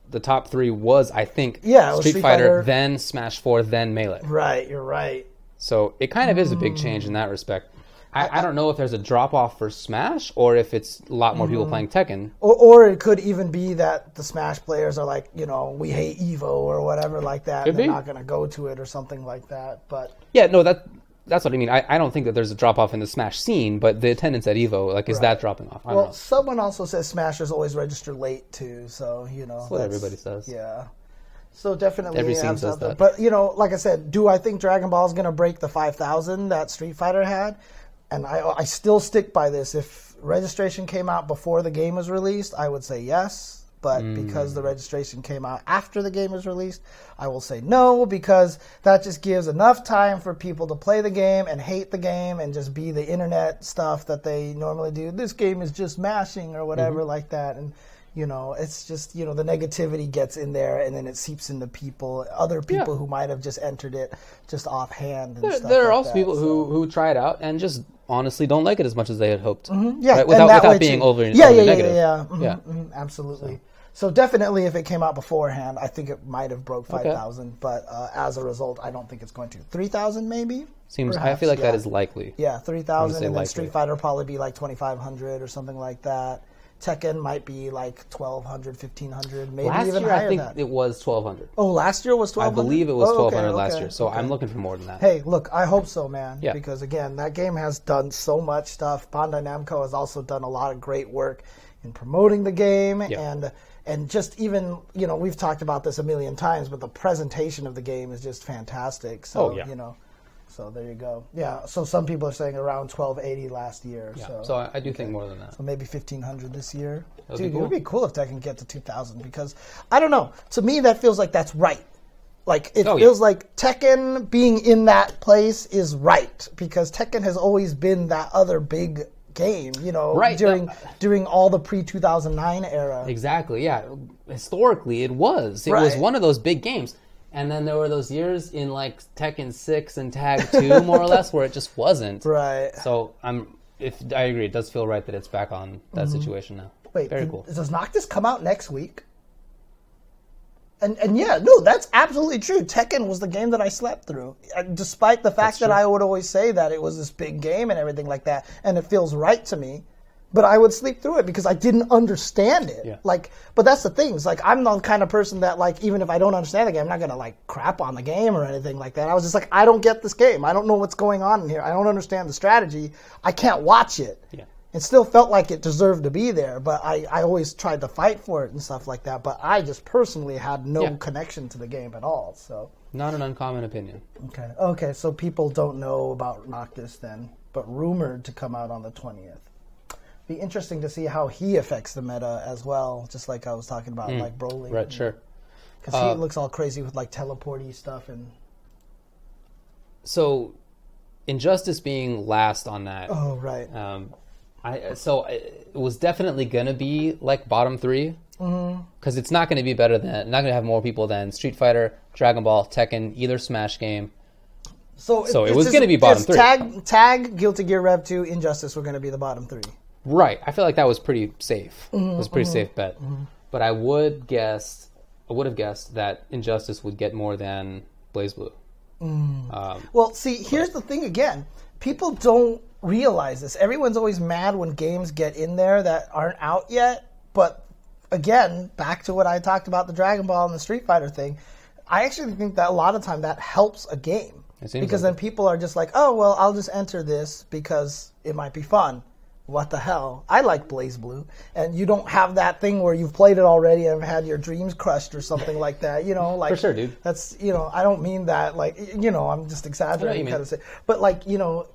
the top three was, I think, Yeah, Street, Street Fighter, Fighter. then Smash Four, then Melee. Right, you're right. So it kind of is a big change in that respect. I, I don't know if there's a drop off for Smash or if it's a lot more Mm-hmm. people playing Tekken. Or, or it could even be that the Smash players are like, you know, we hate Evo or whatever like that. Could and they're be. not going to go to it or something like that. But Yeah, no, that that's what I mean. I, I don't think that there's a drop off in the Smash scene, but the attendance at Evo, like, is that dropping off? I don't well, know. someone also says Smashers always register late too. So you know, That's what that's- everybody says. Yeah. So definitely, Every scene says that. But you know, like I said, do I think Dragon Ball is going to break the five thousand that Street Fighter had? And I, I still stick by this. If registration came out before the game was released, I would say yes. But mm. because the registration came out after the game was released, I will say no because that just gives enough time for people to play the game and hate the game and just be the internet stuff that they normally do. This game is just mashing or whatever mm-hmm. like that. And you know, it's just you know the negativity gets in there and then it seeps into people, other people Yeah. who might have just entered it just offhand. And There, stuff there are like also that, people so. who, who try it out and just honestly don't like it as much as they had hoped. Yeah, Right? Without, that without being too. over, yeah, overly yeah, yeah, negative. yeah, yeah, Mhm, Yeah. mhm, absolutely. So. definitely, if it came out beforehand, I think it might have broke five thousand. But uh, as a result, I don't think it's going to three thousand maybe. Seems I feel like that yeah. is likely. Yeah, three thousand, and then likely. Street Fighter probably be like twenty five hundred or something like that. Tekken might be like 1200, 1500, maybe Last even year, higher I think it was twelve hundred. oh, last year was 1,200? I believe it was Oh, twelve okay, last okay, year. So okay. I'm looking for more than that. Hey, look, I hope so, man. Yeah. Because again, that game has done so much stuff. Bandai Namco has also done a lot of great work in promoting the game Yeah. and and just even you know we've talked about this a million times, but the presentation of the game is just fantastic. So Oh, yeah. you know, so there you go. Yeah. So some people are saying around twelve eighty last year. Yeah. So. So I, I do think more than that. So maybe fifteen hundred this year. That'd Dude, be it would be cool if Tekken get to two thousand because I don't know. To me, that feels like that's right. Like it Oh, yeah. feels like Tekken being in that place is right because Tekken has always been that other big game. You know, Right, during no. during all the pre two thousand nine era. Exactly. Yeah. Historically, it was. It was one of those big games. And then there were those years in like Tekken Six and Tag Two, more or less, where it just wasn't. [LAUGHS] Right. So I'm. If I agree, it does feel right that it's back on that situation now. Mm-hmm. Wait, very did- cool. does Noctis come out next week? And and yeah, no, that's absolutely true. Tekken was the game that I slept through, Uh, despite the fact that true. I would always say that it was this big game and everything like that, and it feels right to me. But I would sleep through it because I didn't understand it. Yeah. Like, but that's the thing. It's like I'm the kind of person that like even if I don't understand the game, I'm not gonna like crap on the game or anything like that. I was just like, I don't get this game. I don't know what's going on in here. I don't understand the strategy. I can't watch it Yeah. it still felt like it deserved to be there, but I, I always tried to fight for it and stuff like that. But I just personally had no Yeah. connection to the game at all. So Not an uncommon opinion. okay, okay, so people don't know about Noctis then, but rumored to come out on the twentieth. Be interesting to see how he affects the meta as well, just like I was talking about, like Broly. Right. Sure. Because Uh, he looks all crazy with like teleporty stuff and So, Injustice being last on that. oh right, Um, I so it was definitely gonna be like bottom three Mm-hmm. because it's not gonna be better than not gonna have more people than Street Fighter, Dragon Ball, Tekken, either Smash game. so So it it's was gonna be bottom three. Tag, Tag, Guilty Gear Rev Two, Injustice were going to be the bottom three. Right. I feel like that was pretty safe. Mm-hmm, it was a pretty safe bet. But I would guess I would have guessed that Injustice would get more than BlazBlue. Um, Well, see, here's the thing again. People don't realize this. Everyone's always mad when games get in there that aren't out yet. But again, back to what I talked about the Dragon Ball and the Street Fighter thing. I actually think that a lot of time that helps a game. Because like then people are just like, oh, well, I'll just enter this because it might be fun. What the hell? I like BlazBlue. And you don't have that thing where you've played it already and had your dreams crushed or something like that. You know, like For sure, dude. that's you know I don't mean that like you know I'm just exaggerating kind of say, but like you know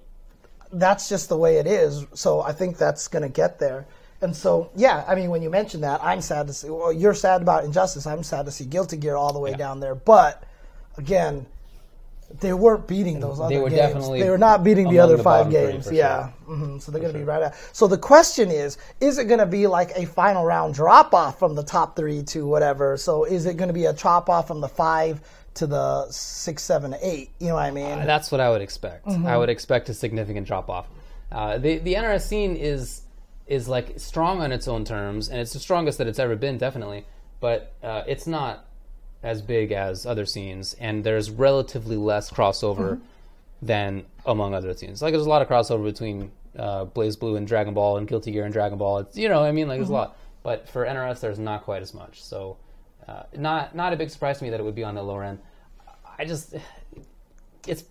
that's just the way it is. So I think that's gonna get there. And so yeah, I mean when you mention that, I'm sad to see. Well, you're sad about Injustice. I'm sad to see Guilty Gear all the way Yeah. down there. But again, they weren't beating those other they were games. definitely they were not beating the other the five games. yeah, hmm so they're going to be right out. So the question is: Is it going to be like a final round drop off from the top three to whatever? So is it going to be a chop off from the five to the six, seven, eight? You know what I mean? That's what I would expect. Mm-hmm. I would expect a significant drop off. Uh, the the NRS scene is is like strong on its own terms, and it's the strongest that it's ever been, definitely. But uh, it's not as big as other scenes, and there's relatively less crossover Mm-hmm. than among other scenes. Like there's a lot of crossover between uh, BlazBlue and Dragon Ball, and Guilty Gear and Dragon Ball. It's you know, I mean, like there's Mm-hmm. a lot. But for NRS, there's not quite as much. So, uh, not not a big surprise to me that it would be on the lower end. I just it's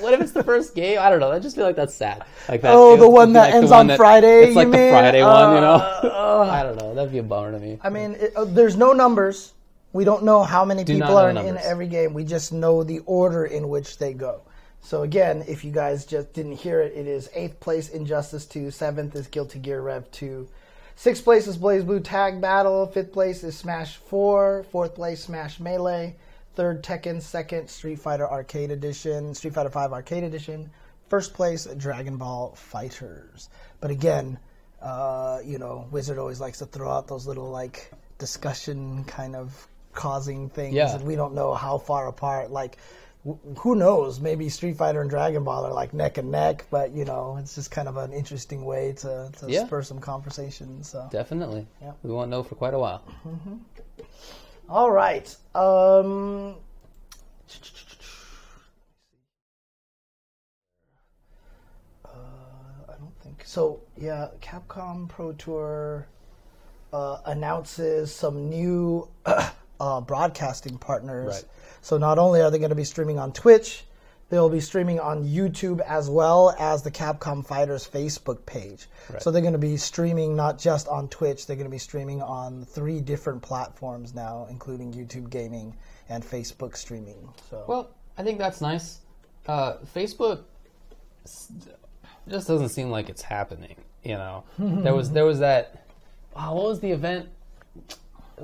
what if it's the first game? I don't know. I just feel like that's sad. Like that. Oh, the one that like ends one on Friday, It's like you the mean? Friday one, you know. Uh, [LAUGHS] I don't know. That'd be a bummer to me. I mean, it, uh, there's no numbers. We don't know how many not people are in, every game. We just know the order in which they go. So again, if you guys just didn't hear it, it is eighth place Injustice 2, seventh is Guilty Gear Rev 2, Sixth place is BlazBlue Tag Battle. Fifth place is Smash 4. Fourth place, Smash Melee. Third, Tekken. Second, Street Fighter Arcade Edition. Street Fighter 5 Arcade Edition. First place, Dragon Ball FighterZ. But again, uh, you know, Wizard always likes to throw out those little like discussion kind of causing things, Yeah. and we don't know how far apart. Like, w- who knows? Maybe Street Fighter and Dragon Ball are like neck and neck, but you know, it's just kind of an interesting way to, to Yeah. spur some conversation. So, Definitely. Yeah. We won't know for quite a while. all right. Um, uh, I don't think so. Yeah, Capcom Pro Tour uh, announces some new [CLEARS THROAT] uh, broadcasting partners. Right. So not only are they going to be streaming on Twitch, they'll be streaming on YouTube as well as the Capcom Fighters Facebook page. Right. So they're going to be streaming not just on Twitch, they're going to be streaming on three different platforms now, including YouTube Gaming and Facebook streaming. So Well, I think that's nice. Uh, Facebook just doesn't seem like it's happening. You know, [LAUGHS] there was there was that. Oh, what was the event?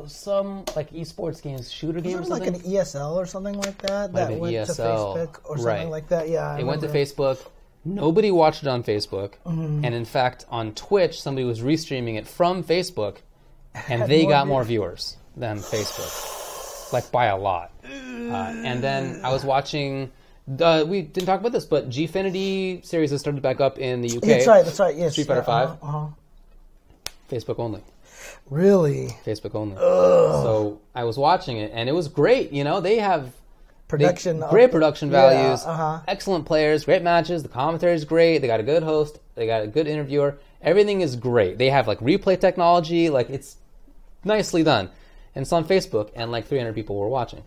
Some like esports games, shooter game or it like an ESL or something like that Might that went to ESL, Facebook or something right. like that? Yeah, I it went to. Facebook. Nobody watched it on Facebook, Mm-hmm. and in fact, on Twitch, somebody was restreaming it from Facebook, [LAUGHS] and they more got views. more viewers than Facebook, like by a lot. Uh, and then I was watching. Uh, we didn't talk about this, but Gfinity series has started back up in the UK. That's right. That's right. Yes. Street Fighter yeah, 5? Uh-huh, uh-huh. Facebook only. Really? Facebook only. So I was watching it, and it was great. You know, they have Production. of- great production Yeah, values, uh-huh. excellent players, great matches. The commentary is great. They got a good host. They got a good interviewer. Everything is great. They have like replay technology. Like it's nicely done. And it's on Facebook, and like 300 people were watching.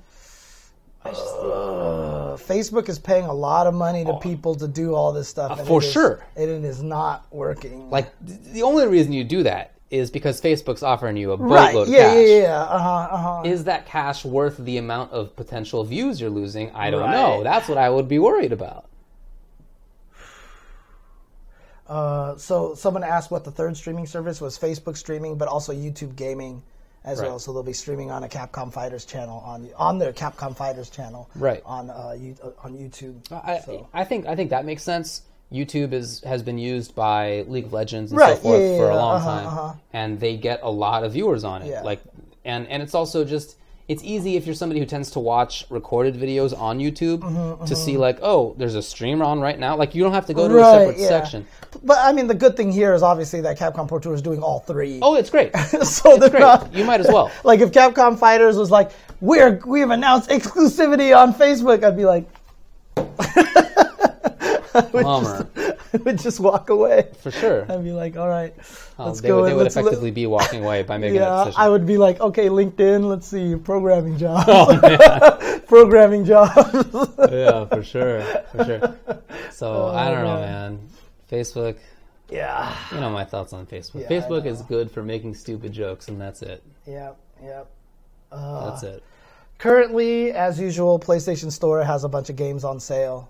Uh, Facebook is paying a lot of money to people to do all this stuff. and Oh. Uh, for it is- sure. and it is not working. Like th- the only reason you do that is because Facebook's offering you a boatload right? of Yeah, cash. yeah, yeah. Uh huh. Uh huh. Is that cash worth the amount of potential views you're losing? I don't Right. know. That's what I would be worried about. Uh, so someone asked what the third streaming service was. Facebook streaming, but also YouTube gaming as Right. well. So they'll be streaming on a Capcom Fighters channel on on their Capcom Fighters channel. Right. On uh, you, uh, on YouTube. I, So- I think I think that makes sense. YouTube is has been used by League of Legends and Right, so forth yeah, yeah, for a long uh-huh, time, uh-huh. and they get a lot of viewers on it. Yeah. Like, and and it's also just it's easy if you're somebody who tends to watch recorded videos on YouTube Mm-hmm, to see like, oh, there's a streamer on right now. Like, you don't have to go to a separate yeah. section. But I mean, the good thing here is obviously that Capcom Pro Tour is doing all three. Oh, it's great. [LAUGHS] so they're great. not. You might as well. [LAUGHS] Like if Capcom Fighters was like, "We're we have announced exclusivity on Facebook," I'd be like, [LAUGHS] I would Bummer. just, [LAUGHS] I would just walk away. For sure. I'd be like, "All right, Oh, let's they go." would, they would li- effectively be walking away by making that yeah, decision. I would be like, "Okay, LinkedIn, let's see programming [LAUGHS] jobs, Oh, [LAUGHS] programming jobs." yeah, for sure, for sure. So oh, I don't know, Oh, man. man. Facebook. yeah, You know my thoughts on Facebook. Yeah, Facebook is good for making stupid jokes, and that's it. Yep. yeah. That's it. Currently, as usual, PlayStation Store has a bunch of games on sale.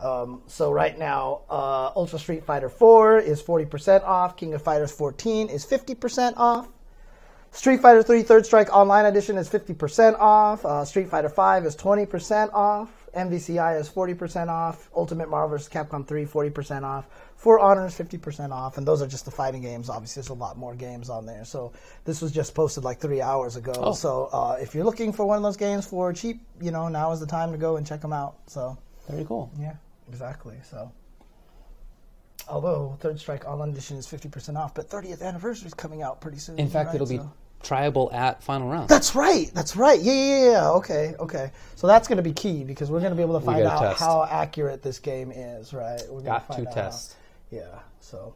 Um, so right now, uh, Ultra Street Fighter 4 is 40% off. King of Fighters 14 is 50% off. Street Fighter 3 Third Strike Online Edition is 50% off. Uh, Street Fighter 5 is 20% off. MVCI is 40% off. Ultimate Marvel vs. Capcom 3 40% off. For Honor is 50% off. And those are just the fighting games. Obviously, there's a lot more games on there. So this was just posted like three hours ago. Oh. So uh, if you're looking for one of those games for cheap, you know, now is the time to go and check them out. So Very cool. yeah, exactly. So, although Third Strike Online Edition is fifty percent off, but 30th anniversary is coming out pretty soon. In fact, right? it'll be So- tryable at final round. That's right. That's right. Yeah, yeah, yeah. Okay, okay. So that's going to be key because we're going to be able to find out test. how accurate this game is. Right. We're gonna Got to find out. test. Yeah. So.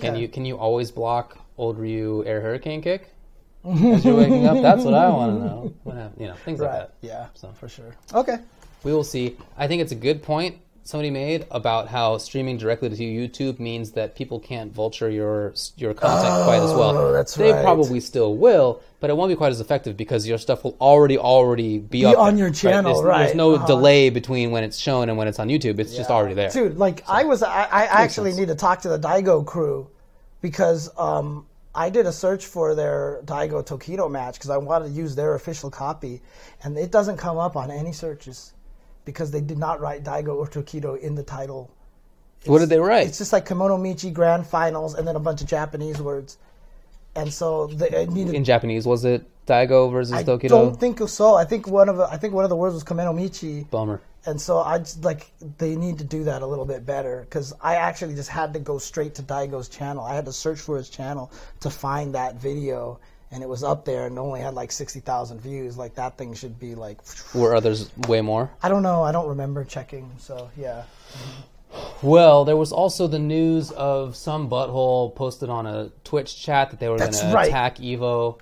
Can you can you always block old Ryu air hurricane kick [LAUGHS] as you're waking up? That's what I want to know. You know, things like that. Yeah. So. For sure. Okay. We will see. I think it's a good point somebody made about how streaming directly to YouTube means that people can't vulture your your content quite as well. Oh, that's they right. probably still will, but it won't be quite as effective because your stuff will already already be, up on there, your channel, There's, right, There's no uh-huh. delay between when it's shown and when it's on YouTube. It's just already there. Dude, like I was, I, I actually sense. need to talk to the Daigo crew because um, I did a search for their Daigo Tokido match because I wanted to use their official copy, and it doesn't come up on any searches because they did not write Daigo or Tokido in the title. what did they write? It's just like Kemono Michi Grand Finals and then a bunch of Japanese words. And so they needed In Japanese, was it Daigo versus I Tokido? I don't think so. I think one of the, I think one of the words was Kemono Michi. Bummer. And so I just like they need to do that a little bit better because I actually just had to go straight to Daigo's channel. I had to search for his channel to find that video, and it was up there and only had like sixty thousand views. Like that thing should be like Were others way more? I don't know. I don't remember checking. So yeah, Well, there was also the news of some butthole posted on a Twitch chat that they were going That's to attack Evo.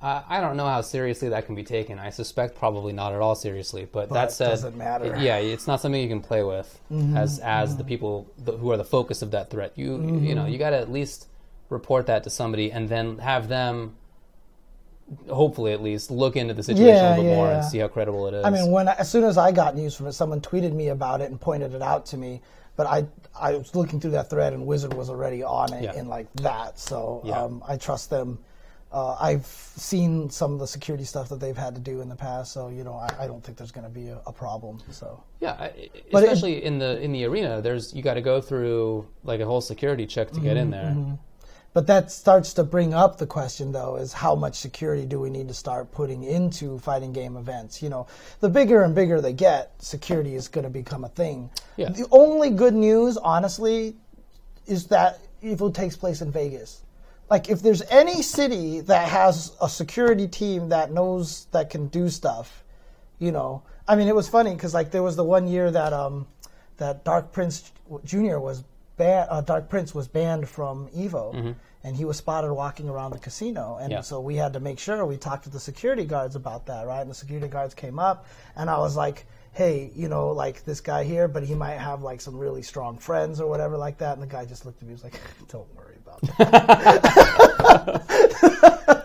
Uh, I don't know how seriously that can be taken. I suspect probably not at all seriously. But, But that said, doesn't matter. Mm-hmm. it- yeah, it's not something you can play with as as the people th- who are the focus of that threat. You you Mm-hmm. know you got to at least report that to somebody and then have them. Hopefully, at least look into the situation Yeah, a little bit more yeah. and see how credible it is. I mean, when as soon as I got news from it, someone tweeted me about it and pointed it out to me. But I I was looking through that thread and Wizard was already on it Yeah. and like that. So Yeah. um, I trust them. Uh, I've seen some of the security stuff that they've had to do in the past, so you know I, I don't think there's going to be a, a problem. So Yeah, I- But it- especially in the in the arena, there's you got to go through like a whole security check to get in Mm-hmm, there. But that starts to bring up the question, though, is how much security do we need to start putting into fighting game events? You know, the bigger and bigger they get, security is going to become a thing. Yeah. The only good news, honestly, is that Evo takes place in Vegas. Like, if there's any city that has a security team that knows that can do stuff, you know, I mean, it was funny because like there was the one year that um that Dark Prince Jr. was Uh, Dark Prince was banned from Evo, and he was spotted walking around the casino. And Yeah. so we had to make sure we talked to the security guards about that, right? And the security guards came up, and I was like. Hey, you know, like this guy here, but he might have like some really strong friends or whatever like that. And the guy just looked at me, he was like, [LAUGHS] "Don't worry about that."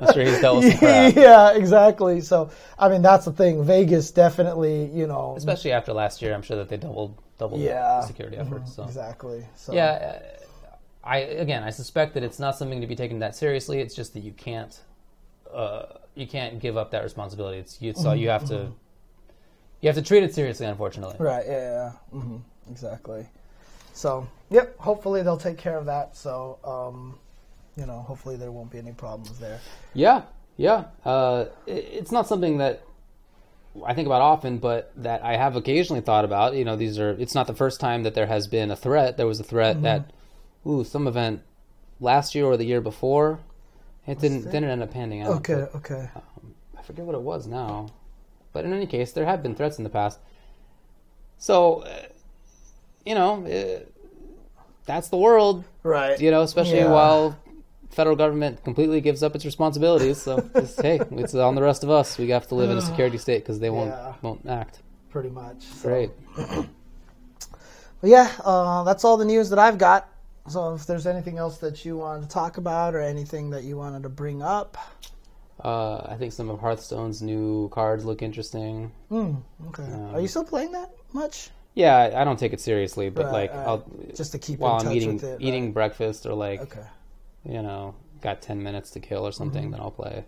I'm sure he's dealt with some [LAUGHS] yeah, exactly. So, I mean, that's the thing. Vegas definitely, you know, especially after last year. I'm sure that they doubled doubled Yeah. Mm-hmm. the security efforts. So exactly. So, yeah, uh, I again I suspect that it's not something to be taken that seriously. It's just that you can't uh, you can't give up that responsibility. It's you, so you have to you have to treat it seriously. Unfortunately, Right. Yeah. yeah. hmm Exactly. So, yep. Hopefully they'll take care of that. So, um, you know, hopefully there won't be any problems there. Yeah, yeah. Uh, it, it's not something that I think about often, but that I have occasionally thought about. You know, these are. It's not the first time that there has been a threat. There was a threat that, ooh, some event last year or the year before. It didn't it? didn't end up panning out. Okay. but Okay. I forget what it was now, but in any case, there have been threats in the past. So, uh, you know, uh, that's the world. Right. You know, especially Yeah. while federal government completely gives up its responsibilities. So, [LAUGHS] just, hey, it's on the rest of us. We have to live in a security state because they won't Yeah. won't act. Pretty much. So- Great. [CLEARS THROAT] But yeah, uh, that's all the news that I've got. So if there's anything else that you wanted to talk about or anything that you wanted to bring up, Uh, I think some of Hearthstone's new cards look interesting. hmm, okay. Um, Are you still playing that much? Yeah, I- don't take it seriously, but Right, like right. I'll Just to keep while in I'm eating with it. eating breakfast or like. Okay. You know got ten minutes to kill or something, Mm-hmm. then I'll play.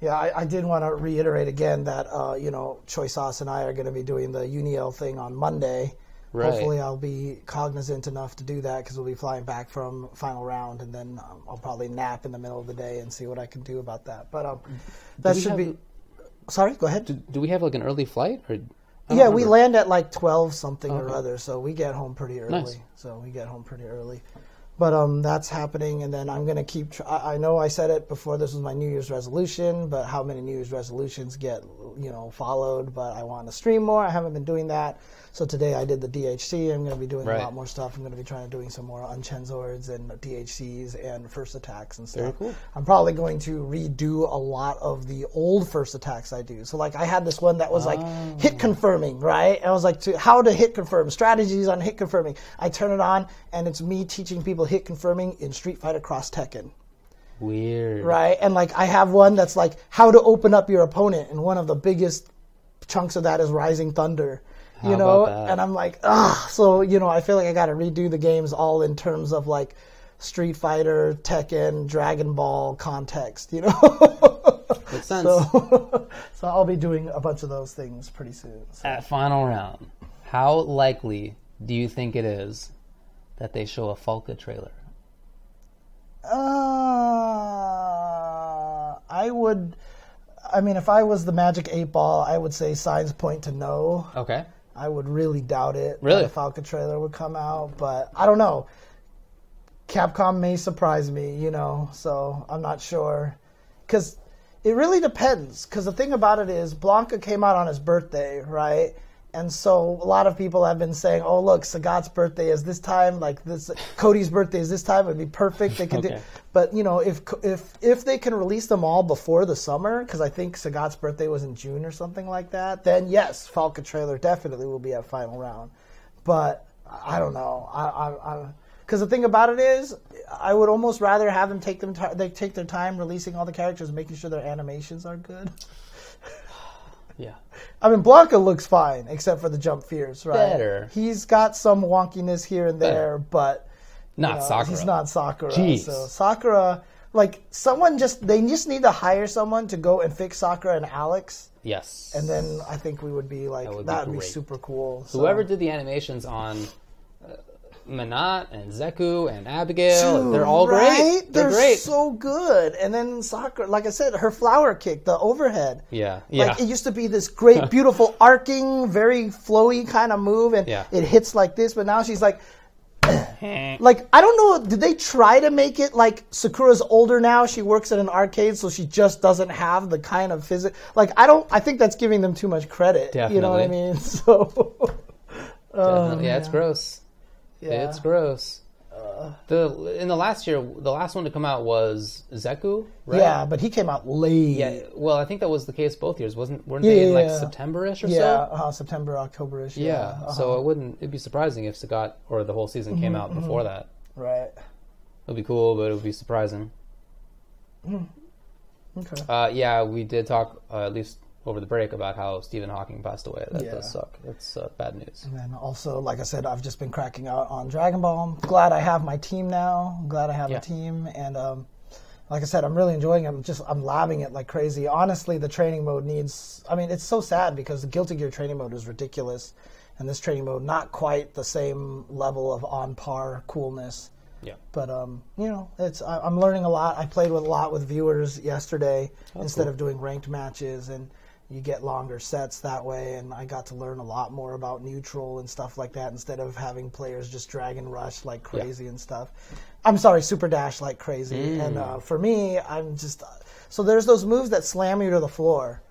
Yeah, I, I did want to reiterate again that uh, you know Choi Sauce and I are going to be doing the Uniel thing on Monday. Right. Hopefully, I'll be cognizant enough to do that because we'll be flying back from final round, and then um, I'll probably nap in the middle of the day and see what I can do about that. But um, that should have- be. Sorry, go ahead. Do, do we have like an early flight or? Yeah, we land at like twelve something or other, so we get home pretty early. Nice. So we get home pretty early. But um, that's happening, and then I'm gonna keep. Tr- I know I said it before. This was my New Year's resolution, but how many New Year's resolutions get you know followed? But I want to stream more. I haven't been doing that. So today I did the DHC. I'm gonna be doing Right. a lot more stuff. I'm gonna be trying to doing some more Unchenzords and DHCs and first attacks and stuff. Very cool. I'm probably going to redo a lot of the old first attacks I do. So like I had this one that was like oh. hit confirming, right? And I was like to how to hit confirm, strategies on hit confirming. I turn it on and it's me teaching people hit confirming in Street Fighter Cross Tekken. Weird. Right? And like I have one that's like how to open up your opponent and one of the biggest chunks of that is Rising Thunder. You know, and I'm like, ah, so you know, I feel like I got to redo the games all in terms of like Street Fighter, Tekken, Dragon Ball context, you know. Makes [LAUGHS] sense. so, [LAUGHS] so I'll be doing a bunch of those things pretty soon. So. At final round, how likely do you think it is that they show a Falke trailer? Uh, I would. I mean, if I was the Magic Eight Ball, I would say signs point to no. Okay. I would really doubt it. Really? That Falke trailer would come out, but I don't know. Capcom may surprise me, you know, so I'm not sure. Because it really depends. Because the thing about it is, Blanka came out on his birthday, right? And so a lot of people have been saying, "Oh, look, Sagat's birthday is this time. Like this, Cody's birthday is this time. It'd be perfect. They could do." But you know, if if if they can release them all before the summer, because I think Sagat's birthday was in June or something like that, then yes, Falke trailer definitely will be at final round. But I don't know. I I. because the thing about it is, I would almost rather have them take them ti they take their time releasing all the characters, and making sure their animations are good. Yeah. I mean, Blanka looks fine, except for the jump fears, right? Better. He's got some wonkiness here and there, but you Not know, Sakura. He's not Sakura. Jeez. So Sakura, like someone just they just need to hire someone to go and fix Sakura and Alex, Yes. and then I think we would be like That that would would be be, super cool. So- whoever did the animations on uh, Menat and Zeku and Abigail, Dude, they're all great. right? They're, great. so good. And then Sakura, like I said, her flower kick, the overhead. yeah. Yeah. Like it used to be this great, [LAUGHS] beautiful, arcing, very flowy kind of move, and Yeah. it hits like this. But now she's like, [CLEARS THROAT] like I don't know. Did they try to make it like Sakura's older now? She works at an arcade, so she just doesn't have the kind of physics. Like I don't. I think that's giving them too much credit. You know what I mean? [LAUGHS] So Definitely. yeah, it's gross. Yeah. It's gross. the in the last year, the last one to come out was Zeku, right? yeah, but he came out late. Yeah. Well, I think that was the case both years, wasn't? Weren't Yeah, they in like yeah. September-ish or Yeah, so? uh, September, October-ish. Yeah. Yeah, uh-huh. So it wouldn't. It'd be surprising if Sagat or the whole season came Mm-hmm, out before that. right. It'd be cool, but it would be surprising. Okay. Uh, yeah, we did talk uh, at least over the break about how Stephen Hawking passed away. That Yeah. does suck. It's uh, bad news. And then also, like I said, I've just been cracking out on Dragon Ball. I'm glad I have my team now. I'm glad I have Yeah. a team, and um, like I said, I'm really enjoying it. I'm just I'm labbing it like crazy. Honestly, the training mode needs. I mean, it's so sad because the Guilty Gear training mode is ridiculous, and this training mode not quite the same level of on par coolness. Yeah. But um, you know, it's I, I'm learning a lot. I played with a lot with viewers yesterday instead cool. of doing ranked matches, and you get longer sets that way. And I got to learn a lot more about neutral and stuff like that instead of having players just drag and rush like crazy and stuff. I'm sorry, super dash like crazy. And uh, for me, I'm just so there's those moves that slam you to the floor.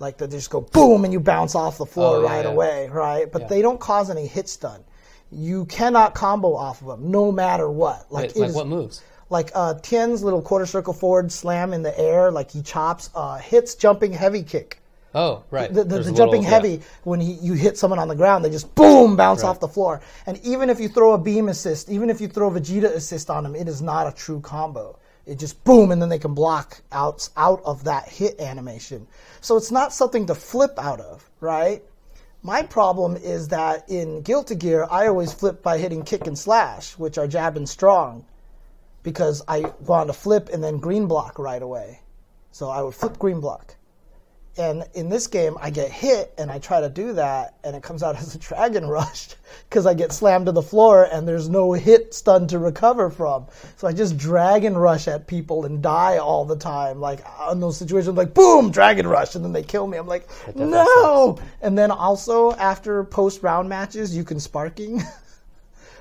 Like that, they just go boom and you bounce off the floor Oh, yeah, right yeah. away, right? But Yeah. they don't cause any hit stun. You cannot combo off of them, no matter what. Like, Wait, like is- what moves? like uh, Tien's little quarter circle forward slam in the air, like he chops, uh, hits jumping heavy kick. Oh, right. The, the, the jumping little- heavy yeah. when he, you hit someone on the ground, they just boom bounce Right. off the floor. And even if you throw a beam assist, even if you throw Vegeta assist on them, it is not a true combo. It just boom, and then they can block out out of that hit animation. So it's not something to flip out of, right? My problem is that in Guilty Gear, I always flip by hitting kick and slash, which are jab and strong, because I want to flip and then green block right away. So I would flip green block. And in this game, I get hit and I try to do that, and it comes out [LAUGHS] as a dragon rush because I get slammed to the floor and there's no hit stun to recover from. So I just dragon rush at people and die all the time. Like on those situations, like boom, dragon rush, and then they kill me. I'm like, no. And then also after post round matches, you can sparking. [LAUGHS]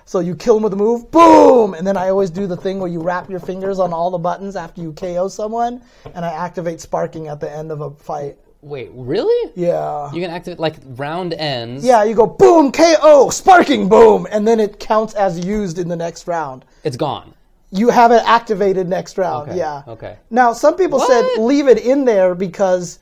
So you kill them with a move, boom, and then I always do the thing where you wrap your fingers on all the buttons after you KO someone, and I activate sparking at the end of a fight. Wait, really? Yeah. You can activate like round ends. Yeah, you go boom, KO, sparking, boom, and then it counts as used in the next round. It's gone. You have it activated next round. Okay, Yeah. okay. Now, some people What? said leave it in there because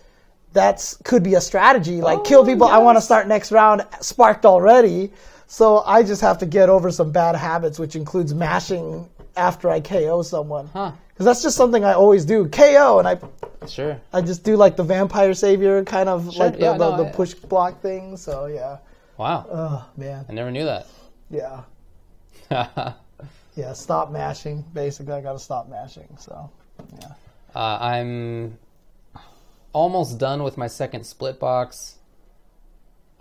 that's could be a strategy. Like Oh, kill people. I want to start next round sparked already. So I just have to get over some bad habits, which includes mashing after I KO someone. Huh. Because that's just something I always do. KO, and I Sure. I just do like the vampire savior kind of Sure, like the, yeah, the, no, the I- push block thing. So yeah. Wow. Oh man. I never knew that. Yeah. [LAUGHS] Yeah, stop mashing. Basically, I got to stop mashing. So, yeah. Uh, I'm almost done with my second split box.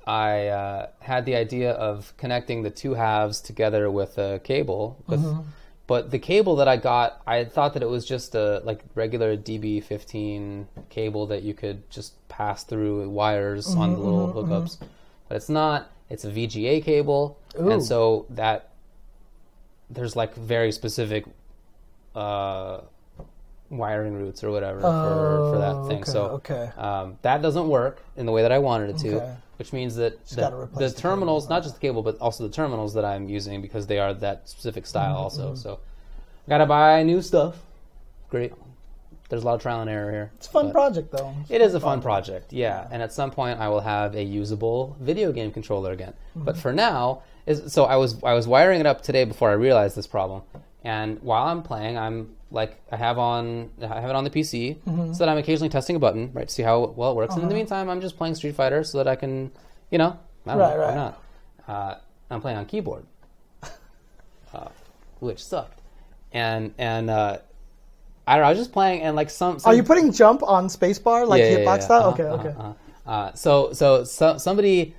I uh, had the idea of connecting the two halves together with a cable, with, but the cable that I got, I thought that it was just a like regular DB15 cable that you could just pass through wires on the little hookups, but it's not. It's a VGA cable, Ooh. and so that there's like very specific uh, wiring routes or whatever for, for that Oh, thing. okay, so okay. um, that doesn't work in the way that I wanted it to, Okay. Which means that the, the the terminals, cable. not just the cable, but also the terminals that I'm using because they are that specific style Mm-hmm, also. So I gotta buy new stuff. Great. There's a lot of trial and error here. It's a fun project, though. It is a fun project, yeah. And at some point, I will have a usable video game controller again. But Mm-hmm. for now, is so I was I was wiring it up today before I realized this problem. And while I'm playing, I'm like I have on I have it on the PC Mm-hmm. so that I'm occasionally testing a button, right, to see how well it works. And in the meantime, I'm just playing Street Fighter so that I can, you know, I don't Uh-huh. Right, know, right. why not? Uh, I'm playing on keyboard, [LAUGHS] uh, which sucked. And and uh, I don't know. I was just playing, and like some. some Are you putting jump on spacebar like yeah, yeah, hitbox yeah. style? Uh-huh, okay, uh-huh, okay. uh-huh. Uh, so, so, so somebody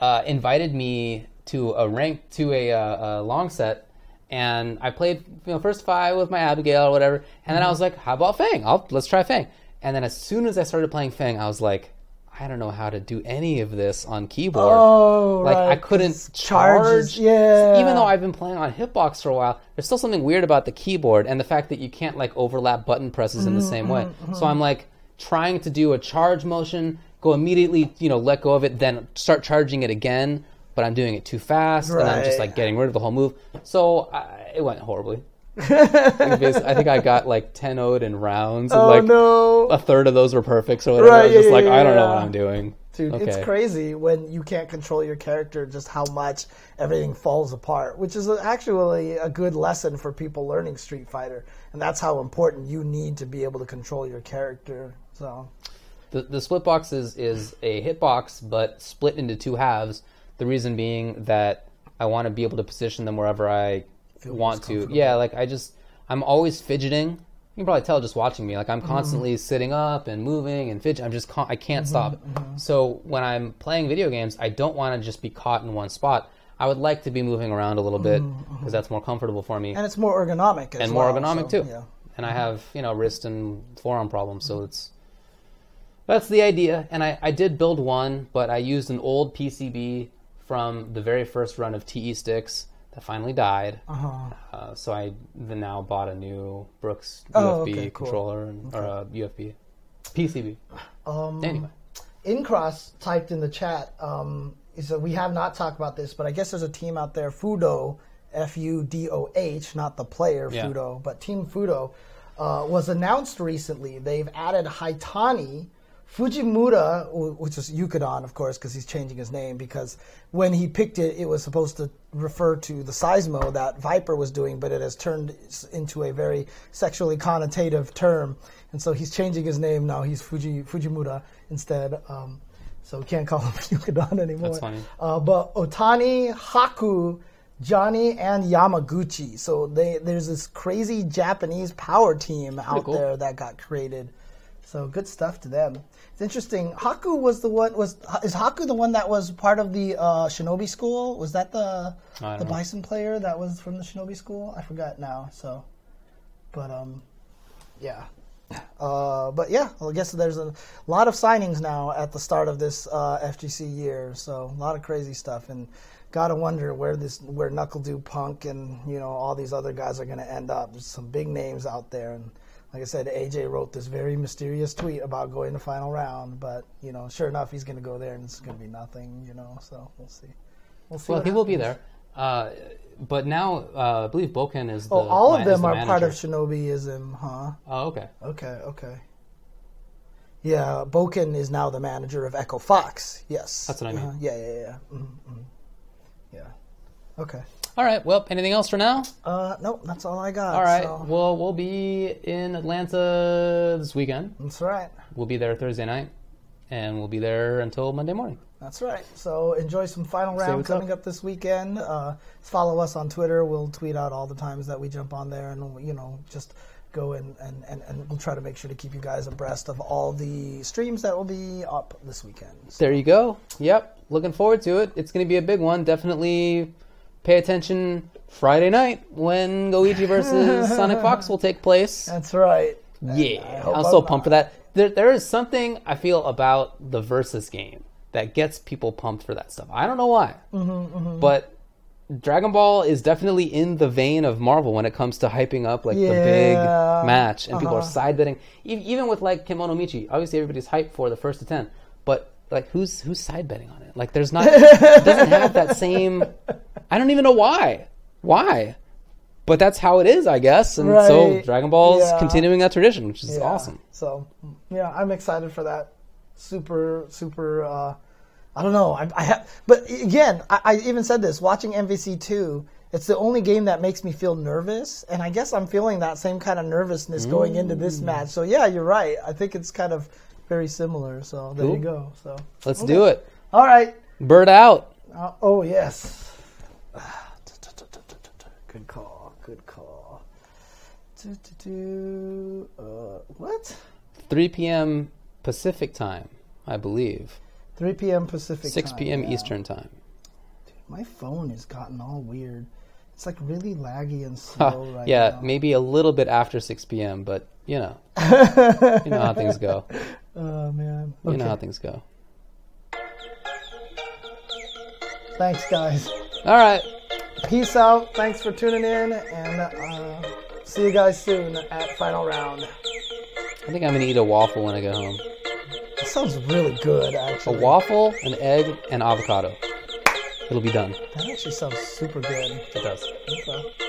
uh, invited me to a rank to a, uh, a long set, and I played you know first five with my Abigail or whatever, and Mm-hmm. then I was like, how about Fang? I'll let's try Fang. And then as soon as I started playing Fang, I was like, I don't know how to do any of this on keyboard. Oh, like right, I couldn't charge. yeah. Even though I've been playing on Hitbox for a while, there's still something weird about the keyboard and the fact that you can't like overlap button presses in the Mm-hmm, same way. So I'm like trying to do a charge motion, go immediately, you know, let go of it, then start charging it again, but I'm doing it too fast, and I'm just like getting rid of the whole move. So I, it went horribly. [LAUGHS] I think I got like 10 0'd in rounds, and Oh like no, a third of those were perfects or whatever. Right, I was just yeah, like, yeah, I don't know what I'm doing. dude, okay. it's crazy when you can't control your character, just how much everything falls apart. Which is actually a good lesson for people learning Street Fighter, and that's how important you need to be able to control your character. So, The, the split box is, is a hitbox, but split into two halves. The reason being that I want to be able to position them wherever I want to. Yeah, like I just, I'm always fidgeting. You can probably tell just watching me. Like I'm mm-hmm. constantly sitting up and moving and fidgeting. I'm just, con- I can't mm-hmm. stop. Mm-hmm. So when I'm playing video games, I don't want to just be caught in one spot. I would like to be moving around a little bit because that's more comfortable for me and it's more ergonomic as and more well, ergonomic so, too. Yeah. And I have you know wrist and forearm problems, so it's that's the idea. And I, I did build one, but I used an old PCB from the very first run of TE sticks that finally died. Uh-huh. Uh, so I then now bought a new Brooks Oh, UFB okay, cool. controller and, or a UFB PCB. Um, Anyway, Incross typed in the chat. Um, he said we have not talked about this, but I guess there's a team out there, Fudo, F U D O H, not the player Yeah. Fudo, but Team Fudo uh, was announced recently. They've added Haitani. Fujimura, which is Yukadon, of course, because he's changing his name, because when he picked it, it was supposed to refer to the Seismo that Viper was doing, but it has turned into a very sexually connotative term. And so he's changing his name now. He's Fuji, Fujimura instead. Um, so we can't call [LAUGHS] him Yukadon anymore. That's funny. Uh, but Otani, Haku, Johnny, and Yamaguchi. So they, there's this crazy Japanese power team out cool. there that got created. So good stuff to them. It's interesting. Haku was the one. Was is Haku the one that was part of the uh, Shinobi School? Was that the the know. Bison player that was from the Shinobi School? I forgot now. So, but um, yeah. Uh, but yeah, well, I guess there's a lot of signings now at the start of this uh, FGC year. So a lot of crazy stuff, and gotta wonder where this where NuckleDu Punk and you know all these other guys are gonna end up. There's some big names out there, and like I said, AJ wrote this very mysterious tweet about going to final round, but you know, sure enough, he's gonna go there, and it's gonna be nothing. You know, so we'll see. We'll see. well, he will be there. Uh, but now uh, I believe Boken is the Oh, all of them the are part of. Shinobiism, huh? Oh, okay. Okay, okay. Yeah, Boken is now the manager of Echo Fox. Yes. That's what I mean. Uh-huh. Yeah, yeah, yeah. Mhm, mhm. Yeah. Okay. All right. Well, anything else for now? Uh, nope, that's all I got. All right. so- Well, we'll be in Atlanta this weekend. that's right. We'll be there Thursday night. and we'll be there until Monday morning. That's right. So enjoy some final round coming up. up. this weekend. Uh, follow us on Twitter. We'll tweet out all the times that we jump on there, and you know, just go and, and, and, and we'll try to make sure to keep you guys abreast of all the streams that will be up this weekend. So, There you go. Yep. Looking forward to it. It's going to be a big one. Definitely pay attention Friday night when GO1 [LAUGHS] versus SonicFox will take place. that's right. Yeah, I'm I'm so not. pumped for that. There, there is something I feel about the versus game that gets people pumped for that stuff. I don't know why, Mm-hmm, but Dragon Ball is definitely in the vein of Marvel when it comes to hyping up like the big match, and people are uh-huh. side betting. E- Even with like Kemono Michi, obviously everybody's hyped for the first to ten, but like who's who's side betting on it? Like there's not it doesn't have that same. I don't even know why. Why? But that's how it is, I guess. And so Dragon Ball's Yeah. continuing that tradition, which is Yeah. awesome. So yeah, I'm excited for that. Super, super. Uh, I don't know. I, I have, but again, I, I even said this watching MVC two. It's the only game that makes me feel nervous, and I guess I'm feeling that same kind of nervousness going into Mm. this match. So yeah, you're right. I think it's kind of very similar. So there Cool. you go. So Let's do it. All right. Bird out. Uh, oh yes. [SIGHS] Good call. Good call. Uh, what? 3 p.m. Pacific time, I believe. 3 p.m. Pacific. 6 time, p.m. yeah. Eastern time. Dude, My phone has gotten all weird. It's like really laggy and [LAUGHS] slow right yeah, now. maybe a little bit after 6 p.m., but you know. [LAUGHS] you know how things go. Oh man. You know how things go. Thanks, guys. All right. Peace out. Thanks for tuning in, and uh, see you guys soon at final round. I think I'm going to eat a waffle when I get home. That sounds really good, actually. A waffle, an egg, and avocado. It'll be done. That actually sounds super good. It does. Okay.